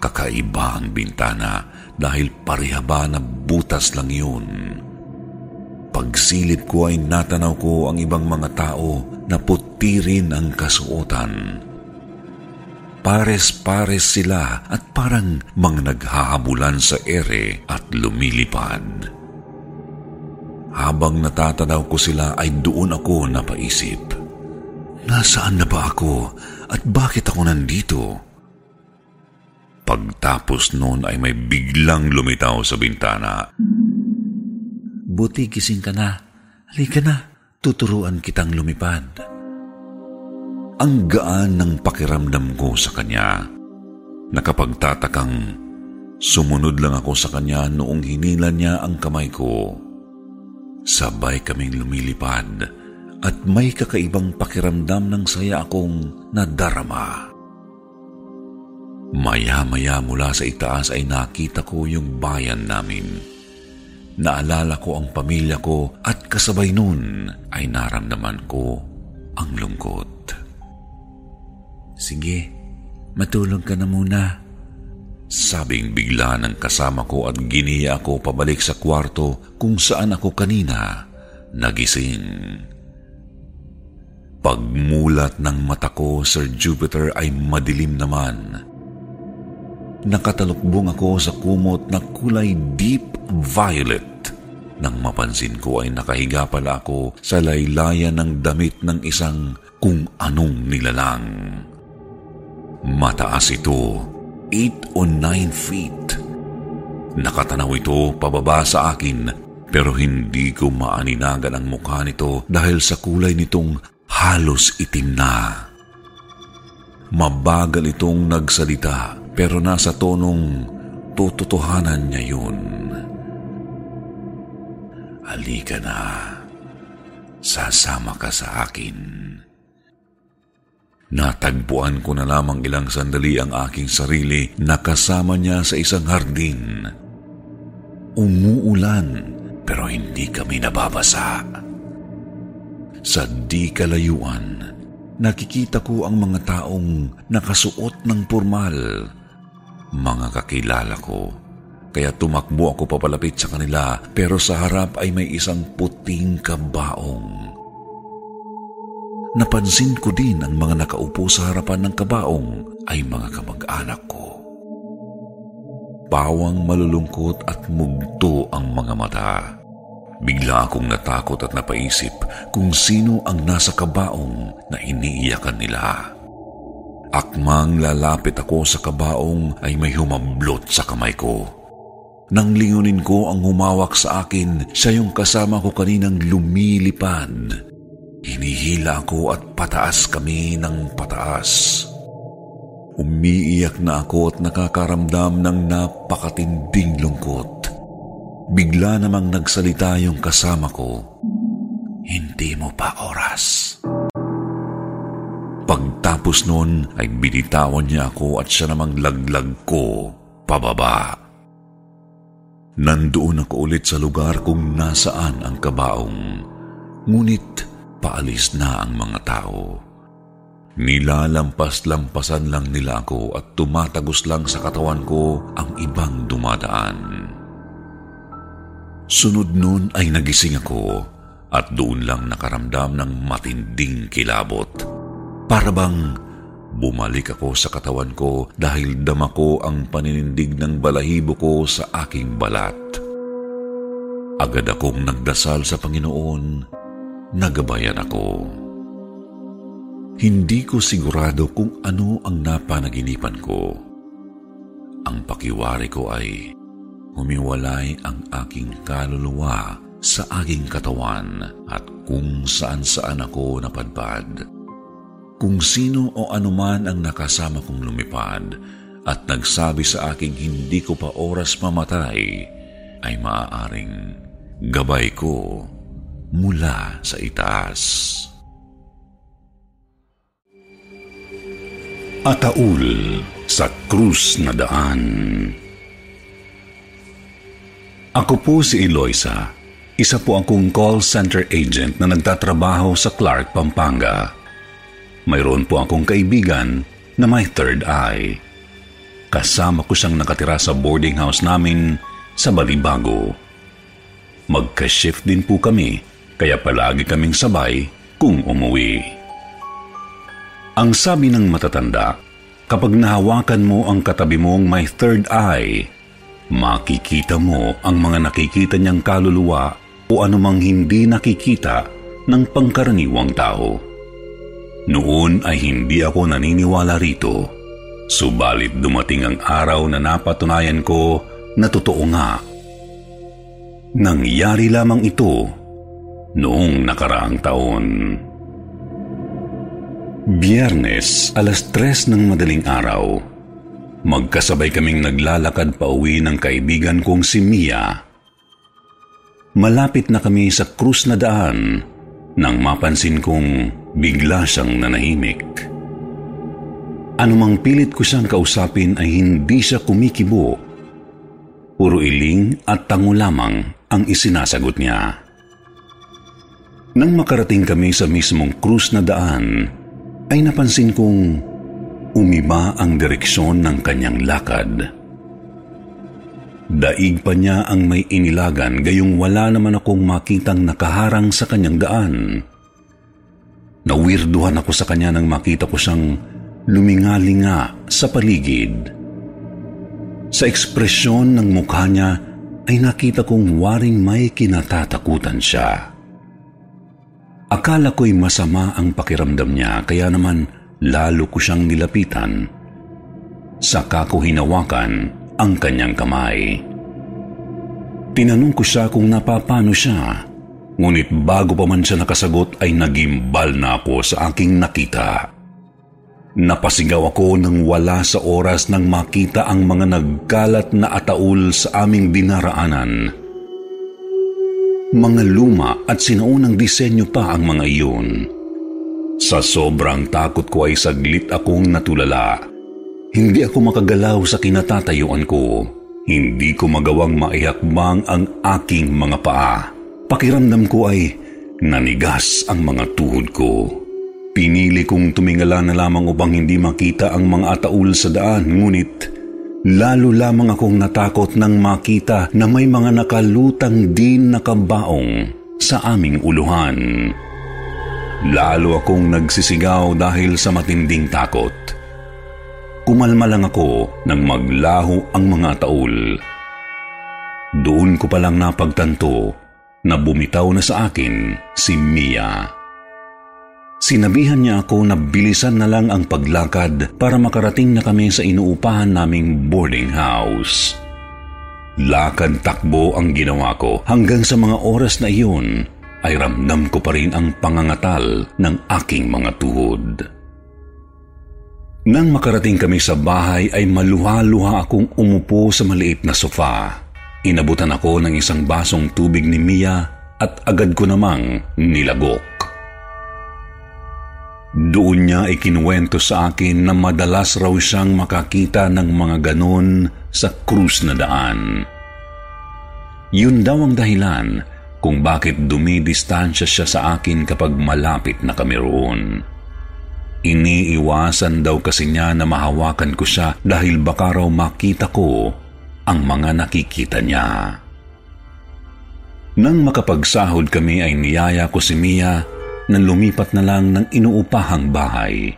Kakaiba ang bintana dahil parehaba na butas lang yun. Pagsilip ko ay natanaw ko ang ibang mga tao na puti rin ang kasuotan. Pares-pares sila at parang mga naghahabulan sa ere at lumilipad. Habang natatanaw ko sila ay doon ako napaisip. Nasaan na ba ako at bakit ako nandito? Pagtapos noon ay may biglang lumitaw sa bintana. Buti gising ka na. Halika na, tuturuan kitang lumipad. Ang gaan ng pakiramdam ko sa kanya. Nakapagtatakang sumunod lang ako sa kanya noong hinila niya ang kamay ko. Sabay kaming lumilipad at may kakaibang pakiramdam ng saya akong nadarama. Maya-maya mula sa itaas ay nakita ko yung bayan namin. Naalala ko ang pamilya ko at kasabay nun ay naramdaman ko ang lungkot. Sige, matulog ka na muna. Sabing bigla ng kasama ko at giniya ako pabalik sa kwarto kung saan ako kanina nagising. Pagmulat ng mata ko, Sir Jupiter, ay madilim naman. Nakatalukbong ako sa kumot na kulay deep violet. Nang mapansin ko ay nakahiga pala ako sa laylayan ng damit ng isang kung anong nilalang. Mataas ito 8 o 9 feet. Nakatanaw ito pababa sa akin pero hindi ko maaninagan ang mukha nito dahil sa kulay nitong halos itim na. Mabagal itong nagsalita pero nasa tonong tututuhanan niya yun. Halika na. Sasama ka sa akin. Natagpuan ko na lamang ilang sandali ang aking sarili na kasama niya sa isang hardin. Umuulan pero hindi kami nababasa. Sa di kalayuan, nakikita ko ang mga taong nakasuot ng pormal. Mga kakilala ko. Kaya tumakbo ako papalapit sa kanila pero sa harap ay may isang puting kabaong. Napansin ko din ang mga nakaupo sa harapan ng kabaong ay mga kamag-anak ko. Pawang malulungkot at mugto ang mga mata. Bigla akong natakot at napaisip kung sino ang nasa kabaong na iniiyakan nila. Akmang lalapit ako sa kabaong ay may humablot sa kamay ko. Nang lingunin ko ang humawak sa akin, siya yung kasama ko kaninang lumilipad Hinihila ko at pataas kami ng pataas. Umiiyak na ako at nakakaramdam ng napakatinding lungkot. Bigla namang nagsalita yung kasama ko. Hindi mo pa oras. Pagtapos noon ay binitawan niya ako at siya namang laglag ko pababa. Nandoon ako ulit sa lugar kung nasaan ang kabaong. Ngunit paalis na ang mga tao. Nilalampas-lampasan lang nila ako at tumatagos lang sa katawan ko ang ibang dumadaan. Sunod nun ay nagising ako at doon lang nakaramdam ng matinding kilabot. Para bang bumalik ako sa katawan ko dahil dama ko ang paninindig ng balahibo ko sa aking balat. Agad akong nagdasal sa Panginoon nagabayan ako. Hindi ko sigurado kung ano ang napanaginipan ko. Ang pakiwari ko ay humiwalay ang aking kaluluwa sa aking katawan at kung saan saan ako napadpad. Kung sino o anuman ang nakasama kong lumipad at nagsabi sa aking hindi ko pa oras mamatay, ay maaaring gabay ko mula sa itaas. Ataul sa krus na daan. Ako po si Eloisa. Isa po akong call center agent na nagtatrabaho sa Clark, Pampanga. Mayroon po akong kaibigan na may third eye. Kasama ko siyang nakatira sa boarding house namin sa Balibago. Magka-shift din po kami kaya palagi kaming sabay kung umuwi. Ang sabi ng matatanda, kapag nahawakan mo ang katabi mong may third eye, makikita mo ang mga nakikita niyang kaluluwa o anumang hindi nakikita ng pangkaraniwang tao. Noon ay hindi ako naniniwala rito, subalit dumating ang araw na napatunayan ko na totoo nga. Nangyari lamang ito noong nakaraang taon. Biyernes, alas tres ng madaling araw, magkasabay kaming naglalakad pa uwi ng kaibigan kong si Mia. Malapit na kami sa krus na daan nang mapansin kong bigla siyang nanahimik. Anumang pilit ko siyang kausapin ay hindi siya kumikibo. Puro iling at tango lamang ang isinasagot niya. Nang makarating kami sa mismong krus na daan, ay napansin kong umiba ang direksyon ng kanyang lakad. Daig pa niya ang may inilagan gayong wala naman akong makitang nakaharang sa kanyang daan. Nawirduhan ako sa kanya nang makita ko siyang lumingalinga sa paligid. Sa ekspresyon ng mukha niya ay nakita kong waring may kinatatakutan siya. Akala ko'y masama ang pakiramdam niya kaya naman lalo ko siyang nilapitan. Saka ko hinawakan ang kanyang kamay. Tinanong ko siya kung napapano siya, ngunit bago pa man siya nakasagot ay nagimbal na ako sa aking nakita. Napasigaw ako nang wala sa oras nang makita ang mga nagkalat na ataul sa aming dinaraanan. Mga luma at sinaunang disenyo pa ang mga iyon. Sa sobrang takot ko ay saglit akong natulala hindi ako makagalaw sa kinatatayuan ko. Hindi ko magawang maihakbang ang aking mga paa. Pakiramdam ko ay nanigas ang mga tuhod ko. Pinili kong tumingala na lamang upang hindi makita ang mga ataul sa daan, ngunit lalo lamang akong natakot nang makita na may mga nakalutang din na kabaong sa aming uluhan. Lalo akong nagsisigaw dahil sa matinding takot. Kumalma lang ako nang maglaho ang mga taul. Doon ko palang napagtanto na bumitaw na sa akin si Mia. Sinabihan niya ako na bilisan na lang ang paglakad para makarating na kami sa inuupahan naming boarding house. Lakad takbo ang ginawa ko hanggang sa mga oras na iyon ay ramdam ko pa rin ang pangangatal ng aking mga tuhod. Nang makarating kami sa bahay ay maluha-luha akong umupo sa maliit na sofa. Inabutan ako ng isang basong tubig ni Mia at agad ko namang nilagok. Doon niya ikinuwento sa akin na madalas raw siyang makakita ng mga ganon sa krus na daan. Yun daw ang dahilan kung bakit dumidistansya siya sa akin kapag malapit na kami roon. Iniiwasan daw kasi niya na mahawakan ko siya dahil baka raw makita ko ang mga nakikita niya. Nang makapagsahod kami ay niyaya ko si Mia na lumipat na lang ng inuupahang bahay.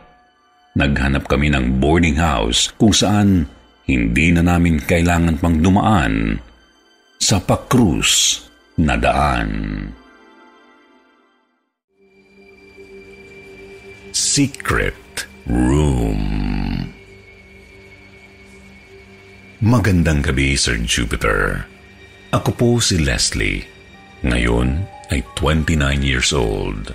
Naghanap kami ng boarding house kung saan hindi na namin kailangan pang dumaan sa pakrus na daan. Secret Room Magandang gabi, Sir Jupiter. Ako po si Leslie. Ngayon ay 29 years old.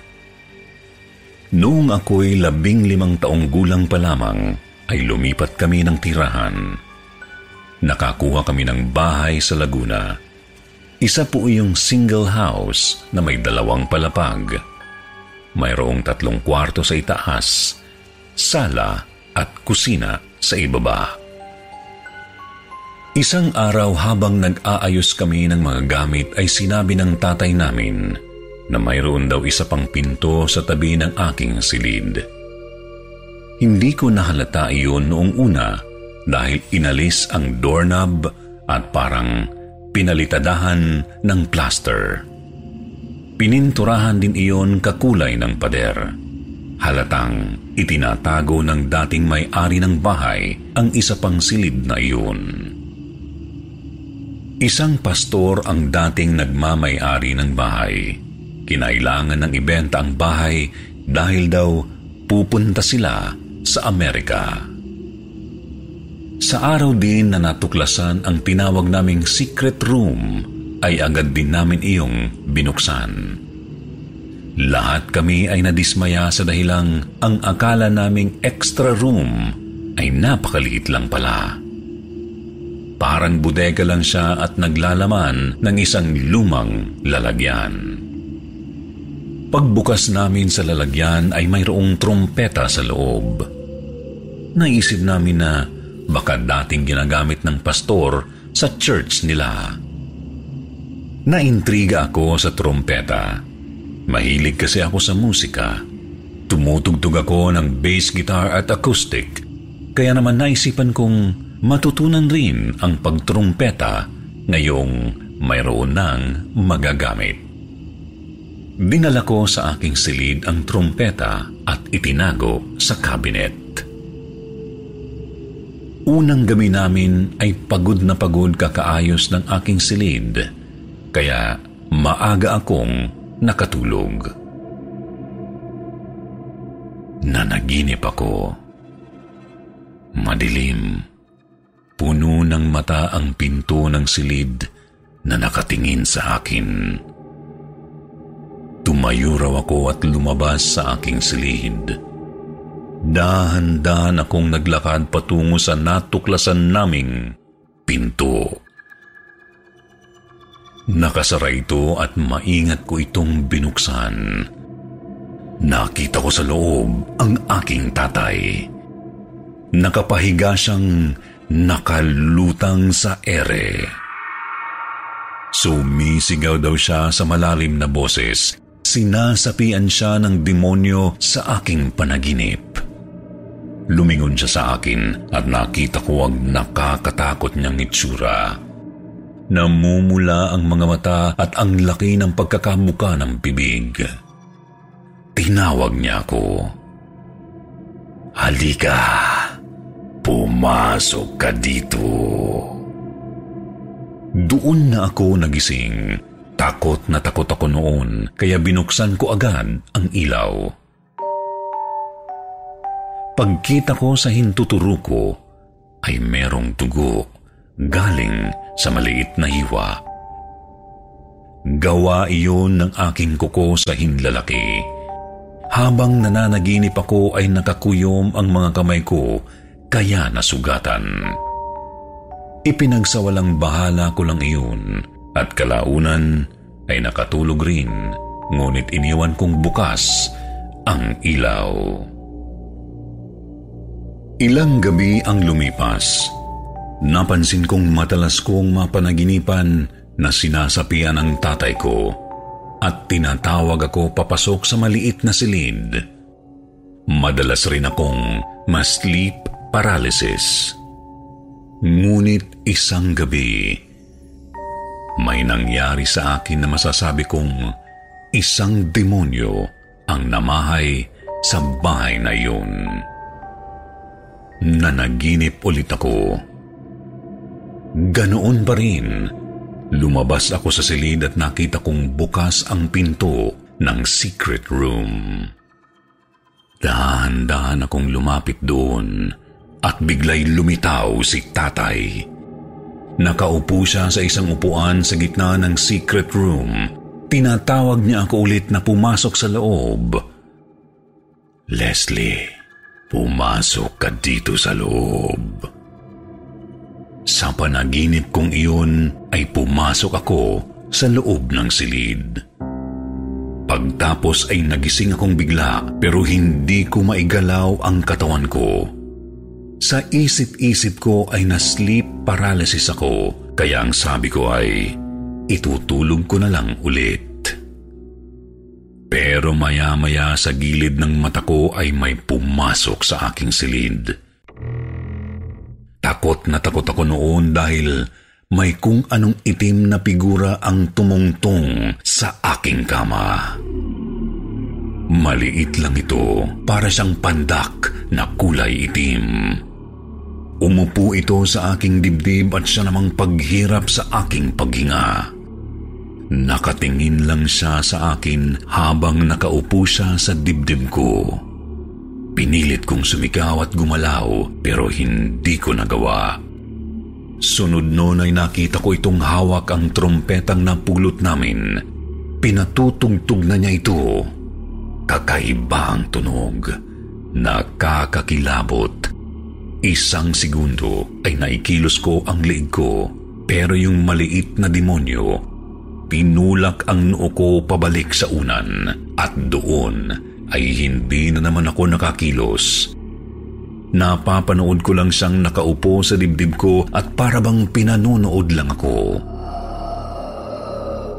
Noong ako'y labing limang taong gulang pa lamang, ay lumipat kami ng tirahan. Nakakuha kami ng bahay sa Laguna. Isa po yung single house na may dalawang palapag. Mayroong tatlong kwarto sa itaas, sala at kusina sa ibaba. Isang araw habang nag-aayos kami ng mga gamit ay sinabi ng tatay namin na mayroon daw isa pang pinto sa tabi ng aking silid. Hindi ko nahalata iyon noong una dahil inalis ang doorknob at parang pinalitadahan ng plaster. Pininturahan din iyon kakulay ng pader. Halatang itinatago ng dating may-ari ng bahay ang isa pang silid na iyon. Isang pastor ang dating nagmamay-ari ng bahay. Kinailangan ng ibenta ang bahay dahil daw pupunta sila sa Amerika. Sa araw din na natuklasan ang tinawag naming secret room ay agad din namin iyong binuksan. Lahat kami ay nadismaya sa dahilang ang akala naming extra room ay napakaliit lang pala. Parang bodega lang siya at naglalaman ng isang lumang lalagyan. Pagbukas namin sa lalagyan ay mayroong trompeta sa loob. Naisip namin na baka dating ginagamit ng pastor sa church nila. Naintriga ako sa trompeta. Mahilig kasi ako sa musika. Tumutugtog ako ng bass guitar at acoustic. Kaya naman naisipan kong matutunan rin ang pagtrumpeta ngayong mayroon ng magagamit. Dinala ko sa aking silid ang trumpeta at itinago sa kabinet. Unang gabi namin ay pagod na pagod kakaayos ng aking silid, kaya maaga akong nakatulog. Nanaginip ako. Madilim. Puno ng mata ang pinto ng silid na nakatingin sa akin. Tumayo raw ako at lumabas sa aking silid. Dahan-dahan akong naglakad patungo sa natuklasan naming pinto. Nakasara ito at maingat ko itong binuksan. Nakita ko sa loob ang aking tatay. Nakapahiga siyang nakalutang sa ere. Sumisigaw daw siya sa malalim na boses. Sinasapian siya ng demonyo sa aking panaginip. Lumingon siya sa akin at nakita ko ang nakakatakot niyang itsura. Namumula ang mga mata at ang laki ng pagkakamuka ng bibig. Tinawag niya ako. Halika! Pumasok ka dito. Doon na ako nagising. Takot na takot ako noon, kaya binuksan ko agad ang ilaw. Pagkita ko sa hintuturo ko, ay merong tugo galing sa maliit na hiwa. Gawa iyon ng aking kuko sa hinlalaki. Habang nananaginip ako ay nakakuyom ang mga kamay ko kaya nasugatan. Ipinagsawalang bahala ko lang iyon at kalaunan ay nakatulog rin ngunit iniwan kong bukas ang ilaw. Ilang gabi ang lumipas. Napansin kong matalas kong mapanaginipan na sinasapian ang tatay ko at tinatawag ako papasok sa maliit na silid. Madalas rin akong ma-sleep paralysis. Ngunit isang gabi, may nangyari sa akin na masasabi kong isang demonyo ang namahay sa bahay na yun. Nanaginip ulit ako. Ganoon pa rin, lumabas ako sa silid at nakita kong bukas ang pinto ng secret room. Dahan-dahan akong lumapit doon at biglay lumitaw si tatay. Nakaupo siya sa isang upuan sa gitna ng secret room. tinatawag niya ako ulit na pumasok sa loob. Leslie, pumasok ka dito sa loob. Sa panaginip kong iyon ay pumasok ako sa loob ng silid. Pagtapos ay nagising akong bigla pero hindi ko maigalaw ang katawan ko. Sa isip-isip ko ay na-sleep paralysis ako kaya ang sabi ko ay itutulog ko na lang ulit. Pero maya-maya sa gilid ng mata ko ay may pumasok sa aking silid. Takot na takot ako noon dahil may kung anong itim na figura ang tumungtong sa aking kama. Maliit lang ito, para siyang pandak na kulay itim. Umupo ito sa aking dibdib at siya namang paghirap sa aking paghinga. Nakatingin lang siya sa akin habang nakaupo siya sa dibdib ko. Pinilit kong sumigaw at gumalaw pero hindi ko nagawa. Sunod noon ay nakita ko itong hawak ang trompetang napulot namin. Pinatutugtog na niya ito. Kakaiba ang tunog. Nakakakilabot. Isang segundo ay naikilos ko ang liig ko pero yung maliit na demonyo pinulak ang noo ko pabalik sa unan at doon ay hindi na naman ako nakakilos. Napapanood ko lang siyang nakaupo sa dibdib ko at parabang pinanunood lang ako.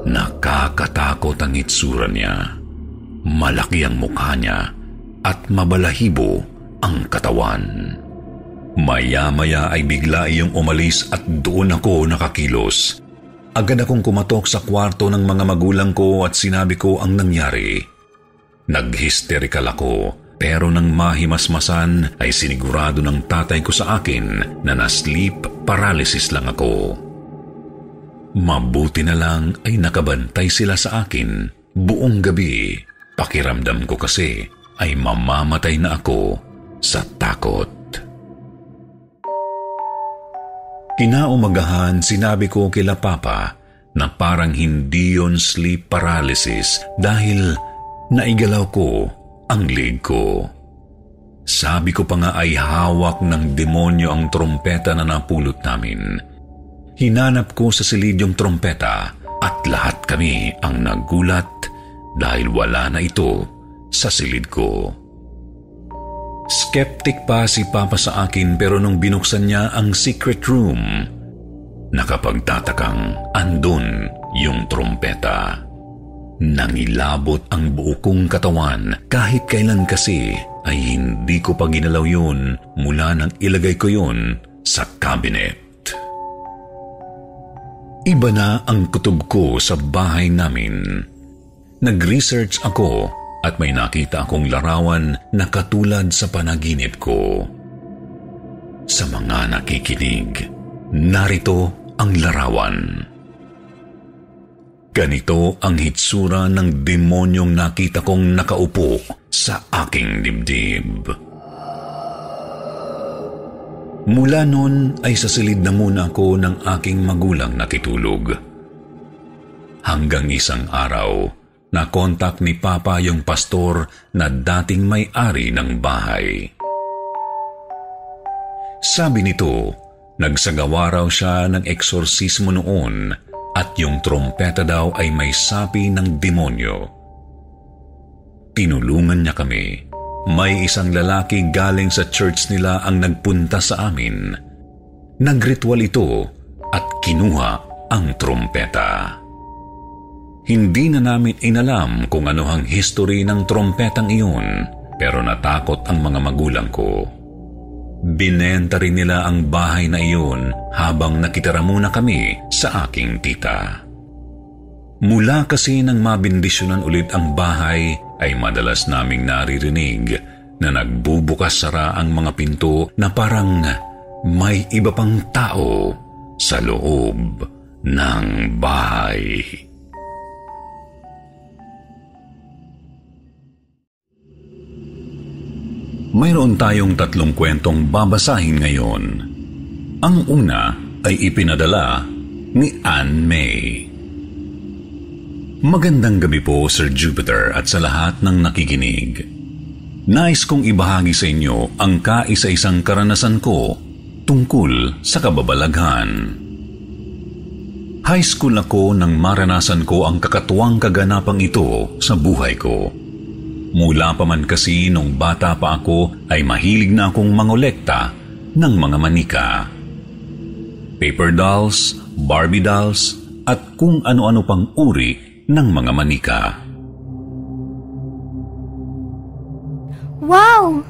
Nakakatakot ang itsura niya. Malaki ang mukha niya at mabalahibo ang katawan. Maya-maya ay bigla iyong umalis at doon ako nakakilos. Agad akong kumatok sa kwarto ng mga magulang ko at sinabi ko ang nangyari. Nag-hysterical ako pero nang mahimasmasan ay sinigurado ng tatay ko sa akin na na-sleep paralysis lang ako. Mabuti na lang ay nakabantay sila sa akin buong gabi. Pakiramdam ko kasi ay mamamatay na ako sa takot. Kinaumagahan sinabi ko kila Papa na parang hindi yon sleep paralysis dahil naigalaw ko ang leg ko. Sabi ko pa nga ay hawak ng demonyo ang trompeta na napulot namin. Hinanap ko sa silid yung trompeta at lahat kami ang nagulat dahil wala na ito sa silid ko. Skeptic pa si Papa sa akin pero nung binuksan niya ang secret room, nakapagtatakang andun yung trompeta. Nangilabot ang buo kong katawan kahit kailan kasi ay hindi ko pa ginalaw yun mula nang ilagay ko yun sa cabinet. Iba na ang kutob ko sa bahay namin. Nag-research ako at may nakita akong larawan na katulad sa panaginip ko. Sa mga nakikinig, narito ang larawan. Ganito ang hitsura ng demonyong nakita kong nakaupo sa aking dibdib. Mula noon ay sasilid na muna ako ng aking magulang nakitulog. Hanggang isang araw, nakontak ni Papa yung pastor na dating may-ari ng bahay. Sabi nito, nagsagawa raw siya ng eksorsismo noon at yung trompeta daw ay may sapi ng demonyo. Tinulungan niya kami. May isang lalaki galing sa church nila ang nagpunta sa amin. Nagritual ito at kinuha ang trompeta. Hindi na namin inalam kung ano ang history ng trompetang iyon pero natakot ang mga magulang ko. Binenta rin nila ang bahay na iyon habang nakitara muna kami sa aking tita. Mula kasi nang mabindisyonan ulit ang bahay ay madalas naming naririnig na nagbubukas sara ang mga pinto na parang may iba pang tao sa loob ng bahay. Mayroon tayong tatlong kwentong babasahin ngayon. Ang una ay ipinadala ni Anne May. Magandang gabi po, Sir Jupiter, at sa lahat ng nakikinig. Nais kong ibahagi sa inyo ang kaisa-isang karanasan ko tungkol sa kababalaghan. High school ako nang maranasan ko ang kakatuwang kaganapang ito sa buhay ko. Mula pa man kasi nung bata pa ako ay mahilig na akong mangolekta ng mga manika. Paper dolls, Barbie dolls, at kung ano-ano pang uri ng mga manika. Wow!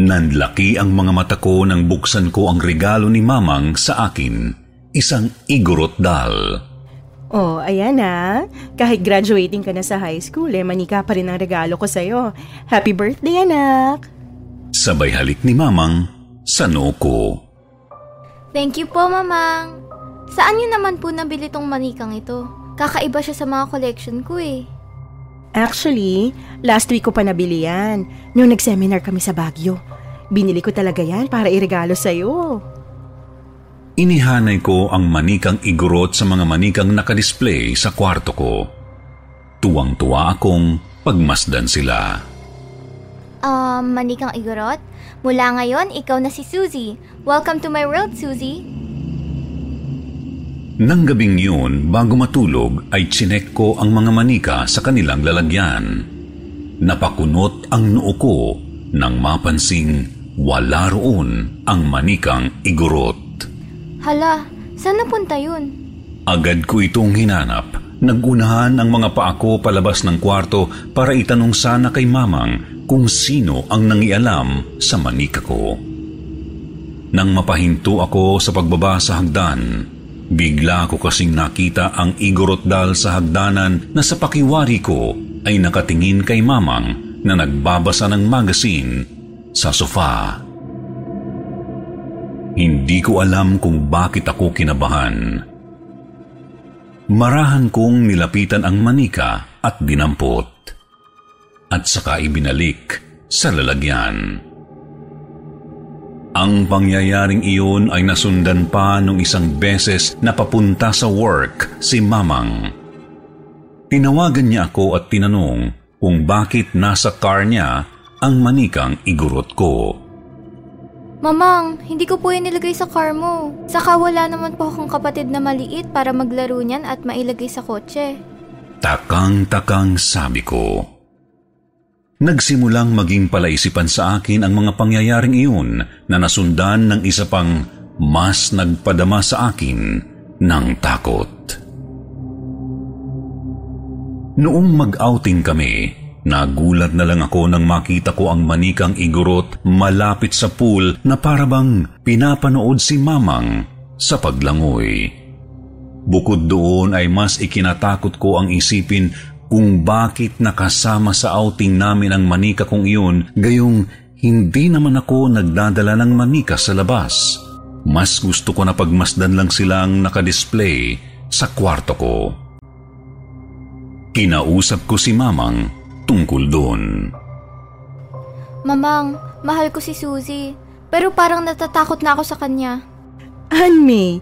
Nanlaki ang mga mata ko nang buksan ko ang regalo ni Mamang sa akin, isang igorot doll. Oh, ayan na. Kahit graduating ka na sa high school, eh, manika pa rin ang regalo ko sa'yo. Happy birthday, anak! Sabay halik ni Mamang sa noo ko. Thank you po, Mamang. Saan niyo naman po nabili tong manikang ito? Kakaiba siya sa mga collection ko eh. Actually, last week ko pa nabili yan. Nung nag-seminar kami sa Baguio. Binili ko talaga yan para iregalo sa'yo. Inihanay ko ang manikang igurot sa mga manikang nakadisplay sa kwarto ko. Tuwang-tuwa akong pagmasdan sila. Um, manikang igurot? Mula ngayon, ikaw na si Suzy. Welcome to my world, Suzy. Nang gabing yun, bago matulog, ay chinek ko ang mga manika sa kanilang lalagyan. Napakunot ang noo ko nang mapansing wala roon ang manikang igurot. Hala, saan napunta yun? Agad ko itong hinanap. Nagunahan ang mga paa ko palabas ng kwarto para itanong sana kay mamang kung sino ang nangialam sa manika ko. Nang mapahinto ako sa pagbaba sa hagdan, Bigla ko kasing nakita ang igorot dal sa hagdanan na sa pakiwari ko ay nakatingin kay mamang na nagbabasa ng magazine sa sofa. Hindi ko alam kung bakit ako kinabahan. Marahan kong nilapitan ang manika at dinampot. At saka ibinalik sa lalagyan. Ang pangyayaring iyon ay nasundan pa nung isang beses na papunta sa work si Mamang. Tinawagan niya ako at tinanong kung bakit nasa car niya ang manikang igurot ko. Mamang, hindi ko po yan nilagay sa car mo. Saka wala naman po akong kapatid na maliit para maglaro niyan at mailagay sa kotse. Takang-takang sabi ko. Nagsimulang maging palaisipan sa akin ang mga pangyayaring iyon na nasundan ng isa pang mas nagpadama sa akin ng takot. Noong mag-outing kami, nagulat na lang ako nang makita ko ang manikang igurot malapit sa pool na parabang pinapanood si Mamang sa paglangoy. Bukod doon ay mas ikinatakot ko ang isipin kung bakit nakasama sa outing namin ang manika kong iyon, gayong hindi naman ako nagdadala ng manika sa labas. Mas gusto ko na pagmasdan lang silang nakadisplay sa kwarto ko. Kinausap ko si Mamang tungkol doon. Mamang, mahal ko si Suzy. Pero parang natatakot na ako sa kanya. Anme,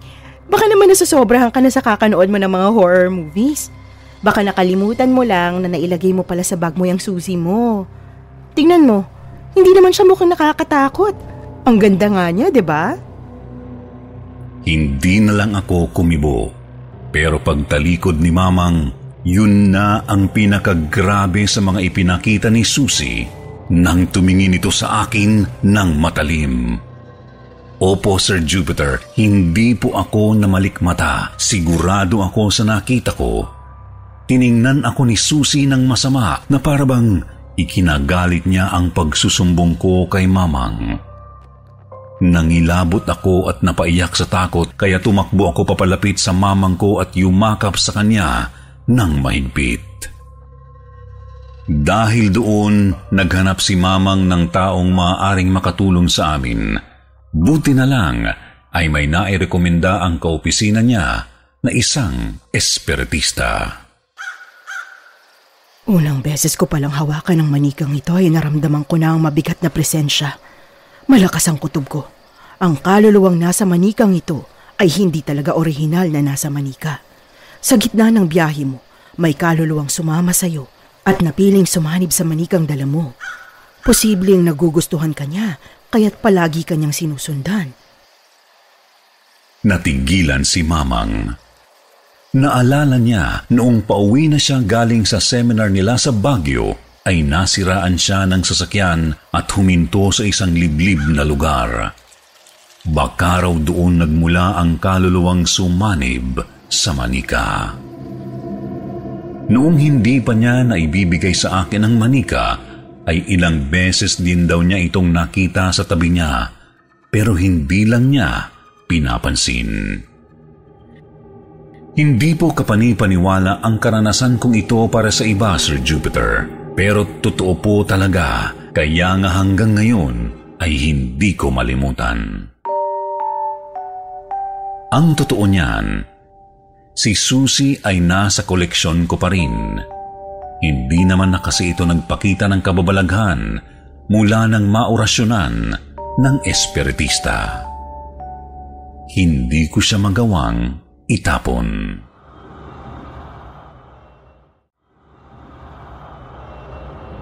baka naman nasasobrahan ka na sa kakanood mo ng mga horror movies. Baka nakalimutan mo lang na nailagay mo pala sa bag mo yung susi mo. Tingnan mo, hindi naman siya mukhang nakakatakot. Ang ganda nga niya, di ba? Hindi na lang ako kumibo. Pero pagtalikod ni Mamang, yun na ang pinakagrabe sa mga ipinakita ni Susi nang tumingin ito sa akin ng matalim. Opo, Sir Jupiter, hindi po ako namalikmata. Sigurado ako sa nakita ko tiningnan ako ni Susi ng masama na parabang ikinagalit niya ang pagsusumbong ko kay Mamang. Nangilabot ako at napaiyak sa takot kaya tumakbo ako papalapit sa mamang ko at yumakap sa kanya ng mahigpit. Dahil doon, naghanap si mamang ng taong maaaring makatulong sa amin. Buti na lang ay may nairekomenda ang kaopisina niya na isang espiritista. Unang beses ko palang hawakan ng manikang ito ay naramdaman ko na ang mabigat na presensya. Malakas ang kutob ko. Ang kaluluwang nasa manikang ito ay hindi talaga orihinal na nasa manika. Sa gitna ng biyahe mo, may kaluluwang sumama sa'yo at napiling sumanib sa manikang dala mo. Posibleng nagugustuhan ka niya, kaya't palagi kanyang sinusundan. Natigilan si Mamang. Naalala niya noong pauwi na siya galing sa seminar nila sa Baguio ay nasiraan siya ng sasakyan at huminto sa isang liblib na lugar. Baka raw doon nagmula ang kaluluwang sumanib sa manika. Noong hindi pa niya naibibigay sa akin ang manika, ay ilang beses din daw niya itong nakita sa tabi niya, pero hindi lang niya pinapansin. Hindi po kapanipaniwala ang karanasan kong ito para sa iba, Sir Jupiter. Pero totoo po talaga, kaya nga hanggang ngayon ay hindi ko malimutan. Ang totoo niyan, si Susie ay nasa koleksyon ko pa rin. Hindi naman na kasi ito nagpakita ng kababalaghan mula ng maorasyonan ng espiritista. Hindi ko siya magawang itapon.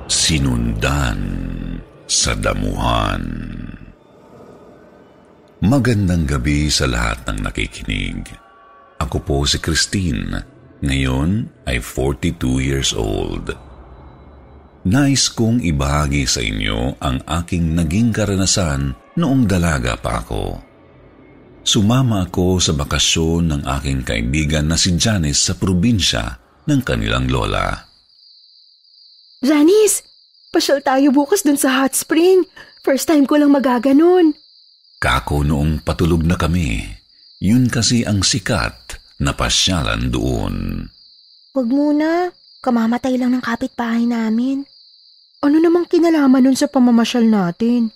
Sinundan sa damuhan. Magandang gabi sa lahat ng nakikinig. Ako po si Christine. Ngayon ay 42 years old. Nais kong ibahagi sa inyo ang aking naging karanasan noong dalaga pa ako. Sumama ako sa bakasyon ng aking kaibigan na si Janice sa probinsya ng kanilang lola. Janice, pasyal tayo bukas dun sa hot spring. First time ko lang magaganon. Kako noong patulog na kami. Yun kasi ang sikat na pasyalan doon. Huwag muna. Kamamatay lang ng kapitbahay namin. Ano namang kinalaman nun sa pamamasyal natin?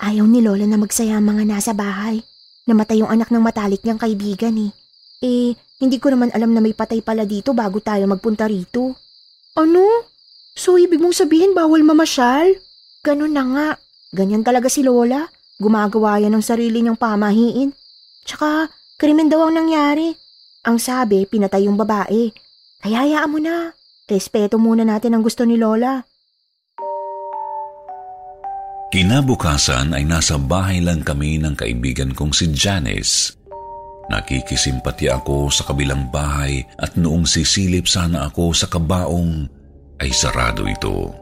Ayaw ni Lola na magsaya ang mga nasa bahay. Namatay yung anak ng matalik niyang kaibigan eh. Eh, hindi ko naman alam na may patay pala dito bago tayo magpunta rito. Ano? So, ibig mong sabihin bawal mamasyal? Ganun na nga. Ganyan talaga si Lola. Gumagawa yan ng sarili niyang pamahiin. Tsaka, krimen daw ang nangyari. Ang sabi, pinatay yung babae. Kaya hayaan mo na. Respeto muna natin ang gusto ni Lola. Kinabukasan ay nasa bahay lang kami ng kaibigan kong si Janice. Nakikisimpati ako sa kabilang bahay at noong sisilip sana ako sa kabaong ay sarado ito.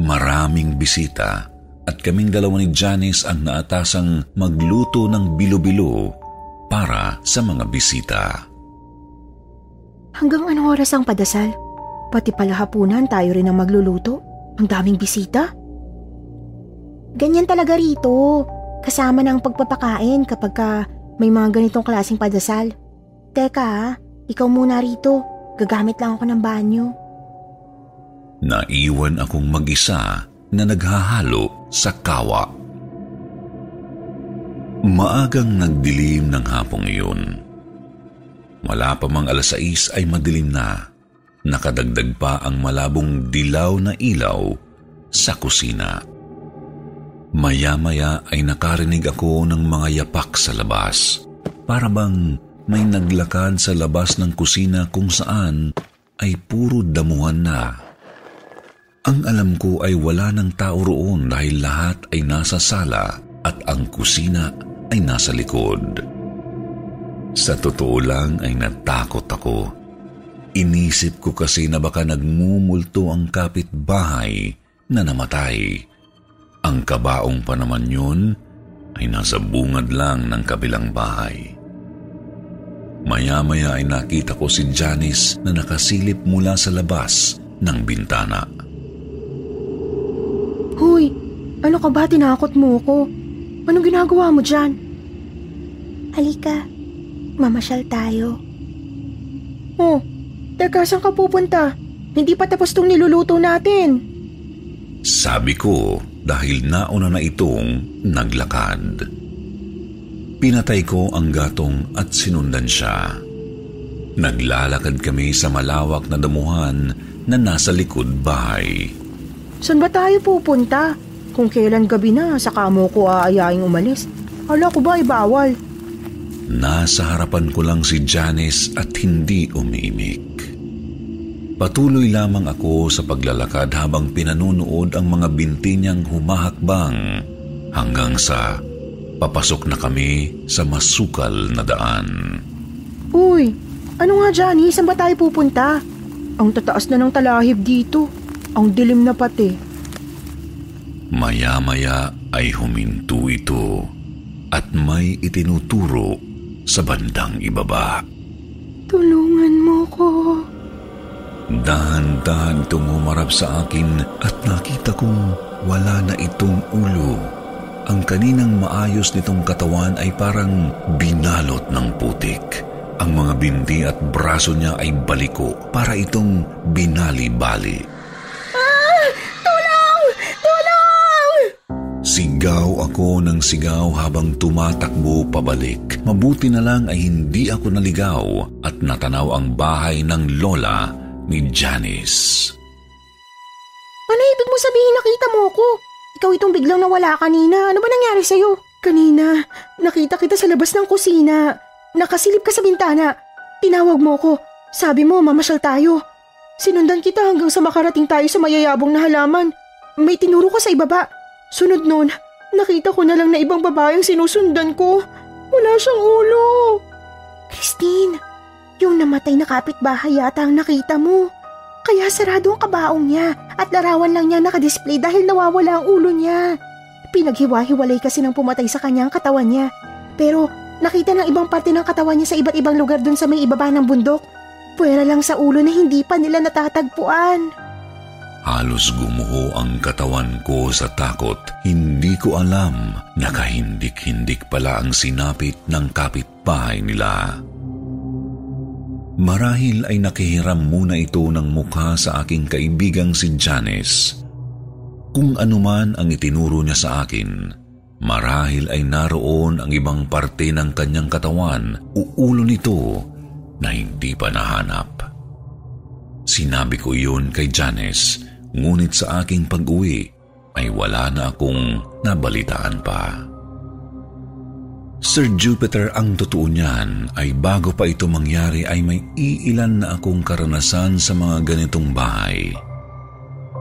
Maraming bisita at kaming dalawa ni Janice ang naatasang magluto ng bilo-bilo para sa mga bisita. Hanggang anong oras ang padasal? Pati pala hapunan tayo rin ang magluluto. Ang daming bisita. Ganyan talaga rito. Kasama ng pagpapakain kapag ka may mga ganitong klaseng padasal. Teka, ikaw muna rito. Gagamit lang ako ng banyo. Naiwan akong mag-isa na naghahalo sa kawa. Maagang nagdilim ng hapong iyon. Wala pa mang alas 6 ay madilim na. Nakadagdag pa ang malabong dilaw na ilaw sa kusina. Maya-maya ay nakarinig ako ng mga yapak sa labas. Para bang may naglakad sa labas ng kusina kung saan ay puro damuhan na. Ang alam ko ay wala ng tao roon dahil lahat ay nasa sala at ang kusina ay nasa likod. Sa totoo lang ay natakot ako. Inisip ko kasi na baka nagmumulto ang kapitbahay na namatay. Ang kabaong pa naman yun ay nasa bungad lang ng kabilang bahay. Maya-maya ay nakita ko si Janice na nakasilip mula sa labas ng bintana. Huy, ano ka ba? Tinakot mo ko. Anong ginagawa mo dyan? Halika, mamasyal tayo. Oh, teka saan ka pupunta? Hindi pa tapos tong niluluto natin. Sabi ko dahil nauna na itong naglakad. Pinatay ko ang gatong at sinundan siya. Naglalakad kami sa malawak na damuhan na nasa likod bahay. Saan ba tayo pupunta? Kung kailan gabi na, saka mo ko aayaing umalis. Hala ko ba ay bawal? Nasa harapan ko lang si Janice at hindi umiimik. Patuloy lamang ako sa paglalakad habang pinanunood ang mga binti niyang humahakbang hanggang sa papasok na kami sa masukal na daan. Uy, ano nga Johnny, saan ba tayo pupunta? Ang tataas na ng talahib dito. Ang dilim na pati. Maya-maya ay huminto ito at may itinuturo sa bandang ibaba. Tulungan mo ko. Dahan-dahan itong humarap sa akin at nakita kong wala na itong ulo. Ang kaninang maayos nitong katawan ay parang binalot ng putik. Ang mga binti at braso niya ay baliko para itong binali-bali. Sigaw ako ng sigaw habang tumatakbo pabalik. Mabuti na lang ay hindi ako naligaw at natanaw ang bahay ng lola ni Janice. Ano ibig mo sabihin nakita mo ako? Ikaw itong biglang nawala kanina. Ano ba nangyari sa'yo? Kanina, nakita kita sa labas ng kusina. Nakasilip ka sa bintana. Tinawag mo ko. Sabi mo, mamasyal tayo. Sinundan kita hanggang sa makarating tayo sa mayayabong na halaman. May tinuro ka sa ibaba. Sunod nun, nakita ko na lang na ibang babaeng sinusundan ko. Wala siyang ulo. Christine, yung namatay na kapitbahay yata ang nakita mo. Kaya sarado ang kabaong niya at larawan lang niya nakadisplay dahil nawawala ang ulo niya. Pinaghiwa-hiwalay kasi ng pumatay sa kanya ang katawan niya. Pero nakita ng ibang parte ng katawan niya sa iba't ibang lugar dun sa may ibaba ng bundok. Pwera lang sa ulo na hindi pa nila natatagpuan. Halos gumuho ang katawan ko sa takot. Hindi ko alam na kahindik-hindik pala ang sinapit ng kapitbahay nila. Marahil ay nakihiram muna ito ng mukha sa aking kaibigang si Janice. Kung anuman ang itinuro niya sa akin, marahil ay naroon ang ibang parte ng kanyang katawan o ulo nito na hindi pa nahanap. Sinabi ko iyon kay Janice, ngunit sa aking pag-uwi ay wala na akong nabalitaan pa. Sir Jupiter, ang totoo niyan ay bago pa ito mangyari ay may iilan na akong karanasan sa mga ganitong bahay.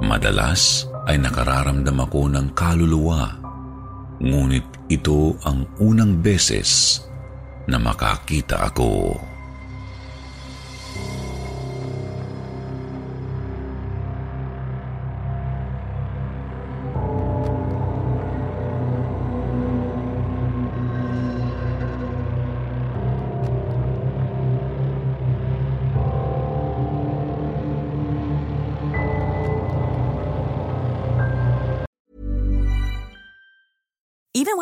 Madalas ay nakararamdam ako ng kaluluwa, ngunit ito ang unang beses na makakita ako.